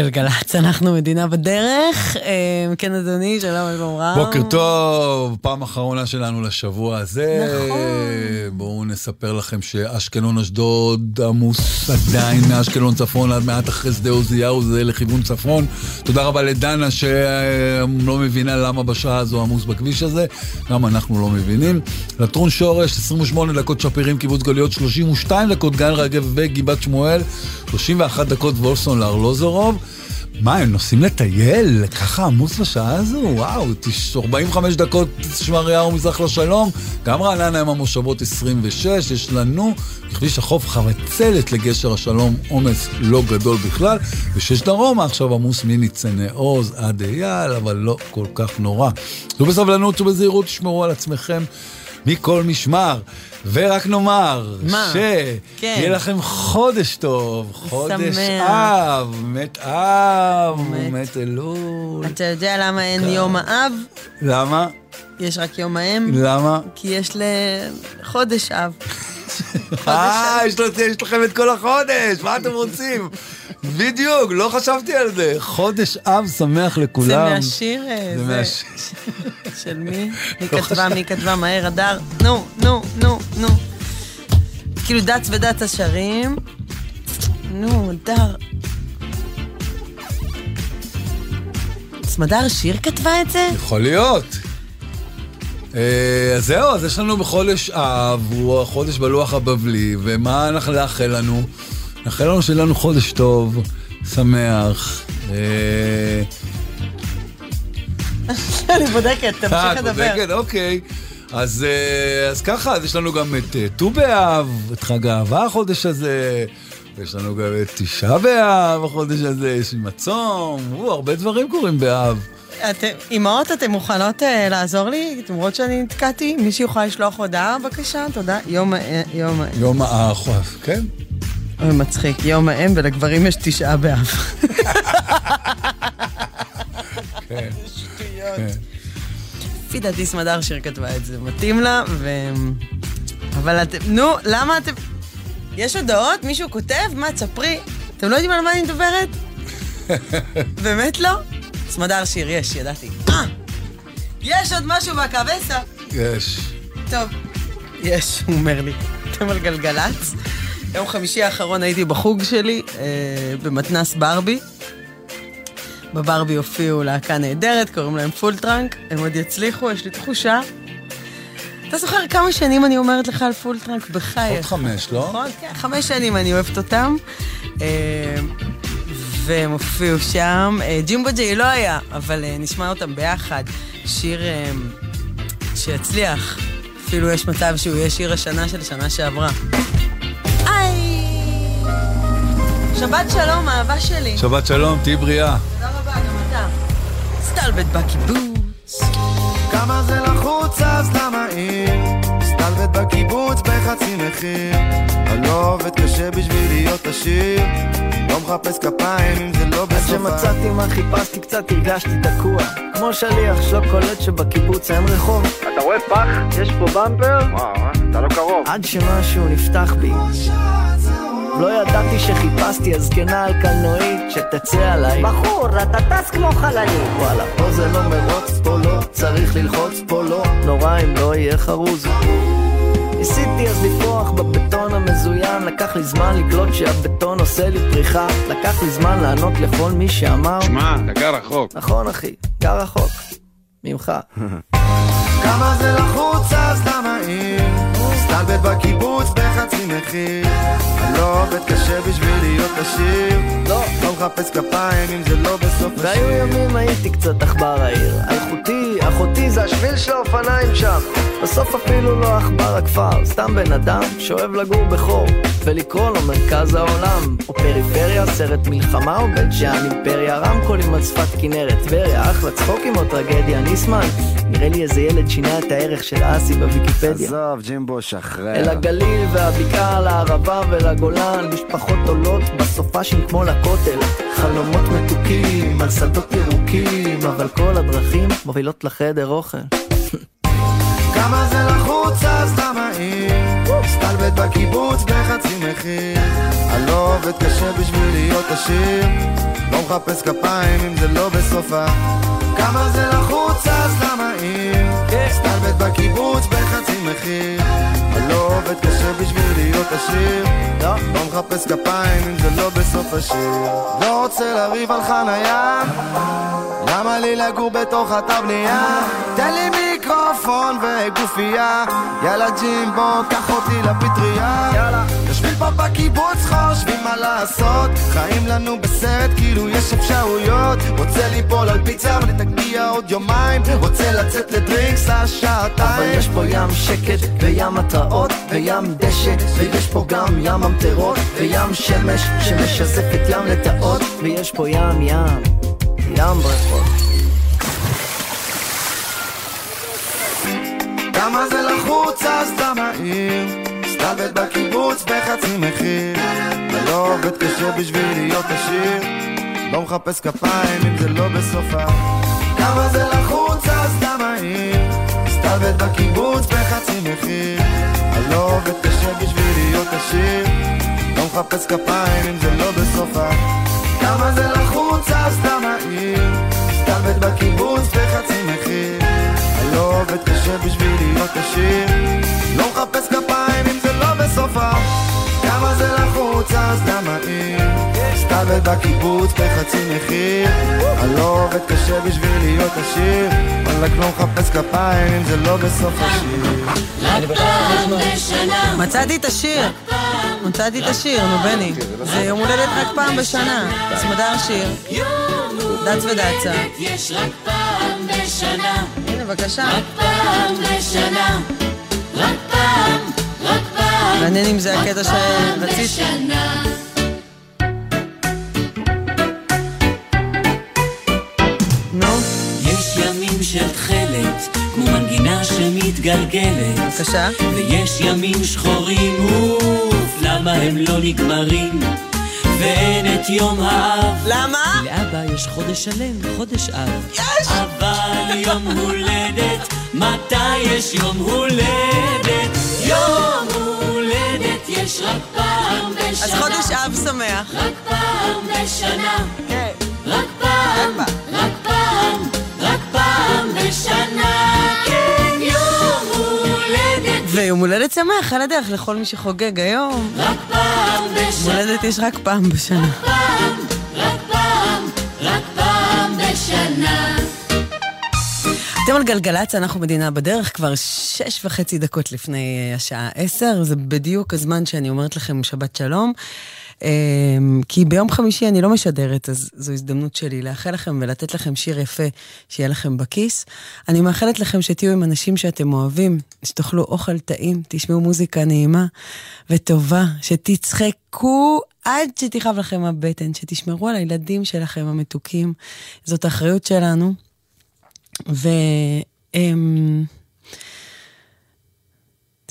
על גלגלצ, אנחנו מדינה בדרך. אה, כן, אדוני, שלום, אלבום רם. בוקר טוב, פעם אחרונה שלנו לשבוע הזה. נכון. בואו נספר לכם שאשקלון אשדוד עמוס עדיין מאשקלון צפון עד מעט אחרי שדה עוזיהו, זה לכיוון צפון. תודה רבה לדנה שלא מבינה למה בשעה הזו עמוס בכביש הזה, גם אנחנו לא מבינים. לטרון שורש, 28 דקות שפירים, קיבוץ גלויות, 32 דקות גן רגב וגבעת שמואל, 31 דקות וולפסון לארלוזורוב. מה, הם נוסעים לטייל? ככה עמוס בשעה הזו? וואו, תש- 45 דקות שמריהו מזרח לשלום, גם רעננה עם המושבות 26, יש לנו בכביש החוף חבצלת לגשר השלום, עומס לא גדול בכלל, ושש דרומה עכשיו עמוס מניצני עוז עד אייל, אבל לא כל כך נורא. תהיו בסבלנות ובזהירות, תשמרו על עצמכם. מכל משמר, ורק נאמר, מה? שיהיה כן. לכם חודש טוב, חודש. אב, מת אב, מת. מת אלול. אתה יודע למה אין יום האב? למה? יש רק יום האם? למה? כי יש לחודש אב. אה, יש לכם את כל החודש, מה אתם רוצים? בדיוק, לא חשבתי על זה. חודש אב שמח לכולם. זה מהשיר, אה, זה זה- מהשיר. של מי? מי לא כתבה, מי כתבה, מהר הדר? נו, נו, נו, נו. כאילו דץ ודץ השרים. נו, הדר. סמדר שיר כתבה את זה? יכול להיות. אה, אז זהו, אז יש לנו בחודש אב, הוא החודש בלוח הבבלי, ומה אנחנו לאחל לנו? נאחל לנו שיהיה לנו חודש טוב, שמח. אה, אני בודקת, אה, תמשיך את לדבר. בודקת? אוקיי. אז, אה, אז ככה, אז יש לנו גם את אה, ט"ו באב, את חג האהבה החודש הזה, ויש לנו גם את תשעה באב החודש הזה, יש עם הצום, הרבה דברים קורים באב. אימהות, אתן מוכנות אה, לעזור לי? רואות שאני נתקעתי? מישהו יכול לשלוח הודעה, בבקשה? תודה. יום ה... יום ה... יום האחווה, כן? אוי, מצחיק. יום האם, ולגברים יש תשעה באב. כן. שטויות. לפי דעתי סמדר שיר כתבה את זה, מתאים לה, ו... אבל אתם, נו, למה אתם... יש הודעות? מישהו כותב? מה, תספרי. אתם לא יודעים על מה אני מדברת? באמת לא? סמדר שיר, יש, ידעתי. אה! יש עוד משהו בקבסה. יש. טוב, יש, הוא אומר לי. אתם על גלגלצ. יום חמישי האחרון הייתי בחוג שלי, אה, במתנס ברבי. בברבי הופיעו להקה נהדרת, קוראים להם פול טראנק, הם עוד יצליחו, יש לי תחושה. אתה זוכר כמה שנים אני אומרת לך על פול טראנק? בחייך. עוד חמש, לא? נכון, כן, חמש שנים אני אוהבת אותם. אה, והם הופיעו שם. אה, ג'ימבו ג'יי לא היה, אבל אה, נשמע אותם ביחד. שיר אה, שיצליח. אפילו יש מצב שהוא יהיה שיר השנה של שנה שעברה. היי! שבת שלום, אהבה שלי. שבת שלום, תהיי בריאה. תודה רבה, גם אתה. סטלבט בקיבוץ. כמה זה לחוץ אז למה אם סטלבט בקיבוץ בחצי מחיר אני לא עובד קשה בשביל להיות עשיר מחפש כפיים אם זה לא עד בסופה. שמצאתי מה חיפשתי קצת הרגשתי תקוע. כמו שליח שלא קולט שבקיבוץ אין רחוב. אתה רואה פח? יש פה במפר? וואו, אתה לא קרוב. עד שמשהו נפתח בי. לא ידעתי שחיפשתי הזקנה על קלנועית שתצא עליי. בחור, אתה טס כמו חללית. וואלה, פה זה לא מרוץ, פה לא צריך ללחוץ, פה לא. נורא אם לא יהיה חרוז ניסיתי אז לפרוח בבטון המזוין לקח לי זמן לקלוט שהבטון עושה לי פריחה לקח לי זמן לענות לכל מי שאמר שמע, אתה גר רחוק. נכון אחי, גר רחוק ממך. כמה זה לחוץ אז למה אם? סטלבט בקיבוץ בחצי מחיר. אני לא עובד קשה בשביל להיות עשיר. לא. לא מחפש כפיים אם זה לא בסוף והיו ימים הייתי קצת עכבר העיר. אלחוטי, אחותי זה השביל של האופניים שם. בסוף אפילו לא עכבר הכפר. סתם בן אדם שאוהב לגור בחור. ולקרוא לו מרכז העולם. או פריפריה, סרט מלחמה או בית שאן אימפריה רמקולים על שפת כנרת. טבריה, אחלה צחוקים או טרגדיה. ניסמן נראה לי איזה ילד שינה את הערך של אסי בוויקיפדיה. עזוב ג'ימבו שחרר. אל הגליל והבקעה לערבה ולגולן. משפחות עולות בסופשים כמו לכותל חלומות מתוקים על שדות ירוקים אבל כל הדרכים מובילות לחדר אוכל. כמה זה לחוץ אז למה אם סטלבט בקיבוץ בחצי מחיר. אני לא עובד קשה בשביל להיות עשיר. לא מחפש כפיים אם זה לא בסופה. כמה זה לחוץ אז למה אם סטלבט בקיבוץ בחצי מחיר לא עובד קשה בשביל להיות עשיר. לא מחפש כפיים אם זה לא בסוף השיר. לא רוצה לריב על חנייה. למה לי לגור בתוך אתר בנייה? תן לי מיקרופון וגופייה. יאללה ג'ימבו, קח אותי לפטריה. יאללה פה בקיבוץ חושבים מה לעשות. חיים לנו בסרט כאילו יש אפשרויות. רוצה ליפול על פיצה אבל תגיע עוד יומיים. רוצה לצאת לדרינקס השעתיים אבל יש פה ים שקט וים התרעות וים דשא ויש פה גם ים ממטרות וים שמש שמשזף את ים לטאות ויש פה ים ים ים ברכות כמה זה לחוץ אז למה עיר? סטלבט בקיבוץ בחצי מחיר. לא עובד קשה בשביל להיות עשיר. לא מחפש כפיים אם זה לא בסופה. כמה זה לחוץ אז למה עיר? סטלבט בקיבוץ בחצי מחיר. לא עובד קשה בשביל להיות עשיר. לא מחפש כפיים אם זה לא בסופה. כמה זה לחוץ אז למה עיר? סטלבט בקיבוץ בחצי מחיר. לא עובד קשה בשביל להיות עשיר. לא מחפש כפיים לחוץ אז למה אם סטלבט בקיבוץ בחצי מחיר אני לא עובד קשה בשביל להיות עשיר וואלכ לא מחפש כפיים אם זה לא בסוף השיר מצאתי את השיר. מצאתי את השיר, נו בני. זה יום הולדת רק פעם בשנה. סמדר שיר. דץ ודצה. יש רק פעם בשנה, הנה, בבקשה. רק פעם בשנה, רק פעם, רק פעם. מעניין אם זה הקטע שרציתי. בשנה. נו. יש ימים של תכלת, כמו מנגינה שמתגלגלת. בבקשה. ויש ימים שחורים, אוף, למה הם לא נגמרים? ואין את יום האב. למה? לאבא יש חודש שלם, חודש אב. יש! אבל יום הולדת, מתי יש יום הולדת? יום יש רק פעם בשנה. אז חודש אב שמח. רק פעם בשנה. רק פעם, רק פעם, רק פעם בשנה. כן, יום הולדת. ויום הולדת שמח על הדרך לכל מי שחוגג היום. רק פעם בשנה. הולדת יש רק פעם בשנה. פעם, רק פעם, רק פעם בשנה. אתם על גלגלצ, אנחנו מדינה בדרך, כבר שש וחצי דקות לפני אה, השעה עשר, זה בדיוק הזמן שאני אומרת לכם שבת שלום. אמ, כי ביום חמישי אני לא משדרת, אז זו הזדמנות שלי לאחל לכם ולתת לכם שיר יפה שיהיה לכם בכיס. אני מאחלת לכם שתהיו עם אנשים שאתם אוהבים, שתאכלו אוכל טעים, תשמעו מוזיקה נעימה וטובה, שתצחקו עד שתכאב לכם הבטן, שתשמרו על הילדים שלכם המתוקים. זאת האחריות שלנו. ו...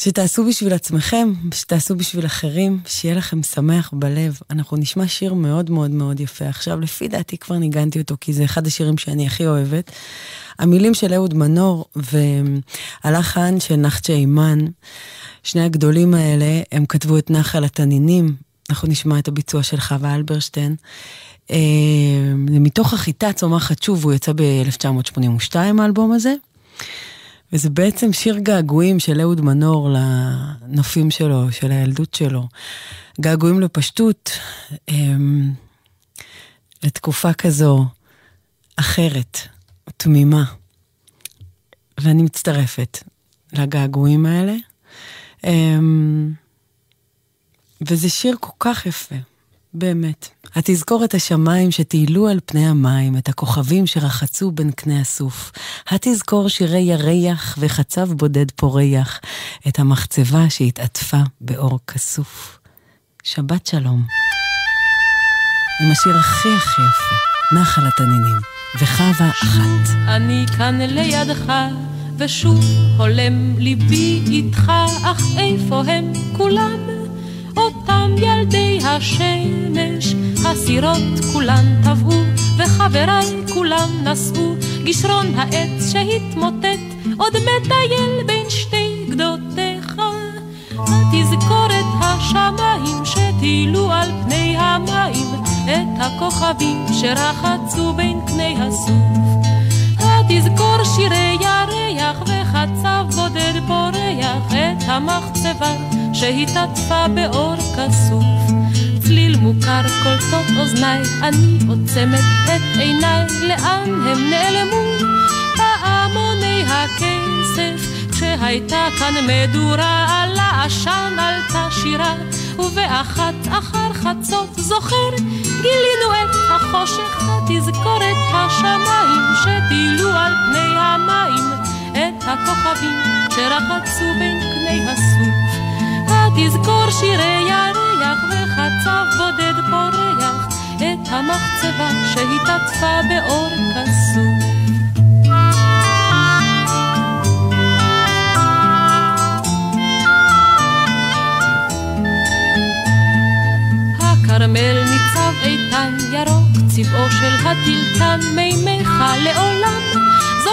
שתעשו בשביל עצמכם, שתעשו בשביל אחרים, שיהיה לכם שמח בלב. אנחנו נשמע שיר מאוד מאוד מאוד יפה. עכשיו, לפי דעתי כבר ניגנתי אותו, כי זה אחד השירים שאני הכי אוהבת. המילים של אהוד מנור והלחן של נחצ'ה אימן, שני הגדולים האלה, הם כתבו את נחל התנינים. אנחנו נשמע את הביצוע של חווה אלברשטיין. אה, מתוך החיטה צומחת שוב, הוא יצא ב-1982, האלבום הזה. וזה בעצם שיר געגועים של אהוד מנור לנופים שלו, של הילדות שלו. געגועים לפשטות, אמ, לתקופה כזו אחרת, תמימה. ואני מצטרפת לגעגועים האלה. אמ, וזה שיר כל כך יפה. באמת. התזכור את השמיים שטיילו על פני המים, את הכוכבים שרחצו בין קנה הסוף. התזכור שירי ירח וחצב בודד פורח, את המחצבה שהתעטפה באור כסוף. שבת שלום. עם השיר הכי הכי יפה, נחל התנינים, וחווה אחת. אני כאן לידך, ושוב הולם ליבי איתך, אך איפה הם כולם? אותם ילדי השמש, הסירות כולן טבעו, וחבריי כולם נשאו, גשרון העץ שהתמוטט, עוד מטייל בין שתי גדותיך. תזכור את השמיים שטילו על פני המים, את הכוכבים שרחצו בין קני הסוף. תזכור שירי ירח וחצב בודד פורח, את המחצבה שהתעטפה באור כסוף. צליל מוכר קולטות אוזניי, אני עוצמת את עיניי, לאן הם נעלמו? פעמוני הכסף, כשהייתה כאן מדורה, על העשן עלתה שירה, ובאחת אחר חצות זוכר, גילינו את החושך, התזכורת השמיים, שטילו על פני המים, את הכוכבים שרחצו בין קני הסוף. התזכור שירי ירח וחצב בודד פורח, את המחצבה שהתעטפה באור כסוף. הכרמל ניצב איתן ירוק, צבעו של הטילטן, מימיך לעולם,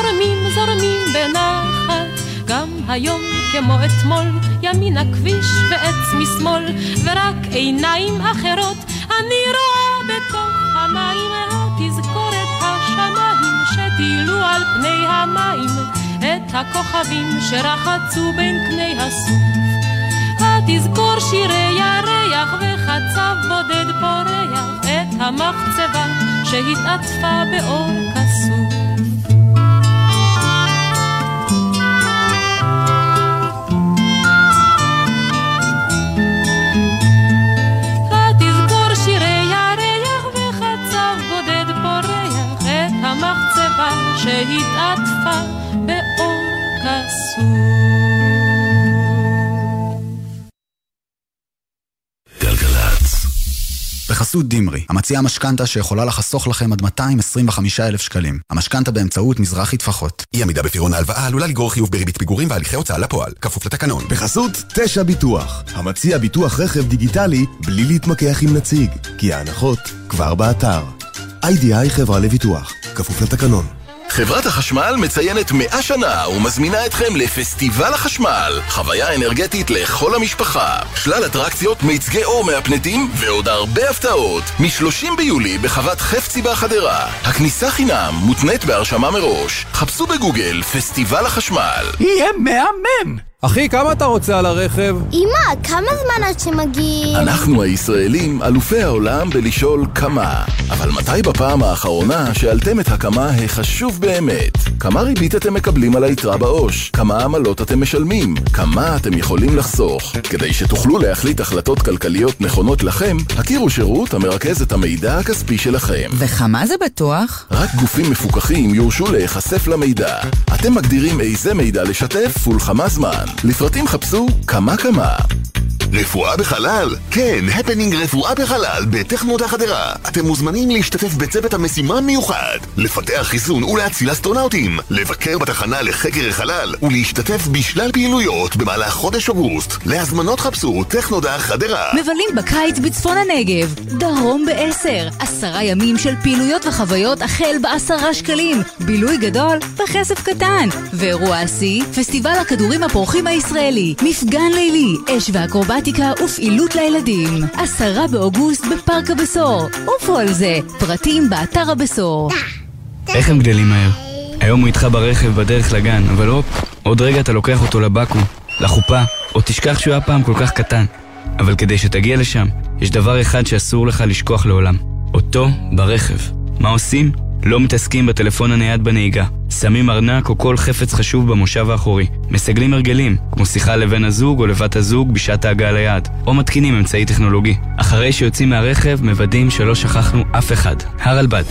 זורמים זורמים בנחת, גם היום כמו אתמול, ימין הכביש ועץ משמאל, ורק עיניים אחרות אני רואה בתוך המים, התזכורת השמיים שטילו על פני המים, את הכוכבים שרחצו בין קני הסוף. התזכור שירי ירח וחצב בודד פורח, את המחצבה שהתעטפה באור כסוף. שהתעטפה באור כסוף. גלגלצ. בחסות דימרי, המציעה משכנתה שיכולה לחסוך לכם עד 225,000 שקלים. המשכנתה באמצעות מזרחי טפחות. אי עמידה בפירעון ההלוואה עלולה לגרור חיוב בריבית פיגורים והליכי הוצאה לפועל, כפוף לתקנון. בחסות תשע ביטוח, המציע ביטוח רכב דיגיטלי בלי להתמקח עם נציג, כי ההנחות כבר באתר. איי-די-איי חברה לביטוח, כפוף לתקנון. חברת החשמל מציינת 100 שנה ומזמינה אתכם לפסטיבל החשמל, חוויה אנרגטית לכל המשפחה, שלל אטרקציות, מיצגי אור מהפנטים ועוד הרבה הפתעות. מ-30 ביולי בחוות חפצי בחדרה. הכניסה חינם, מותנית בהרשמה מראש. חפשו בגוגל פסטיבל החשמל. יהיה מהמם! אחי, כמה אתה רוצה על הרכב? אמא, כמה זמן עד שמגיעים? אנחנו הישראלים אלופי העולם בלשאול כמה. אבל מתי בפעם האחרונה שאלתם את הכמה החשוב באמת? כמה ריבית אתם מקבלים על היתרה בעו"ש? כמה עמלות אתם משלמים? כמה אתם יכולים לחסוך? כדי שתוכלו להחליט החלטות כלכליות נכונות לכם, הכירו שירות המרכז את המידע הכספי שלכם. וכמה זה בטוח? רק גופים מפוקחים יורשו להיחשף למידע. אתם מגדירים איזה מידע לשתף ולכמה זמן. לפרטים חפשו כמה כמה. רפואה בחלל? כן, הפנינג רפואה בחלל בטכנודה חדרה. אתם מוזמנים להשתתף בצוות המשימה המיוחד, לפתח חיסון ולהציל אסטרונאוטים, לבקר בתחנה לחקר החלל ולהשתתף בשלל פעילויות במהלך חודש אוגוסט. להזמנות חפשו טכנודה חדרה. מבלים בקיץ בצפון הנגב, דרום בעשר, עשרה ימים של פעילויות וחוויות החל בעשרה שקלים, בילוי גדול בכסף קטן, ואירוע השיא, פסטיבל הכדורים הפורחים הישראלי, מפגן לילי, אש ואקרובטיקה ופעילות לילדים, עשרה באוגוסט בפארק הבשור, עופו על זה, פרטים באתר הבשור. איך הם גדלים מהר? היום הוא איתך ברכב בדרך לגן, אבל הופ, עוד רגע אתה לוקח אותו לבקו"ם, לחופה, או תשכח שהוא היה פעם כל כך קטן. אבל כדי שתגיע לשם, יש דבר אחד שאסור לך לשכוח לעולם. אותו ברכב. מה עושים? לא מתעסקים בטלפון הנייד בנהיגה. שמים ארנק או כל חפץ חשוב במושב האחורי. מסגלים הרגלים, כמו שיחה לבן הזוג או לבת הזוג בשעת ההגעה ליעד. או מתקינים אמצעי טכנולוגי. אחרי שיוצאים מהרכב, מוודאים שלא שכחנו אף אחד. הרלב"ד.